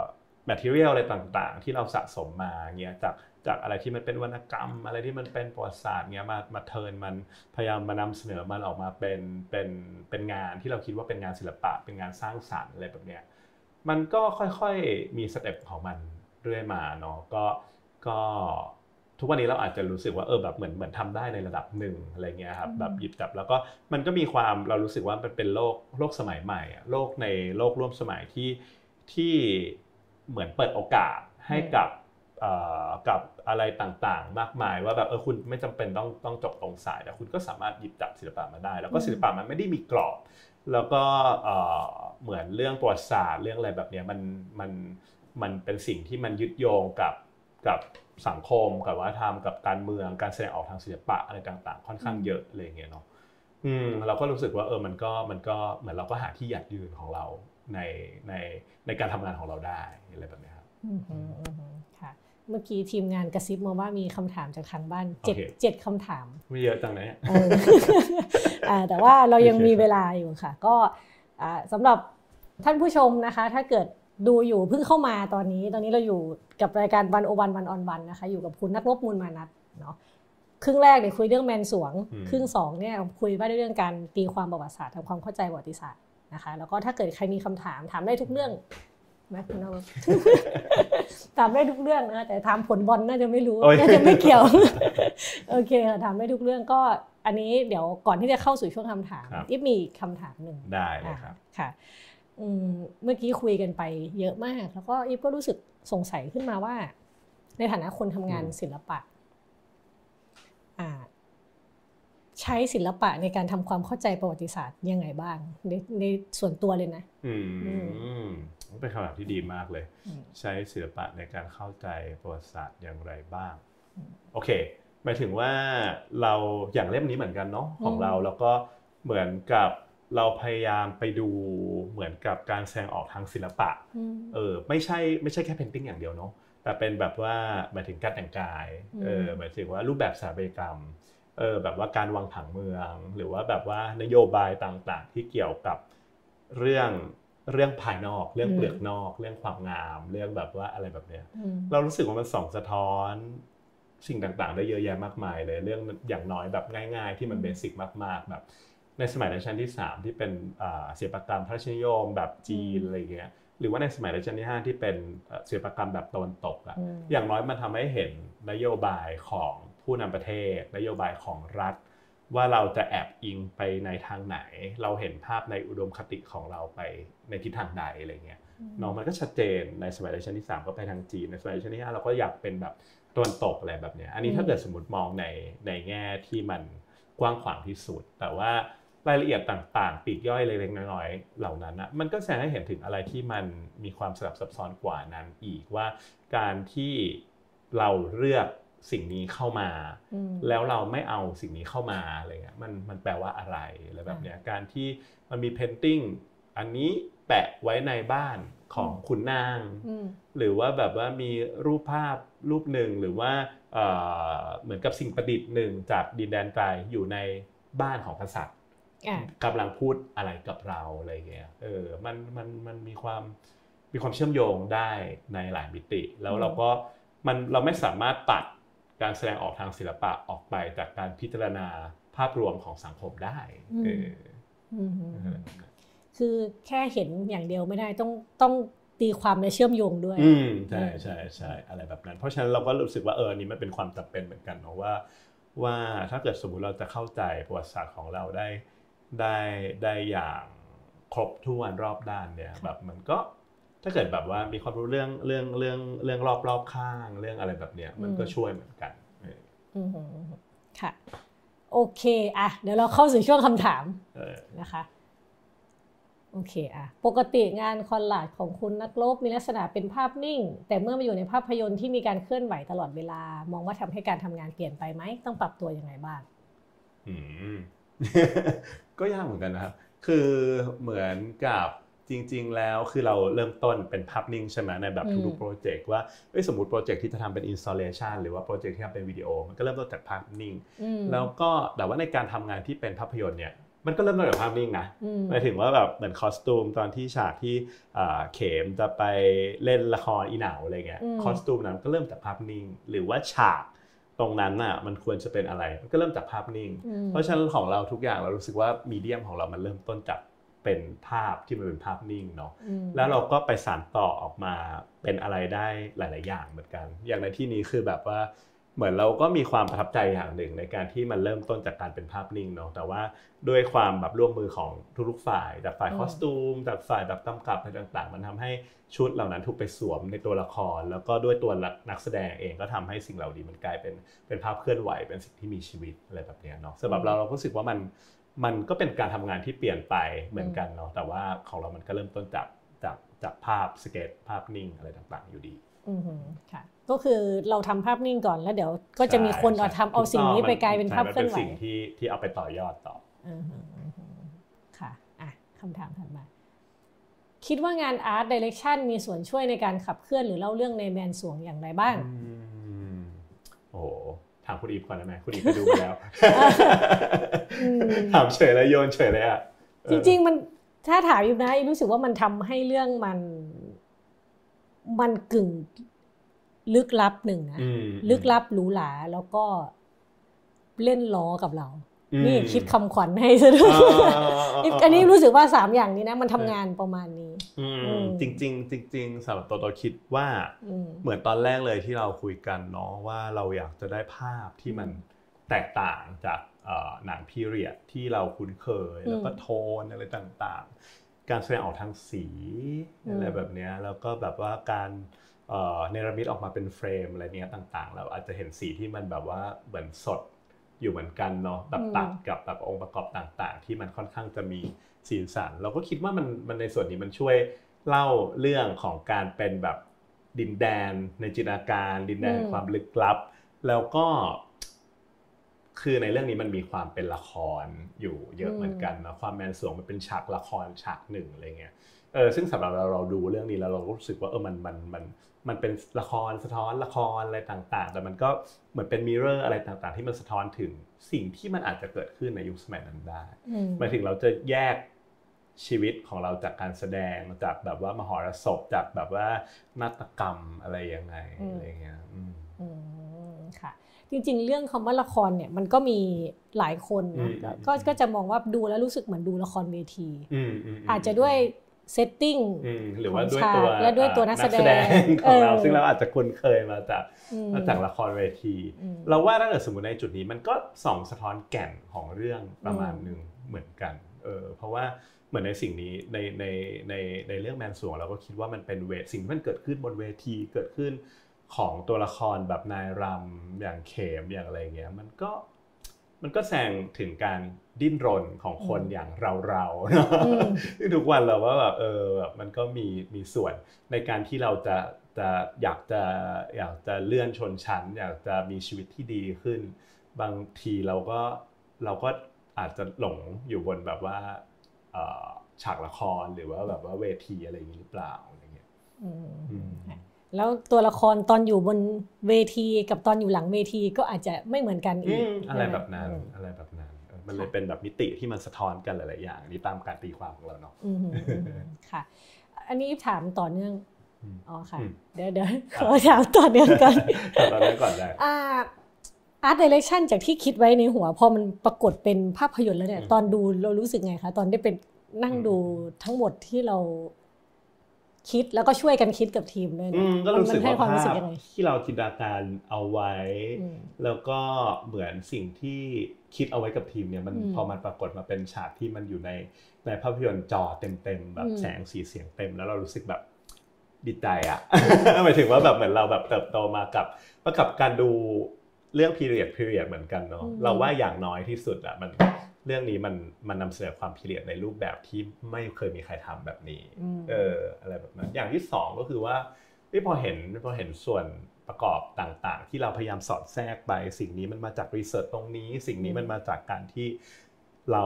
material อะไรต่างๆ ที่เราสะสมมาเงี้ยจาก จากอะไรที่มันเป็นวรรณกรรม อะไรที่มันเป็นประวัติศาสตร์เงี้ยมามาเทินมันพยายามมานำเสนอมันออกมาเป็นเป็นเป็นงานที่เราคิดว่าเป็นงานศิลปะ เป็นงานสร้างสรรค์อะไรแบบเนี้ยมันก็ค่อยๆมีสเต็ปของมันเรื่อยมาเนาะก็ก็ทุกวันนี้เราอาจจะรู้สึกว่าเออแบบเหมือนเหมือนทำได้ในระดับหนึ่งอะไรเงี้ยครับแบบหยิบจับแล้วก็มันก็มีความเรารู้สึกว่ามันเป็นโลกโลกสมัยใหม่อะโลกในโลกร่วมสมัยที่ที่เหมือนเปิดโอกาสให้กับ กับอะไรต่างๆ มากมายว่าแบบเออคุณไม่จำเป็นต้องต้องจบตรงสายแต่คุณก็สามารถหยิบจับศิลปะมาได้ แล้วก็ศิลปะมันไม่ได้มีกรอบ แล้วก็เหมือนเรื่องประวัติศาสตร์เรื่องอะไรแบบนี้มันมันมันเป็นสิ่งที่มันยึดโยงกับกับสังคมกับวัฒนธรรมกับการเมืองการแสดงออกทางศิลปะอะไรต่างๆ ค่อนข้างเยอะอะไรเงี้ยเนาะอืมเราก็รู้สึกว่าเออมันก็มันก็เหมือนเราก็หาที่หยัดยืนของเราในในในการทำงานของเราได้อะไรแบบนี้ครับค่ะ เมื่อกี้ทีมงานกระซิบมาว่ามีคำถามจากทางบ้านเจ็ดเจ็ดคำถามไม่เยอะจังนะแต่ว่าเรายังมีเวลาอยู่ค่ะ ก็สำหรับท่านผู้ชมนะคะ ถ้าเกิดดูอยู่เพิ่งเข้ามาตอนนี้ ตอนนี้เราอยู่กับรายการวันโอวันวันออนวันนะคะ อยู่กับคุณนักรบมูลมานัทเนาะครึ่งแรกเนี่ยคุยเรื่องแมนสวง ครึ่งสองเนี่ยคุยว่าเรื่องการตีความประวัติศาสตร์ทำความเข้าใจประวัติศาสตร์นะคะ แล้วก็ถ้าเกิดใครมีคำถามถามได้ทุกเรื่อง ไหมคุณนรถามได้ทุกเรื่องนะแต่ถามผลบอลน่าจะไม่รู้น่าจะไม่เกี่ยวโอเคค่ะถามได้ทุกเรื่องก็อันนี้เดี๋ยวก่อนที่จะเข้าสู่ช่วงคำถามอีฟมีคำถามหนึ่งได้เลยครับค่ะเมื่อกี้คุยกันไปเยอะมาก แล้วก็อีฟก็รู้สึกสงสัยขึ้นมาว่า ในฐานะคนทำงานศิลปะ ใช้ศิลปะในการทำความเข้าใจประวัติศาสตร์ยังไงบ้าง ในในส่วนตัวเลยนะ อืมเป็นคำถามที่ดีมากเลย ใช้ศิลปะในการเข้าใจประวัติศาสตร์อย่างไรบ้าง โอเค หมายถึงว่าเราอย่างเล่มนี้เหมือนกันเนาะของเราแล้วก็เหมือนกับเราพยายามไปดูเหมือนกับการแสดงออกทางศิลปะ เออไม่ใช่ไม่ใช่แค่เพนติ้งอย่างเดียวเนาะแต่เป็นแบบว่าหมายถึงการแต่งกาย เออหมายถึงว่ารูปแบบสถาปัตยกรรม เออแบบว่าการวางผังเมือง หรือว่าแบบว่านโยบายต่างๆ ที่เกี่ยวกับเรื่องเรื่องภายนอก เรื่องเปลือกนอก เรื่องความงาม เรื่องแบบว่าอะไรแบบเนี้ย เรารู้สึกว่ามันส่องสะท้อนสิ่งต่างๆ ได้เยอะแยะมากมายเลยเรื่องอย่างน้อยแบบง่าย ๆ ที่มันเบสิกมากๆแบบในสมัยรัชกาลที่ 3 ที่เป็นศิลปกรรมพระราชนิยมแบบจีนอะไรเงี้ยหรือว่าในสมัยรัชกาลที่ 5 ที่เป็นศิลปกรรมแบบตะวันตกอะอย่างน้อยมันทำให้เห็นนโยบายของ ผู้นำประเทศ นโยบายของรัฐ ว่าเราจะแอบอิงไปในทางไหน เราเห็นภาพในอุดมคติของเราไปในทิศทางใดอะไรเงี้ยน้องมันก็ชัดเจนในสมัยรัชกาลที่ 3 ก็ไปทางจีนในสมัยรัชกาลที่5เราก็อยากเป็นแบบตะวันตกอะไรแบบเนี้ยอันนี้ถ้าเกิดสมมติมองในในแง่ที่มันกว้างขวางที่สุด แต่ว่ารายละเอียดต่างๆ ปลีกย่อยเล็กๆน้อยๆเหล่านั้นนะมันก็แสดงให้เห็นถึงอะไรที่มันมีความสลับซับซ้อนกว่านั้นอีกว่า การที่เราเลือก สิ่งนี้เข้ามา แล้วเราไม่เอาสิ่งนี้เข้ามาอะไรเงี้ยมันมันแปลว่าอะไรอะไรแบบเนี้ยการที่มันมี painting อันนี้แปะไว้ในบ้านของขุนนาง หรือว่าแบบว่ามีรูปภาพรูปหนึ่งหรือว่าเหมือนกับสิ่งประดิษฐ์หนึ่งจากดินแดนไกลอยู่ในบ้านของกษัตริย์กำลังพูดอะไรกับเราอะไรเงี้ยเออมันมันมันมีความมีความเชื่อมโยงได้ในหลายมิติ แล้วเราก็มันเราไม่สามารถตัด การแสดงออกทางศิลปะออกไปจากการพิจารณาภาพรวมของสังคมได้เออคือแค่เห็นอย่างเดียวไม่ได้ต้องต้องตีความและเชื่อมโยงด้วย อืมใช่ใช่ใช่อะไรแบบนั้น เพราะฉะนั้นเราก็รู้สึกว่าเออนี่มันเป็นความจำเป็นเหมือนกันเนาะว่า ว่าถ้าเกิดสมมุติเราจะเข้าใจประวัติศาสตร์ของเราได้ได้ได้อย่างครบถ้วนรอบด้านเนี่ยแบบมันก็ ถ้าเกิดแบบว่ามีความรู้เรื่องเรื่องเรื่องเรื่องรอบรอบข้างเรื่องอะไรแบบเนี้ยมันก็ช่วยเหมือนกันค่ะ โอเคอะเดี๋ยวเราเข้าสู่ช่วงคำถามนะคะโอเคอะปกติงาน collage ของคุณนักรบมีลักษณะเป็นภาพนิ่ง แต่เมื่อมาอยู่ในภาพยนตร์ที่มีการเคลื่อนไหวตลอดเวลา มองว่าทำให้การทำงานเปลี่ยนไปไหมต้องปรับตัวยังไงบ้างอืมก็ยากเหมือนกันนะครับ คือเหมือนกับ จริง ๆ แล้วคือเราเริ่มต้นเป็นภาพนิ่งใช่ไหมในแบบทุกๆ project ว่าสมมติ project ที่จะทำเป็น installation หรือว่า project ที่ทำเป็นวิดีโอ มันก็เริ่มต้นจากภาพนิ่ง แล้วก็แต่ว่าในการทำงานที่เป็นภาพยนตร์เนี่ยมันก็เริ่มต้นจากภาพนิ่งนะหมายถึงว่าแบบเหมือนคอสตูมตอนที่ฉากที่เข็มจะไปเล่นละครอีหนาวอะไรเงี้ยคอสตูมนั้นก็เริ่มจากภาพนิ่ง หรือว่าฉากตรงนั้นน่ะมันควรจะเป็นอะไรมันก็เริ่มจากภาพนิ่ง เพราะฉะนั้นของเราทุกอย่างเรารู้สึกว่ามีเดียมของเรามันเริ่มต้นจาก เป็เป็นภาพที่มันเป็นภาพนิ่งเนาะแล้วเราก็ไปสานต่อออกมาเป็นอะไรได้หลาย ๆ อย่างเหมือนกัน อย่างในที่นี้คือแบบว่าเหมือนเราก็มีความประทับใจอย่างหนึ่งในการที่มันเริ่มต้นจากการเป็นภาพนิ่งเนาะแต่ว่าด้วยความแบบร่วมมือของทุกๆฝ่ายจากฝ่ายคอสตูมจากฝ่ายแบบกำกับอะไรต่างๆ มันทำให้ชุดเหล่านั้นถูกไปสวมในตัวละคร แล้วก็ด้วยตัวนักแสดงเองก็ทำให้สิ่งเหล่านี้มันกลายเป็นเป็นภาพเคลื่อนไหวเป็นสิ่งที่มีชีวิตอะไรแบบนี้เนาะสำหรับเราเราก็รู้สึกว่ามัน มันก็เป็นการทำงานที่เปลี่ยนไปเหมือนกันเนาะแต่ว่าของเรามันก็เริ่มต้นจากจากจากภาพสเก็ตภาพนิ่งอะไรต่างๆ อยู่ดีอืมค่ะก็คือเราทำภาพนิ่งก่อนแล้วเดี๋ยวก็จะมีคนเอาทำเอาสิ่งนี้ไปกลายเป็นภาพเคลื่อนไหวเป็นสิ่งที่ที่เอาไปต่อยอดต่อค่ะอะคำถามถัดมา คิดว่างานอาร์ตดิเรกชันมีส่วนช่วยในการขับเคลื่อนหรือเล่าเรื่องในแมนสวงอย่างไรบ้างโอ้ถามคุณอีฟก่อนได้ไหมคุณอีฟไปดูมาแล้วถามเฉยแล้วโยนเฉยเลยอะจริง ๆ มันถ้าถามอยู่นะรู้สึกว่ามันทำให้เรื่องมัน มันกึ่งลึกลับหนึ่งนะลึกลับหรูหราแล้วก็เล่นล้อกับเรา นี่คิดคำขวัญให้ซะด้วยอันนี้รู้สึกว่าสามอย่างนี้นะ มันทำงานประมาณนี้จริงจริงจริงสำหรับตัวตัวคิดว่าเหมือนตอนแรกเลยที่เราคุยกันเนาะว่าเราอยากจะได้ภาพที่มันแตกต่างจากหนังพีเรียดที่เราคุ้นเคย แล้วก็โทนอะไรต่างๆ การแสดงออกทางสีอะไรแบบนี้แล้วก็แบบว่าการเนรมิตออกมาเป็นเฟรมอะไรเนี้ยต่างๆ เราอาจจะเห็นสีที่มันแบบว่าเหมือนสด อยู่เหมือนกันเนาะแบบตัดกับแบบองค์ประกอบต่าง ๆ ที่มันค่อนข้างจะมีสีสัน เราก็คิดว่ามันมันในส่วนนี้มันช่วยเล่าเรื่องของการเป็นแบบดินแดนในจินตนาการ ดินแดนความลึกลับ แล้วก็ คือในเรื่องนี้มันมีความเป็นละครอยู่เยอะเหมือนกันนะความแมนสวงมันเป็นฉากละครฉากหนึ่งอะไรเงี้ย เออซึ่งสำหรับเราเราดูเรื่องนี้แล้วเราก็รู้สึกว่าเออมันมันมันมันเป็นละครสะท้อนละครอะไรต่างๆ แต่มันก็เหมือนเป็นมิเรอร์อะไรต่างๆ ที่มันสะท้อนถึงสิ่งที่มันอาจจะเกิดขึ้นในยุคสมัยนั้นได้หมายถึงเราจะแยกชีวิตของเราจากการแสดงจากแบบว่ามหรสพจากแบบว่านาฏกรรมอะไรยังไงอะไรเงี้ยค่ะ จริงๆ เรื่องคำว่าละครเนี่ยมันก็มีหลายคนนะก็ก็จะมองว่าดูแล้วรู้สึกเหมือนดูละครเวที อาจจะด้วย เซตติ้งหรือว่าด้วยตัวและด้วยตัวนักแสดงของเราซึ่งเราอาจจะคุ้นเคยมาจากมาจากละครเวที เราว่าถ้าเกิดสมมติในจุดนี้มันก็ส่องสะท้อนแก่นของเรื่องประมาณหนึ่งเหมือนกันเออเพราะว่าเหมือนในสิ่งนี้ในในในในเรื่องแมนสวงเราก็คิดว่ามันเป็นเวทสิ่งที่มันเกิดขึ้นบนเวทีเกิดขึ้นของตัวละครแบบนายรำอย่างเขมอย่างอะไรเงี้ยมันก็ มันก็แสดงถึงการดิ้นรนของคนอย่างเราเราทุกวันเราว่าแบบเออแบบมันก็มีมีส่วนในการที่เราจะจะอยากจะอยากจะเลื่อนชนชั้น อยากจะมีชีวิตที่ดีขึ้น บางทีเราก็เราก็อาจจะหลงอยู่บนแบบว่าฉากละครหรือว่าแบบว่าเวทีอะไรอย่างนี้หรือเปล่าอะไรเงี้ย แล้วตัวละครตอนอยู่บนเวทีกับตอนอยู่หลังเวทีก็อาจจะไม่เหมือนกันอีกอะไรแบบนั้นอะไรแบบนั้น มันเลยเป็นแบบมิติที่มันสะท้อนกันหลายๆอย่างนี่ตามการตีความของเราเนาะค่ะ อันนี้ถามต่อเนื่องอ๋อค่ะ เดี๋ยวเดี๋ยวขอถามต่อเนื่องก่อนต่อเนื่องก่อนได้อ่าอาร์ตเดเรคชั่นจากที่คิดไว้ในหัวพอมันปรากฏเป็นภาพยนตร์แล้วเนี่ย ตอนดูเรารู้สึกไงคะ ตอนได้เป็นนั่งดูทั้งหมดที่เรา คิดแล้วก็ช่วยกันคิดกับทีมด้วยนะก็รู้สึกว่าภาพที่เราจินตนาการเอาไว้ แล้วก็เหมือนสิ่งที่คิดเอาไว้กับทีมเนี่ยมันพอมันปรากฏมาเป็นฉากที่มันอยู่ในในภาพยนตร์จอเต็มๆแบบแสงสีเสียงเต็ม แล้วเรารู้สึกแบบดีใจอะหมายถึงว่าแบบเหมือนเราแบบเติบโตมากับประกับการดูเรื่องพีเรียดพีเรียดเหมือนกันเนาะเราว่าอย่างน้อยที่สุดอะมัน เรื่องนี้มันมันนำเสนอความพิเรียดในรูปแบบที่ไม่เคยมีใครทำแบบนี้เอออะไรแบบนั้นอย่างที่สองก็คือว่าที่พอเห็นพอเห็นส่วนประกอบต่างๆ ที่เราพยายามสอดแทรกไป สิ่งนี้มันมาจากรีเสิร์ชตรงนี้ สิ่งนี้มันมาจากการที่เรา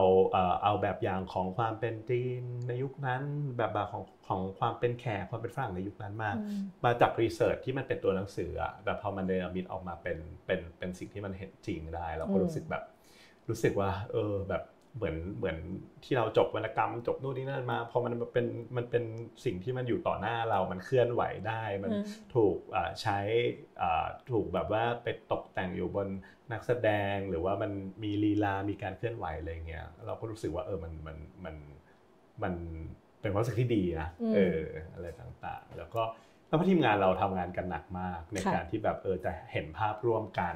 เอาแบบอย่างของความเป็นจีนในยุคนั้น แบบแบบของของความเป็นแขกความเป็นฝรั่งในยุคนั้นมา มาจากรีเสิร์ชที่มันเป็นตัวหนังสืออะแบบพอมันเดนามิดออกมาเป็นเป็นเป็นสิ่งที่มันเห็นจริงได้ เราก็รู้สึกแบบ รู้สึกว่า เออแบบเหมือนเหมือนที่เราจบวรรณกรรม จบนู่นนี่นั่นมาพอมันเป็นมันเป็นสิ่งที่มันอยู่ต่อหน้าเรา มันเคลื่อนไหวได้ มันถูกใช้ถูกแบบว่าไปตกแต่งอยู่บนนักแสดง หรือว่ามันมีลีลา มีการเคลื่อนไหวอะไรเงี้ย เราก็รู้สึกว่าเออมันมันมันมันเป็นความรู้สึกที่ดีนะเอออะไรต่างๆ แล้วก็ แล้วทีมงานเราทำงานกันหนักมาก ในการที่แบบเออจะเห็นภาพร่วมกัน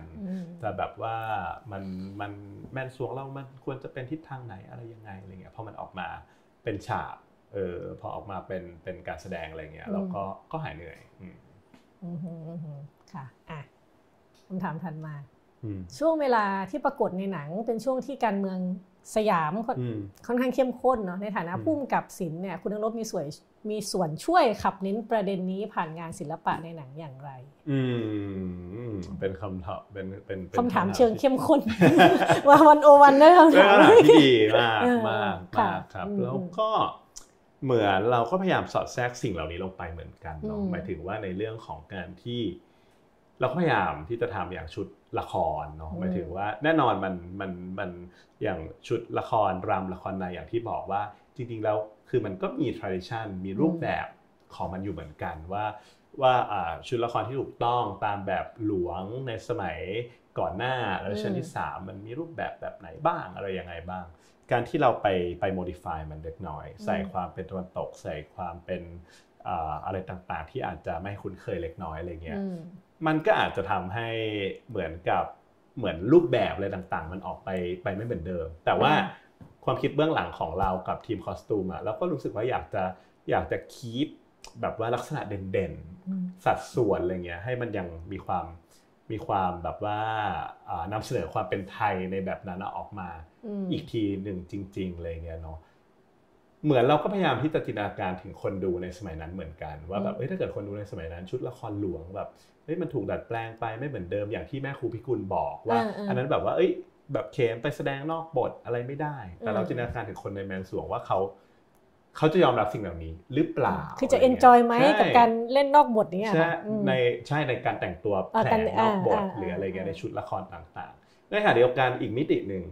จะแบบว่ามันมันแม่นสวงเรามันควรจะเป็นทิศทางไหนอะไรยังไงอะไรเงี้ยพอมันออกมาเป็นฉากเออพอออกมาเป็นเป็นการแสดงอะไรเงี้ยเราก็ก็หายเหนื่อยอืมค่ะอะคำถามถัดมาช่วงเวลาที่ปรากฏในหนังเป็นช่วงที่การเมืองสยามค่อนข้างเข้มข้นเนาะในฐานะผู้กำกับศิลป์เนี่ยคุณนังรบมีส่วน มีส่วนช่วยขับเน้นประเด็นนี้ผ่านงานศิลปะในหนังอย่างไร อืม เป็นคำถามเป็นเป็นคำถามเชิงเข้มข้น ว่าวันโอวันได้คำถามที่ดีมากมากมากครับ แล้วก็เหมือนเราก็พยายามสอดแทรกสิ่งเหล่านี้ลงไปเหมือนกันเนาะหมายถึงว่าในเรื่องของการที่ เราก็พยายามที่จะทำอย่างชุดละครเนาะหมายถึงว่าแน่นอนมันมันมันอย่างชุดละครรำละครในอย่างที่บอกว่าจริงๆแล้ว คือมันก็มี tradition มีรูปแบบของมันอยู่เหมือนกันว่าว่าชุดละครที่ถูกต้องตามแบบหลวงในสมัยก่อนหน้ารัชกาลที่3มันมีรูปแบบแบบไหนบ้างอะไรยังไงบ้าง การที่เราไปไป modify มันเล็กน้อย ใส่ความเป็นตะวันตก ใส่ความเป็นอะไรต่างๆ ที่อาจจะไม่คุ้นเคยเล็กน้อยอะไรเงี้ยมันก็อาจจะทำให้เหมือนกับเหมือนรูปแบบอะไรต่างๆ มันออกไปไปไม่เหมือนเดิม แต่ว่า ความคิดเบื้องหลังของเรากับทีมคอสตูมอะเราก็รู้สึกว่าอยากจะอยากจะคีปแบบว่าลักษณะเด่นๆ สัดส่วนอะไรเงี้ยให้มันยังมีความมีความแบบว่านำเสนอความเป็นไทยในแบบนั้นออกมาอีกทีหนึ่งจริงๆเลยเงี้ยเนาะเหมือนเราก็พยายามที่จะจินตนาการถึงคนดูในสมัยนั้นเหมือนกัน ว่าแบบเอ้ยถ้าเกิดคนดูในสมัยนั้น ชุดละครหลวงแบบเฮ้ยมันถูกดัดแปลงไปไม่เหมือนเดิมอย่างที่แม่ครูพิกุลบอกว่า อันนั้นแบบว่าเอ้ย แบบเขมไปแสดงนอกบทอะไรไม่ได้ แต่เราจินตนาการถึงคนในแมนสรวงว่าเขาเขาจะยอมรับสิ่งเหล่านี้หรือเปล่า คือจะ en joy ไหมกับการเล่นนอกบทนี้ใช่ในใช่ในการแต่งตัวแผลงนอกบทหรืออะไรเงี้ยในชุดละครต่างๆในขณะเดียวกันอีกมิติหนึ่ง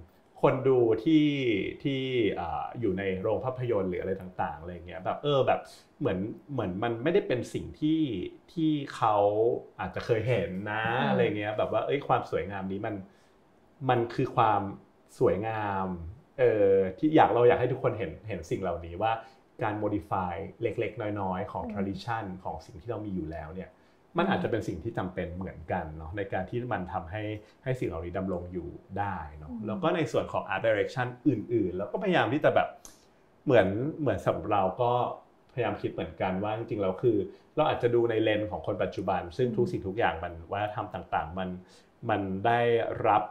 คนดูที่ที่อยู่ในโรงภาพยนตร์หรืออะไรต่างๆอะไรเงี้ยแบบเออแบบเหมือนเหมือนมันไม่ได้เป็นสิ่งที่ที่เขาอาจจะเคยเห็นนะอะไรเงี้ยแบบว่าเอ้ยความสวยงามนี้มัน มันคือความสวยงามเออที่อยากเราอยากให้ทุกคนเห็นเห็นสิ่งเหล่านี้ว่าการ modify เล็กๆ น้อยๆ ของ tradition ของสิ่งที่เรามีอยู่แล้วเนี่ยมันอาจจะเป็นสิ่งที่จำเป็นเหมือนกันเนาะในการที่มันทำให้ให้สิ่งเหล่านี้ดำรงอยู่ได้เนาะแล้วก็ในส่วนของ art direction อื่นๆ แล้วก็พยายามที่จะแบบเหมือนเหมือนสำหรับเราก็พยายามคิดเหมือนกันว่าจริงๆเราคือ เราอาจจะดูในเลนของคนปัจจุบัน ซึ่งทุกสิ่งทุกอย่างมันวัฒนธรรมต่างๆ มันมันได้รับ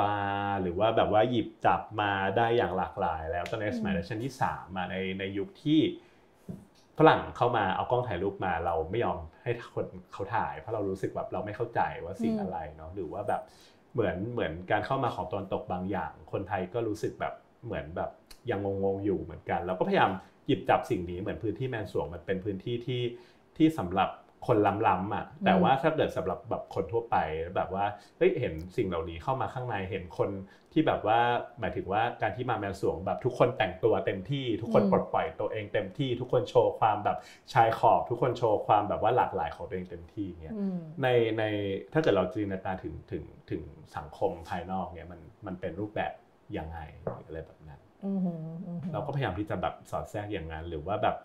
มาหรือว่าแบบว่าหยิบจับมาได้อย่างหลากหลาย แล้วตอนในสมัยรัชกาลที่3มาในในยุคที่ฝรั่งเข้ามาเอากล้องถ่ายรูปมาเราไม่ยอมให้คนเขาถ่าย เพราะเรารู้สึกแบบเราไม่เข้าใจว่าสิ่งอะไรเนาะหรือว่าแบบเหมือนเหมือนการเข้ามาของตอนตกบางอย่าง คนไทยก็รู้สึกแบบเหมือนแบบยังงงๆอยู่เหมือนกันเราก็พยายามหยิบจับสิ่งนี้เหมือนพื้นที่แมนสวงมันเป็นพื้นที่ที่ที่สำหรับ คนล้ำๆอะแต่ว่าถ้าเกิดสำหรับแบบคนทั่วไปแบบว่าเฮ้ยเห็นสิ่งเหล่านี้เข้ามาข้างในเห็นคนที่แบบว่าหมายถึงว่าการที่มาแมนสวงแบบทุกคนแต่งตัวเต็มที่ ทุกคนปลดปล่อยตัวเองเต็มที่ ทุกคนโชว์ความแบบชายขอบ ทุกคนโชว์ความแบบว่าหลากหลายของตัวเองเต็มที่เนี่ยในในถ้าเกิดเราจินตนาการถึงถึงถึงสังคมภายนอกเนี่ยมันมันเป็นรูปแบบยังไงอะไรแบบนั้นเราก็พยายามที่จะแบบสอดแทรกอย่างนั้นหรือว่าแบบ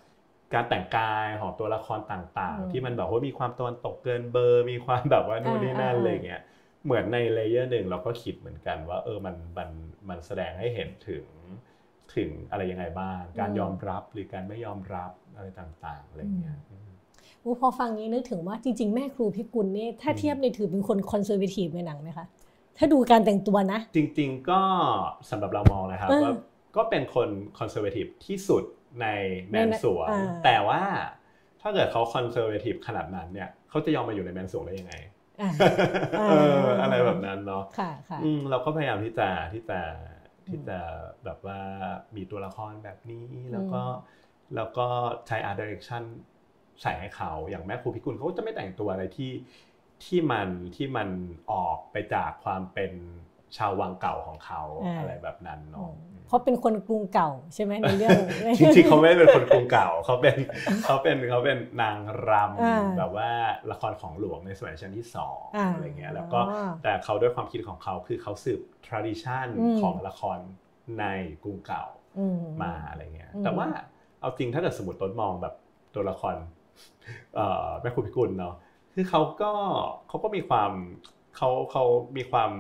การแต่งกายของตัวละครต่างๆ ที่มันแบบว่ามีความตะวันตกเกินเบอร์ มีความแบบว่านู่นนี่นั่นอะไรเงี้ยเหมือนใน layer หนึ่งเราก็คิดเหมือนกันว่า เออมันมันมันแสดงให้เห็นถึงถึงอะไรยังไงบ้าง การยอมรับหรือการไม่ยอมรับอะไรต่างๆอะไรเงี้ยพอฟังนี้นึกถึงว่าจริงๆ แม่ครูพิกุลนี่ถ้าเทียบในถือเป็นคน conservative ในหนังไหมคะ ถ้าดูการแต่งตัวนะ จริง ๆ ก็สำหรับเรามองนะครับว่าก็เป็นคน conservative ที่สุด ในแมนสรวงแต่ว่าถ้าเกิดเขา conservative ขนาดนั้นเนี่ยเขาจะยอมมาอยู่ในแมนสรวงได้ยังไงอะไรแบบนั้นเนาะเราก็พยายามที่จะที่จะที่จะแบบว่ามีตัวละครแบบนี้แล้วก็แล้วก็ใช้อาร์ตเดเรคชั่นใส่ให้เขาอย่างแม่ครูพิกุลเขาจะไม่แต่งตัวอะไรที่ที่มันที่มันออกไปจากความเป็น ชาววังเก่าของเขาอะไรแบบนั้นเนาะเพราะเป็นคนกรุงเก่าใช่ไหมในเรื่องจริงๆเขาไม่เป็นคนกรุงเก่าเขาเป็นเขาเป็นเขาเป็นนางรำแบบว่าละครของหลวงในสมัยชั้นที่สองอะไรเงี้ยแล้วก็แต่เขาด้วยความคิดของเขาคือเขาสืบ tradition ของละครในกรุงเก่ามาอะไรเงี้ยแต่ว่าเอาจริงถ้าเกิดสมมติต้นมองแบบตัวละครแม่คุณพิกุลเนาะคือเขาก็เขาก็มีความเขาเขามีความ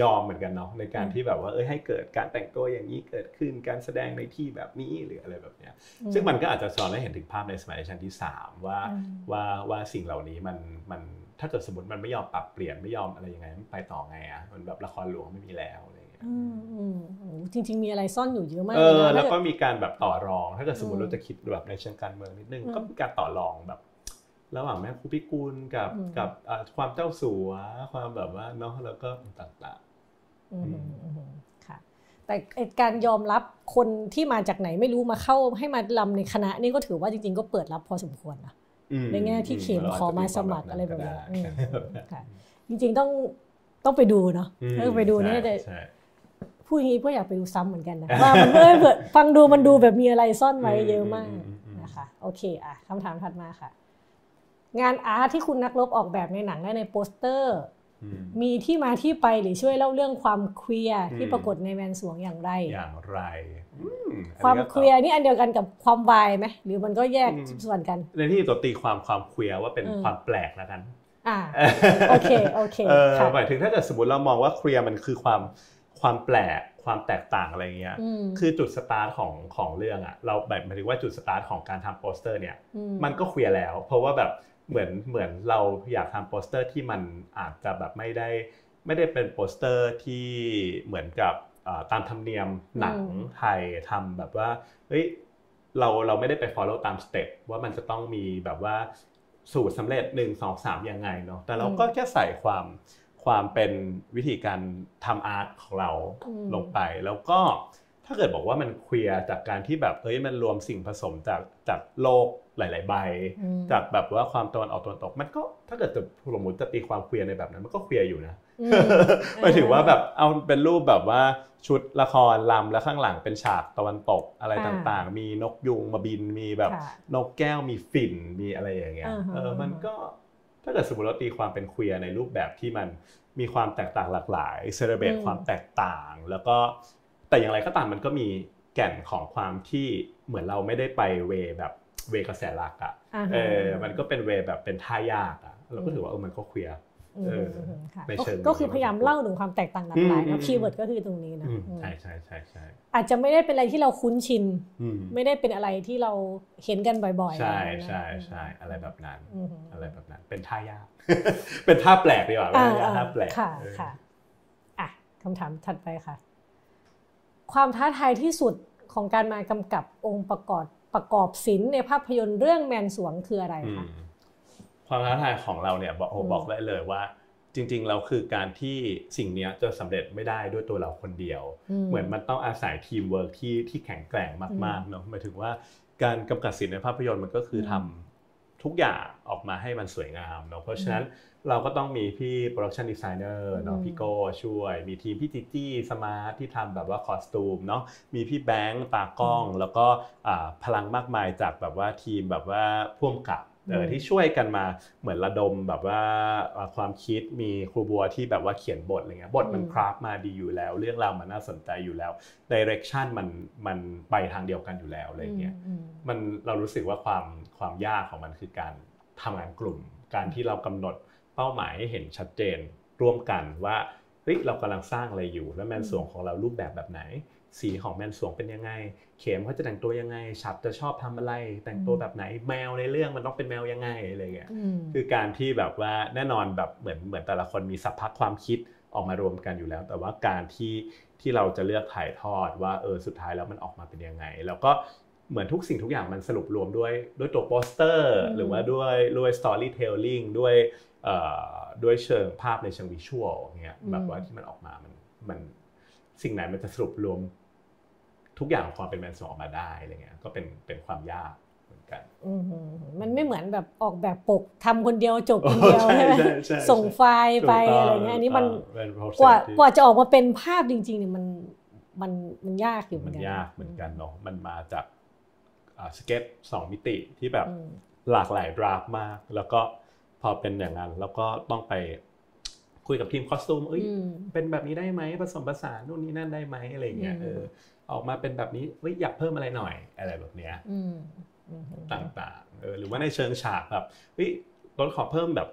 ยอมเหมือนกันเนาะในการที่แบบว่าเอ้ยให้เกิดการแต่งตัวอย่างนี้เกิดขึ้นการแสดงในที่แบบนี้หรืออะไรแบบเนี้ยซึ่งมันก็อาจจะสอนให้เห็นถึงภาพในสมัยรัชกาลที่ 3 ว่าว่าว่าสิ่งเหล่านี้มันมันถ้าเกิดสมมติมันไม่ยอมปรับเปลี่ยนไม่ยอมอะไรยังไงมันไปต่อไงอะมันแบบละครหลวงไม่มีแล้วอะไรอย่างเงี้ยจริง ๆ มีอะไรซ่อนอยู่เยอะมากเออแล้วก็มีการแบบต่อรอง ถ้าเกิดสมมติเราจะคิดแบบในเชิงการเมืองนิดนึงก็มีการต่อรองแบบระหว่างแม่ครูพิกุลกับกับความเจ้าสัวความแบบว่าเนาะแล้วก็ต่าง ค่ะ แต่การยอมรับคนที่มาจากไหนไม่รู้มาเข้าให้มาลำในคณะนี่ก็ถือว่าจริงๆ ก็เปิดรับพอสมควรนะในแง่ที่เข็มขอมาสมัครอะไรแบบนี้ค่ะ จริงๆต้องต้องไปดูเนาะต้องไปดูเนี่ยจะพูดอย่างนี้เพื่ออยากไปดูซ้ำเหมือนกันนะว่ามันเออฟังดูมันดูแบบมีอะไรซ่อนไว้เยอะมากนะคะโอเคอะคำถามถัดมาค่ะ งานอาร์ตที่คุณนักรบออกแบบในหนังและในโปสเตอร์ มีที่มาที่ไปหรือช่วยเล่าเรื่องความ queer ที่ปรากฏในแมนสรวงอย่างไร อย่างไรความ queerียร์นี่อันเดียวกันกับความวายไหมหรือมันก็แยกส่วนกัน ในที่ตัวตีความความ queer ว่าเป็นความแปลกแล้วกันอ่าโอเคโอเคหมายถึงถ้าเกิดสมมติเรามองว่า queer มันคือความความแปลกความแตกต่างอะไรเงี้ย คือจุดสตาร์ทของของเรื่องอะเราแบบหมายถึงว่าจุดสตาร์ทของการทำโปสเตอร์เนี่ย มันก็ queer แล้ว เพราะว่าแบบ เหมือนเหมือนเราอยากทำโปสเตอร์ที่มันอาจจะแบบไม่ได้ไม่ได้เป็นโปสเตอร์ที่เหมือนกับตามธรรมเนียมหนังไทยทำแบบว่าเฮ้ยเราเราไม่ได้ไป follow ตาม step ว่ามันจะต้องมีแบบว่าสูตรสำเร็จ 1 2 3 ยังไงเนาะแต่เราก็แค่ใส่ความความเป็นวิธีการทำ art ของเราลงไป แล้วก็ ถ้าเกิดบอกว่ามัน queer จากการที่แบบเฮ้ยมันรวมสิ่งผสมจากจากโลกหลาย ๆ ใบ จากแบบว่าความตะวันออกตะวันตก มันก็ถ้าเกิดจะสมมติจะตีความเคลียร์ในแบบนั้น มันก็เคลียร์อยู่นะหมายถึงว่าแบบเอาเป็นรูปแบบว่าชุดละครลำแล้วข้างหลังเป็นฉากตะวันตกอะไรต่างๆ มีนกยุงมาบินมีแบบนกแก้วมีฝิ่นมีอะไรอย่างเงี้ยเออมันก็ถ้าเกิดสมมติเราตีความเป็นเคลียร์ในรูปแบบที่มันมีความแตกต่างหลากหลายเซเลเบตความแตกต่าง แล้วก็ แต่อย่างไรก็ตามมันก็มีแก่นของความที่เหมือนเราไม่ได้ไปเวแบบเวกระแสหลักอะเออมันก็เป็นเวแบบเป็นท่ายากอะเราก็ถือว่าเออมันก็เคลียร์ในเชิงก็คือพยายามเล่าถึงความแตกต่างหลากหลายนะคีย์เวิร์ดก็คือตรงนี้นะใช่ใช่ใช่ใช่อาจจะไม่ได้เป็นอะไรที่เราคุ้นชิน ไม่ได้เป็นอะไรที่เราเห็นกันบ่อยๆ ใช่ใช่ใช่อะไรแบบนั้นอะไรแบบนั้น เป็นท่ายาก เป็นท่าแปลกดีกว่าท่าแปลกค่ะค่ะอะคำถามถัดไปค่ะ ความท้าทายที่สุดของการมากำกับองค์ประกอบประกอบศิลป์ในภาพยนตร์เรื่องแมนสรวงคืออะไรคะความท้าทายของเราเนี่ยบอกบอกได้เลยว่า จริง ๆ เราคือการที่สิ่งนี้จะสำเร็จไม่ได้ด้วยตัวเราคนเดียว เหมือนมันต้องอาศัยทีมเวิร์กที่ที่แข็งแกร่งมากๆเนาะหมายถึงว่าการกำกับศิลป์ในภาพยนตร์มันก็คือทำ ทุกอย่างออกมาให้มันสวยงามเนาะเพราะฉะนั้นเราก็ต้องมีพี่ production designer เนาะพี่โก้ช่วย มีทีมพี่จิจี้สมาร์ทที่ทำแบบว่า costume เนาะมีพี่แบงค์ตากล้อง แล้วก็พลังมากมายจากแบบว่าทีมแบบว่าพ่วงกับที่ช่วยกันมาเหมือนระดมแบบว่าความคิดมีครูบัวที่แบบว่าเขียนบทอะไรเงี้ยบทมัน craft มาดีอยู่แล้ว เรื่องราวมันน่าสนใจอยู่แล้ว direction มันมันไปทางเดียวกันอยู่แล้วอะไรเงี้ยมันเรารู้สึกว่าความ ความยากของมันคือการทำงานกลุ่ม การที่เรากำหนดเป้าหมายให้เห็นชัดเจนร่วมกันว่าเฮ้ยเรากำลังสร้างอะไรอยู่ แล้วแมนสวงของเรารูปแบบแบบไหน สีของแมนสวงเป็นยังไง เข็มเขาจะแต่งตัวยังไง ฉับจะชอบทำอะไร แต่งตัวแบบไหนแมวในเรื่องมันต้องเป็นแมวยังไงอะไรเงี้ยคือการที่แบบว่าแน่นอนแบบเหมือนเหมือนแต่ละคนมีสัพพะความคิดออกมารวมกันอยู่แล้ว แต่ว่าการที่ที่เราจะเลือกถ่ายทอดว่าเออสุดท้ายแล้วมันออกมาเป็นยังไง แล้วก็ เหมือนทุกสิ่งทุกอย่างมันสรุปรวมด้วยด้วยตัวโปสเตอร์ หรือว่าด้วยด้วยสตอรี่เทลลิ่งด้วยด้วยเชิงภาพในเชิงวิชวลเงี้ยแบบว่าที่มันออกมามันมันสิ่งไหนมันจะสรุปรวมทุกอย่างความเป็นแมนสออกมาได้อะไรเงี้ยก็เป็นเป็นความยากเหมือนกันมันไม่เหมือนแบบออกแบบปกทำคนเดียวจบคนเดียวใช่ไหมส่งไฟล์ไปอะไรเงี้ยอันนี้มันกว่ากว่าจะออกมาเป็นภาพจริงๆเนี่ยมันมันมันยากอยู่เหมือนกันมันยากเหมือนกันเนาะมันมาจาก สเก็ตสองมิติที่แบบหลากหลายดราฟมาก แล้วก็พอเป็นอย่างนั้น แล้วก็ต้องไปคุยกับทีมคอสตูมเอ้ยเป็นแบบนี้ได้ไหมผสมผสานนู่นนี่นั่นได้ไหมอะไรเงี้ยเออออกมาเป็นแบบนี้เฮ้ยอยากเพิ่มอะไรหน่อยอะไรแบบเนี้ยอืมอืมต่างๆเออหรือว่าในเชิงฉากแบบเฮ้ยรถขอเพิ่มแบบ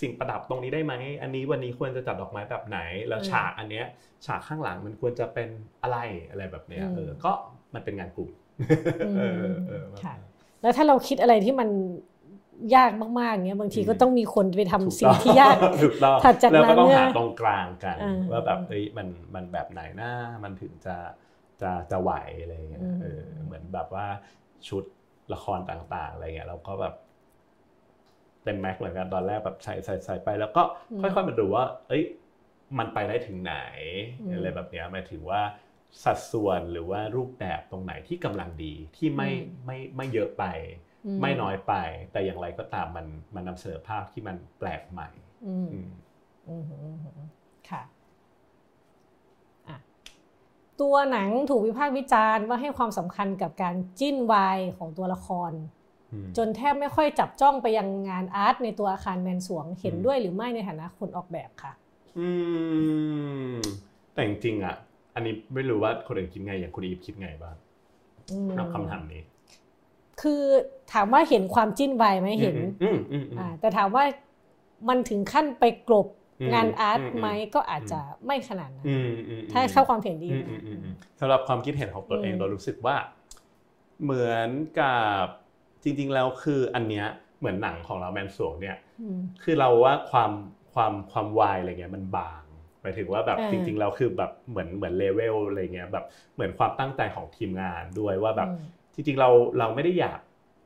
สิ่งประดับตรงนี้ได้ไหม อันนี้วันนี้ควรจะจัดดอกไม้แบบไหน แล้วฉากอันเนี้ยฉากข้างหลังมันควรจะเป็นอะไรอะไรแบบเนี้ยเออก็มันเป็นงานกลุ่มเออเออ ค่ะ แล้วถ้าเราคิดอะไรที่มันยากมากๆเงี้ยบางทีก็ต้องมีคนไปทำสิ่งที่ยากถูกต้องถัดจากแล้วนั้ก็นต้องเนี่ยหาตรงกลางกันอ่าว่าแบบเอ้ยมันมันแบบไหนนะมันถึงจะจะจะไหวอะไรเงี้ยอืมเออเหมือนแบบว่าชุดละครต่างๆอะไรเงี้ยเราก็แบบเต็มแม็กซ์เหมือนกันตอนแรกแบบใส่ใส่ใส่ไปแล้วก็ค่อยๆมาดูว่า เอ้ยมันไปได้ถึงไหนอะไรแบบเนี้ยหมายถึงว่า สัดส่วนหรือว่ารูปแบบตรงไหนที่กำลังดีที่ไม่ไม่ไม่เยอะไป ไม่น้อยไป แต่อย่างไรก็ตามมันมันนำเสนอภาพที่มันแปลกใหม่อืมอืมอืมอืมอืมค่ะอะตัวหนังถูกวิพากษ์วิจารณ์ว่าให้ความสำคัญกับการจิ้นวายของตัวละครอืมจนแทบไม่ค่อยจับจ้องไปยังงานอาร์ตในตัวอาคารแมนสวงเห็นอืมด้วยหรือไม่ในฐานะคนออกแบบค่ะ อืมแต่จริงๆอะ อันนี้ไม่รู้ว่าคนอื่นคิดไงอย่างคุณอีฟคิดไงบ้างอืมกับคำถามนี้ คือถามว่าเห็นความจิ้นวายไหมเห็นอืมอืมอืมอ่าแต่ถามว่ามันถึงขั้นไปกลบอืมงานอาร์ตอืมไหมก็อาจจะไม่ขนาดนั้นอืมอืมถ้าเข้าความเห็นดีอืมนะอืมอืมอืมสำหรับความคิดเห็นของตัวเองอืมเรารู้สึกว่า เหมือนกับจริง ๆ แล้วคืออันเนี้ยเหมือนหนังของเราแมนสวงเนี่ยอืมคือเราว่าความความความวายอะไรเงี้ยมันบาง หมายถึงว่าแบบเออจริงๆเราคือแบบเหมือนเหมือนเลเวลอะไรเงี้ยแบบเหมือนความตั้งใจของทีมงานด้วยว่าแบบอืมจริงๆเราเราไม่ได้อยาก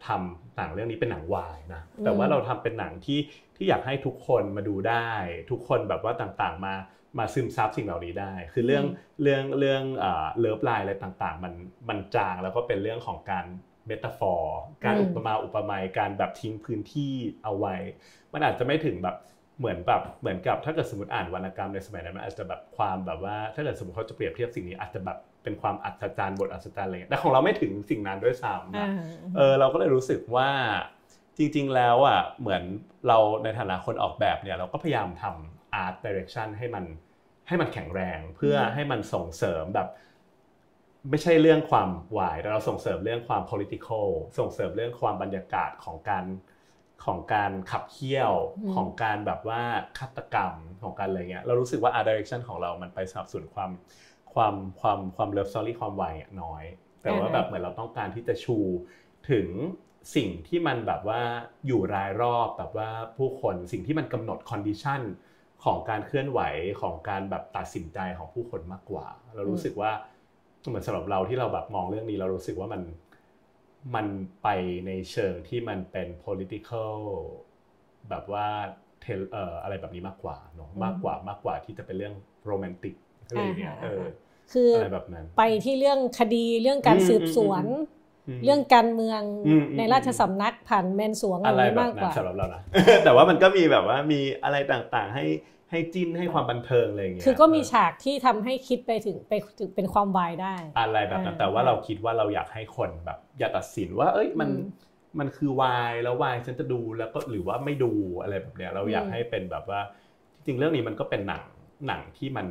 ทำหนังเรื่องนี้เป็นหนังวายนะอืมแต่ว่าเราทำเป็นหนังที่ที่อยากให้ทุกคนมาดูได้ ทุกคนแบบว่าต่างๆมามาซึมซับสิ่งเหล่านี้ได้ คือเรื่องเรื่องเรื่องเอ่อเลิฟไลน์อะไรต่างๆ มันมันจางแล้วก็เป็นเรื่องของการเมตาฟอร์ การอืมอุปมาอุปไมยการแบบทิ้งพื้นที่เอาไว้ มันอาจจะไม่ถึงแบบ เหมือนแบบเหมือนกับถ้าเกิดสมมติอ่านวรรณกรรมในสมัยนั้นมันอาจจะแบบความแบบว่า ถ้าเกิดสมมติเขาจะเปรียบเทียบสิ่งนี้อาจจะแบบเป็นความอัศจรรย์บทอัศจรรย์อะไรเงี้ยแต่ของเราไม่ถึงสิ่งนั้นด้วยซ้ำอ่านะเออเราก็เลยรู้สึกว่าจริง ๆ แล้วอะเหมือนเราในฐานะคนออกแบบเนี่ยเราก็พยายามทำ art direction ให้มันให้มันแข็งแรงเพื่อให้มันส่งเสริมแบบ ไม่ใช่เรื่องความวายแต่เราส่งเสริมเรื่องความ political ส่งเสริมเรื่องความบรรยากาศของการ ของการขับเคี่ยวอืมของการแบบว่าฆาตกรรมของการอะไรเงี้ยเรารู้สึกว่า art direction ของเรามันไปสนับสนุนความความความความ love story ความวายอะน้อย แต่ว่าแบบเหมือนเราต้องการที่จะชูถึงสิ่งที่มันแบบว่าอยู่รายรอบแบบว่าผู้คนสิ่งที่มันกำหนด condition ของการเคลื่อนไหวของการแบบตัดสินใจของผู้คนมากกว่า เรารู้สึกว่าเหมือนสำหรับเราที่เราแบบมองเรื่องนี้ เรารู้สึกว่ามัน มันไปในเชิงที่มันเป็น political แบบว่าเทลเอ่ออะไรแบบนี้มากกว่าเนอะอืมมากกว่ามากกว่าที่จะเป็นเรื่องโรแมนติกอะไรอย่างเงี้ยอ่าเออคือออะไรแบบนั้นไปที่เรื่องคดีเรื่องการอืมสืบสวนมเรื่องการเมืองอืมอืมในราชสำนักผ่านแมนสวงอะอะไรไรแบบมากกนั้นว่าสำหรับเรานะแต่ว่ามันก็มีแบบว่ามีอะไรต่างๆ ให้ ให้จิ้นให้ความบันเทิงอะไรอย่างเงี้ยคือก็มีเออฉากที่ทำให้คิดไปถึงไปถึงเป็นความวายได้ อะไรแบบนั้นอ่าแต่ว่าเราคิดว่าเราอยากให้คนแบบ อย่าตัดสินว่า เอ้ยมันอืมมันคือวายแล้ววายฉันจะดูแล้วก็หรือว่าไม่ดูอะไรแบบเนี้ยเราอยากอืมให้เป็นแบบว่าจริงๆเรื่องนี้มันก็เป็นหนังหนังที่มัน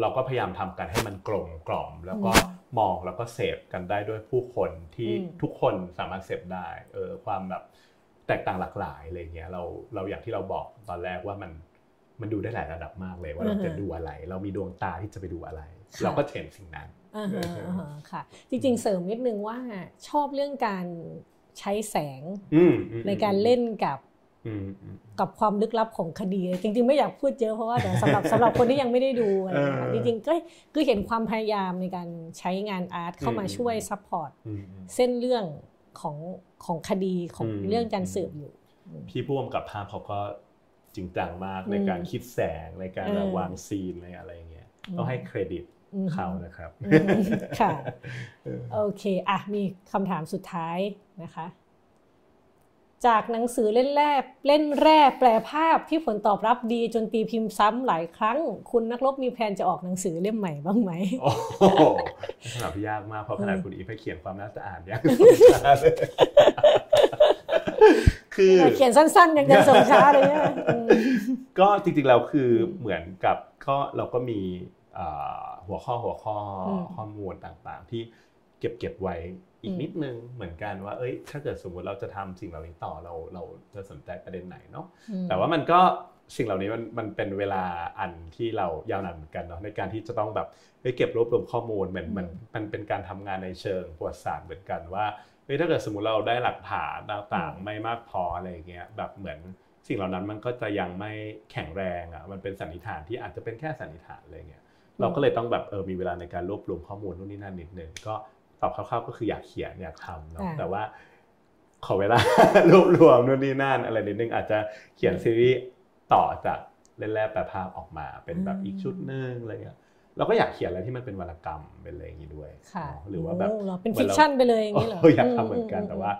เราก็พยายามทำกันให้มันกลมกล่อม แล้วก็มองแล้วก็เสพกันได้ด้วยผู้คนที่อืมทุกคนสามารถเสพได้เออความแบบแตกต่างหลากหลายอะไรเงี้ยเราเราอย่างที่เราบอกตอนแรกว่ามัน มันดูได้หลายระดับมากเลยว่าเราจะดูอะไร เรามีดวงตาที่จะไปดูอะไร เราก็เห็นสิ่งนั้นอ่าฮะอ่าฮะค่ะ จริงๆเสริมนิดนึงว่าชอบเรื่องการใช้แสงอืมอืมในการเล่นกับอืมอืมกับความลึกลับของคดี จริง ๆ ไม่อยากพูดเยอะเพราะว่าเดี๋ยวสำหรับสำหรับคนที่ยังไม่ได้ดูอะไรอย่างเงี้ยเออจริงๆก็คือเห็นความพยายามในการใช้งาน art เข้ามาอืมช่วย support อืมอืมเส้นเรื่องของของคดีของอืมเรื่องการสืบอยู่ พี่ผู้กำกับภาพเขาก็ จริงจังมากในอืมการคิดแสงในการแบบเออวาง scene อะไรอะไรอย่างเงี้ยอืมต้องให้เครดิตอืมเขานะครับอืมค่ะเออโอเคอะมีคำถามสุดท้ายนะคะ จากหนังสือเล่นแรกเล่นแร่แปลภาพที่ผลตอบรับดีจนตีพิมพ์ซ้ำหลายครั้ง คุณนักรบมีแผนจะออกหนังสือเล่มใหม่บ้างไหมโอ้โหขนาดที่ยากมากเพราะขนาดคุณอีฟให้เขียนความน่าจะอ่านยากเลย คือเขียนสั้นๆยังจะส่งช้าเลยเนี่ยอืมก็จริงๆแล้วคือเหมือนกับก็เราก็มีหัวข้อหัวข้อข้อมูลต่างๆ ที่เก็บเก็บไว้อีกนิดนึงเหมือนกันว่า เอ้ย ถ้าเกิดสมมติเราจะทำสิ่งเหล่านี้ต่อเราเราจะสนใจประเด็นไหนเนาะแต่ว่ามันก็สิ่งเหล่านี้มันมันเป็นเวลาอันที่เรายาวนานเหมือนกันเนาะในการที่จะต้องแบบไปเก็บรวบรวมข้อมูลเหมือนมันมันเป็นการทำงานในเชิงประวัติศาสตร์เหมือนกันว่า เฮ้ยถ้าเกิดสมมติเราได้หลักฐานต่างๆไม่มากพออะไรเงี้ยแบบเหมือนสิ่งเหล่านั้นมันก็จะยังไม่แข็งแรงอะมันเป็นสันนิษฐานที่อาจจะเป็นแค่สันนิษฐานอะไรเงี้ยเราก็เลยต้องแบบเออมีเวลาในการรวบรวมข้อมูลนู่นนี่นั่นนิดนึงก็ตอบคร่าวๆก็คืออยากเขียนอยากทำเนาะแต่ว่า ขอเวลารวบรวมนู่นนี่นั่นอะไรนิดนึงอาจจะเขียนซีรีส์ต่อจากเล่นแร่แปลภาพออกมา เป็นแบบอีกชุดนึงอะไรเงี้ย เราก็อยากเขียนอะไรที่มันเป็นวรรณกรรมเป็นอะไรอย่างนี้ด้วยหรือว่าแบบเป็น fiction ไปเลยอย่างนี้เหรออยากทำเหมือนกันแต่ว่า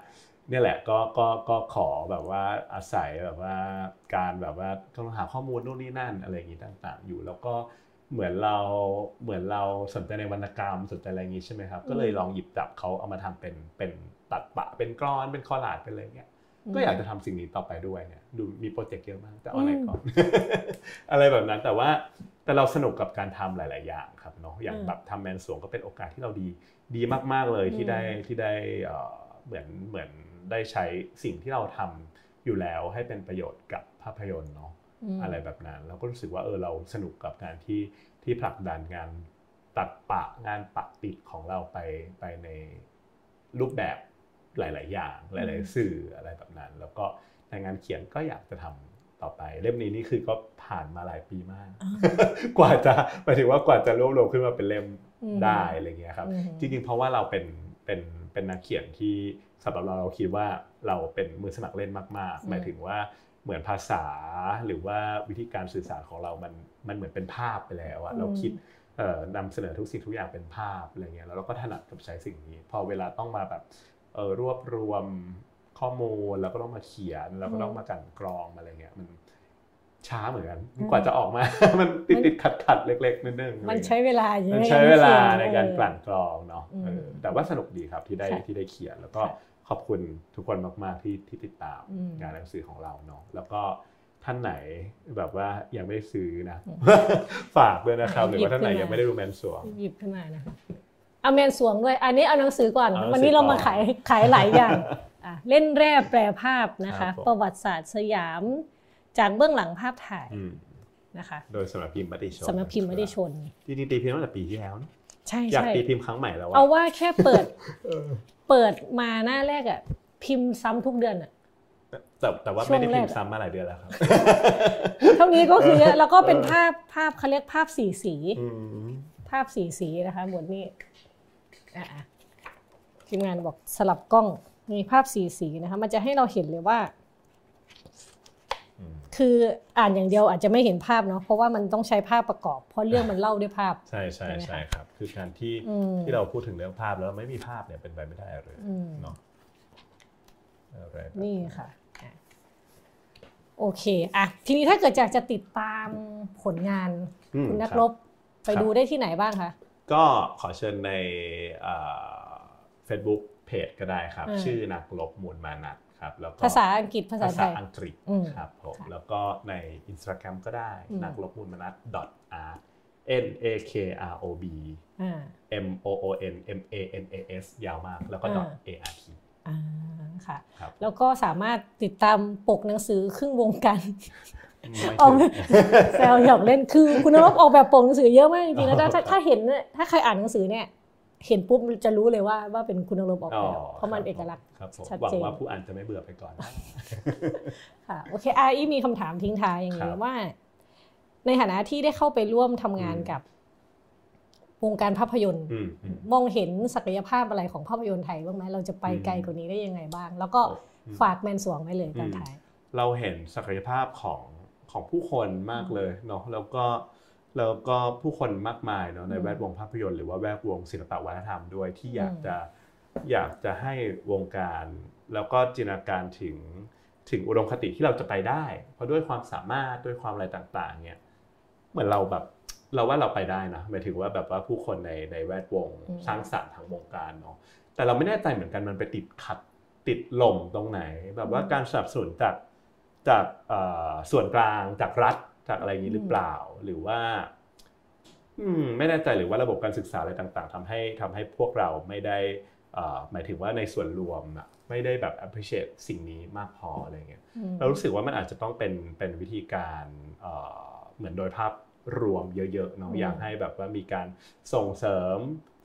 เนี่ยแหละก็ก็ก็ขอแบบว่าอาศัยแบบว่าการแบบว่าต้องหาข้อมูลนู่นนี่นั่นอะไรอย่างนี้ต่างๆ อยู่แล้วก็เหมือนเราเหมือนเราสนใจในวรรณกรรมสนใจอะไรอย่างนี้ใช่ไหมครับ ก็เลยลองหยิบจับเขาเอามาทำเป็นเป็นตัดปะเป็นกรอนเป็นคอลาดเป็นอะไรเงี้ยก็อยากจะทำสิ่งนี้ต่อไปด้วยเนี่ยดูมีโปรเจกต์เยอะมากแต่เอาไหนก่อนอะไรแบบนั้นแต่ว่า แต่เราสนุกกับการทำหลาย ๆ อย่างครับเนาะอย่างแบบทำแมนสวงก็เป็นโอกาสที่เราดีดีมาก ๆ เลยที่ได้ที่ได้เหมือนเหมือนได้ใช้สิ่งที่เราทำอยู่แล้วให้เป็นประโยชน์กับภาพยนตร์เนาะอะไรแบบนั้นเราก็รู้สึกว่าเออเราสนุกกับการที่ที่ผลักดันงานตัดปะงานปักติดของเราไปไปในรูปแบบหลาย ๆ อย่างหลาย ๆ สื่ออะไรแบบนั้น แล้วก็ในงานเขียนก็อยากจะทำ ต่อไป เล่มนี้นี่คือก็ผ่านมาหลายปีมาก กว่าจะหมายถึงว่ากว่าจะรวบรวมขึ้นมาเป็นเล่มได้อะไรเงี้ยครับ จริงๆ เพราะว่าเราเป็นเป็นเป็นนักเขียนที่สำหรับเราเราคิดว่าเราเป็นมือสมัครเล่นมากๆ หมายถึงว่าเหมือนภาษาหรือว่าวิธีการสื่อสารของเรามันมันเหมือนเป็นภาพไปแล้วอะเราคิดนำเสนอทุกสิ่งทุกอย่างเป็นภาพอะไรเงี้ยแล้วเราก็ถนัดกับใช้สิ่งนี้ พอเวลาต้องมาแบบรวบรวม ข้อมูลแล้วก็ต้องมาเขียนแล้วก็ต้องมากันกรองอะไรเงี้ยมันช้าเหมือนกันกว่าจะออกมา มันติดติดขัดขัดเล็กๆนิดนึงมันใช้เวลาอย่างมันใช้เวลาในการกลั่นกรองเนาะแต่ว่าสนุกดีครับที่ได้ที่ได้เขียน แล้วก็ขอบคุณทุกคนมากๆที่ที่ติดตามงานหนังสือของเราเนาะแล้วก็ท่านไหนแบบว่ายังไม่ซื้อนะ ฝากด้วยนะครับหรือว่าท่านไหนยังไม่ได้ดูแมนสวงหยิบขึ้นมานะคะเอาแมนสวงด้วย อันนี้เอาหนังสือก่อนวันนี้เรามาขายขายหลายอย่าง เล่นแร่แปลภาพนะคะ ประวัติศาสตร์สยามจากเบื้องหลังภาพถ่ายนะคะ โดยสำนักพิมพ์มติชนสำนักพิมพ์มติชนจริงๆตีพิมพ์ตั้งแต่ปีที่แล้วใช่อยากตีพิมพ์ครั้งใหม่แล้วเอาว่าแค่เปิดเปิดมาหน้าแรกอะพิมพ์ซ้ำทุกเดือนอะแต่แต่ว่าไม่ได้พิมพ์ซ้ำมาหลายเดือนแล้วครับ เท่านี้ก็คือแล้วก็เป็นภาพภาพเขาเรียกภาพสีสีภาพสีสีนะคะบทนี้ทีมงานบอกสลับกล้อง มีภาพสีสีนะคะมันจะให้เราเห็นเลยว่า คืออ่านอย่างเดียวอาจจะไม่เห็นภาพเนาะเพราะว่ามันต้องใช้ภาพประกอบ เพราะเรื่องมันเล่าด้วยภาพ ใช่ใช่ใช่ครับ คือการที่ที่เราพูดถึงเรื่องภาพแล้วไม่มีภาพเนี่ยเป็นไปไม่ได้เลยเนาะนี่ค่ะโอเคอะทีนี้ถ้าเกิดอยากจะติดตามผลงานคุณนักรบไปดูได้ที่ไหนบ้างคะก็ขอเชิญในเฟซบุ๊ก เพจก็ได้ครับ ชื่อนักลบมูลมานัดครับแล้วก็ภาษาอังกฤษภาษาไทยภาษาอังกฤษครับผมแล้วก็ใน Instagram ก็ได้นักลบมูลมานัด art n a k r o b m o o n m a n a s ยาวมากแล้วก็ a r t ค่ะแล้วก็สามารถติดตามปกหนังสือครึ่งวงการออกแซวหยอกเล่นคือคุณนรบออกแบบปกหนังสือเยอะมากจริงๆแล้วถ้าถ้าเห็นถ้าใครอ่านหนังสือเนี่ย เห็นปุ๊บจะรู้เลยว่าว่าเป็นคุณนรบออกแบบเพราะมันเอกลักษณ์ชัดเจนหวังว่าผู้อ่านจะไม่เบื่อไปก่อนค่ะโอเคอาอีมีคำถามทิ้งท้ายอย่างนี้ว่า ในฐานะที่ได้เข้าไปร่วมทำงานกับวงการภาพยนตร์ มองเห็นศักยภาพอะไรของภาพยนตร์ไทยบ้างไหมเราจะไปไกลกว่านี้ได้ยังไงบ้าง แล้วก็ฝากแมนสวงไว้เลยตอนท้ายเราเห็นศักยภาพของของผู้คนมากเลยเนาะแล้วก็ แล้วก็ผู้คนมากมายเนาะในแวดวงภาพยนตร์หรือว่าแวดวงศิลปวัฒนธรรมด้วยที่อยากจะอยากจะให้วงการ แล้วก็จินตนาการถึงถึงอุดมคติที่เราจะไปได้ เพราะด้วยความสามารถด้วยความอะไรต่างๆเนี่ยเหมือนเราแบบเราว่าเราไปได้นะหมายถึงว่าแบบว่าผู้คนในในแวดวงสร้างสรรค์ทางวงการเนาะแต่เราไม่แน่ใจเหมือนกันมันไปติดขัดติดหล่มตรงไหน แบบว่าการสนับสนุนจากจากส่วนกลางจากรัฐ จากอะไรนี้หรือเปล่า หรือว่า อืม ไม่แน่ใจหรือว่าระบบการศึกษาอะไรต่าง ๆทำให้ทำให้พวกเราไม่ได้หมายถึงว่าในส่วนรวมอะไม่ได้แบบ appreciate สิ่งนี้มากพออะไรเงี้ยเรารู้สึกว่ามันอาจจะต้องเป็นเป็นวิธีการเหมือนโดยภาพรวมเยอะๆเนาะอยากให้แบบว่ามีการส่งเสริม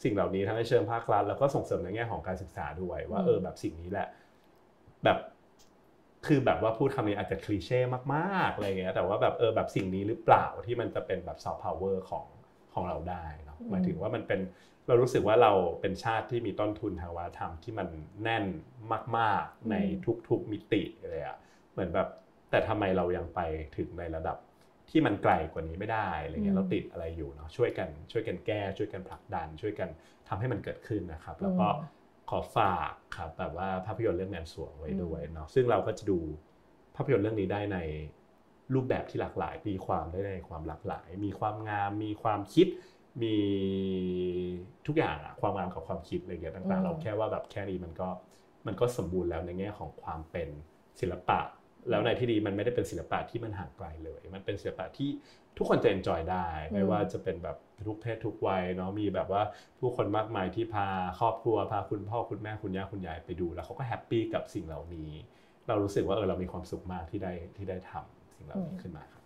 สิ่งเหล่านี้ทั้งในเชิงภาครัฐแล้วก็ส่งเสริมในแง่ของการศึกษาด้วยว่าเออแบบสิ่งนี้แหละ แบบ คือแบบว่าพูดคำนี้อาจจะคลีเช่มากๆอะไรเงี้ยแต่ว่าแบบเออแบบสิ่งนี้หรือเปล่าที่มันจะเป็นแบบซอฟต์พาวเวอร์ของของเราได้เนาะหมายถึงว่ามันเป็นเรารู้สึกว่าเราเป็นชาติที่มีต้นทุนทางวัฒนธรรมที่มันแน่นมาก ๆในทุกๆมิติเลยอะเหมือนแบบแต่ทำไมเรายังไปถึงในระดับที่มันไกลกว่านี้ไม่ได้อะไรเงี้ยเราติดอะไรอยู่เนาะช่วยกันช่วยกันแก้ ช่วยกันผลักดัน ช่วยกันทำให้มันเกิดขึ้นนะครับ แล้วก็ข อฝากครับแบบว่าภาพยนตร์เรื่องแมนสวงไว้ด้วยเนาะซึ่งเราก็จะดูภาพยนตร์เรื่องนี้ได้ในรูปแบบที่หลากหลายมีความได้ในความหลากหลาย มีความงามมีความคิดมีทุกอย่างอะความงามกับความคิดอะไรเงี้ยต่างๆ เราแค่ว่าแบบแค่นี้มันก็มันก็สมบูรณ์แล้วในแง่ของความเป็นศิลปะ แล้วในที่ดีมันไม่ได้เป็นศิลปะที่มันห่างไกลเลย มันเป็นศิลปะที่ทุกคนจะเอนจอยได้ ไม่ว่าจะเป็นแบบทุกเพศทุกวัยเนาะมีแบบว่าผู้คนมากมายที่พาครอบครัวพาคุณพ่อคุณแม่คุณย่าคุณยายไปดู แล้วเขาก็แฮปปี้กับสิ่งเหล่านี้ เรารู้สึกว่าเออเรามีความสุขมากที่ได้ที่ได้ทำสิ่งเหล่านี้ขึ้นมาครับ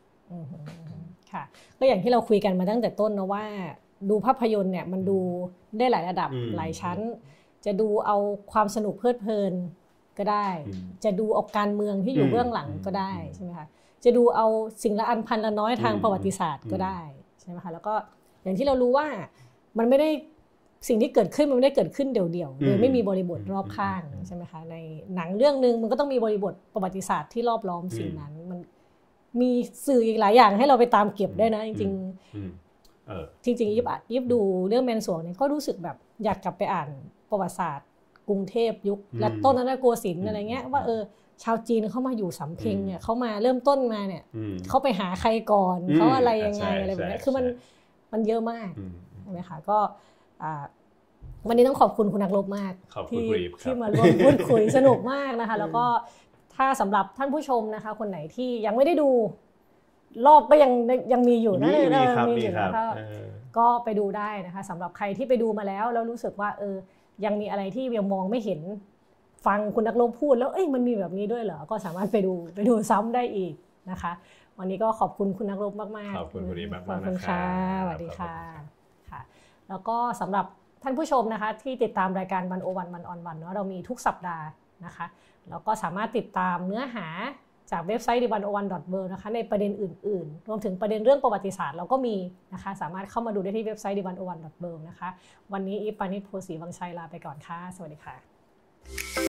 ค่ะก็อย่างที่เราคุยกันมาตั้งแต่ต้นนะว่า ดูภาพยนตร์เนี่ยมันดูได้หลายระดับหลายชั้น จะดูเอาความสนุกเพลิดเพลิน ก็ได้ จะดูเอาการเมืองที่อยู่เบื้องหลังก็ได้ใช่ไหมคะจะดูเอาสิ่งละอันพันละน้อยทางประวัติศาสตร์ก็ได้ใช่ไหมคะแล้วก็อย่างที่เรารู้ว่ามันไม่ได้สิ่งที่เกิดขึ้นมันไม่ได้เกิดขึ้นเดี่ยวๆโดยไม่มีบริบทรอบข้างใช่ไหมคะในหนังเรื่องหนึ่งมันก็ต้องมีบริบทประวัติศาสตร์ที่รอบล้อมสิ่งนั้นมันมีสื่ออีกหลายอย่างให้เราไปตามเก็บได้นะ จริงจริงๆยิบยิบดูเรื่องแมนสวงเนี่ยก็รู้สึกแบบอยากกลับไปอ่านประวัติศาสตร์ กรุงเทพยุคและต้นนันโกสินทร์อะไรเงี้ยว่าเออชาวจีนเขามาอยู่สำเพ็งเนี่ยเขามาเริ่มต้นมาเนี่ยเขาไปหาใครก่อนเขาอะไรยังไงอะไรแบบนี้คือมันมันเยอะมากใช่ไหมคะก็วันนี้ต้องขอบคุณคุณนักรบมากที่ที่มาร่วมพูดคุยสนุกมากนะคะ แล้วก็ถ้าสำหรับท่านผู้ชมนะคะ คนไหนที่ยังไม่ได้ดู รอบก็ยังยังมีอยู่นะมีครับมีครับก็ไปดูได้นะคะสำหรับใครที่ไปดูมาแล้วแล้วรู้สึกว่าเออ ยังมีอะไรที่ยังมองไม่เห็น ฟังคุณนักลบพูดแล้วเอ้ยมันมีแบบนี้ด้วยเหรอ ก็สามารถไปดูไปดูซ้ำได้อีกนะคะ วันนี้ก็ขอบคุณคุณนักลบมากๆขอบคุณคุณดีมากๆขอบคุณค่ะสวัสดีค่ะค่ะ แล้วก็สำหรับท่านผู้ชมนะคะ ที่ติดตามรายการวันโอวันวันออนวันเนาะเรามีทุกสัปดาห์นะคะ แล้วก็สามารถติดตามเนื้อหา จากเว็บไซต์ดิวันโอวันดอทเนะคะในประเด็นอื่น ๆ รวมถึงประเด็นเรื่องประวัติศาสตร์เราก็มีนะคะ สามารถเข้ามาดูได้ที่เว็บไซต์ดิวันโอวันดอทเนะคะ วันนี้อีปานิชโพสีวังชัยลาไปก่อนค่ะ สวัสดีค่ะ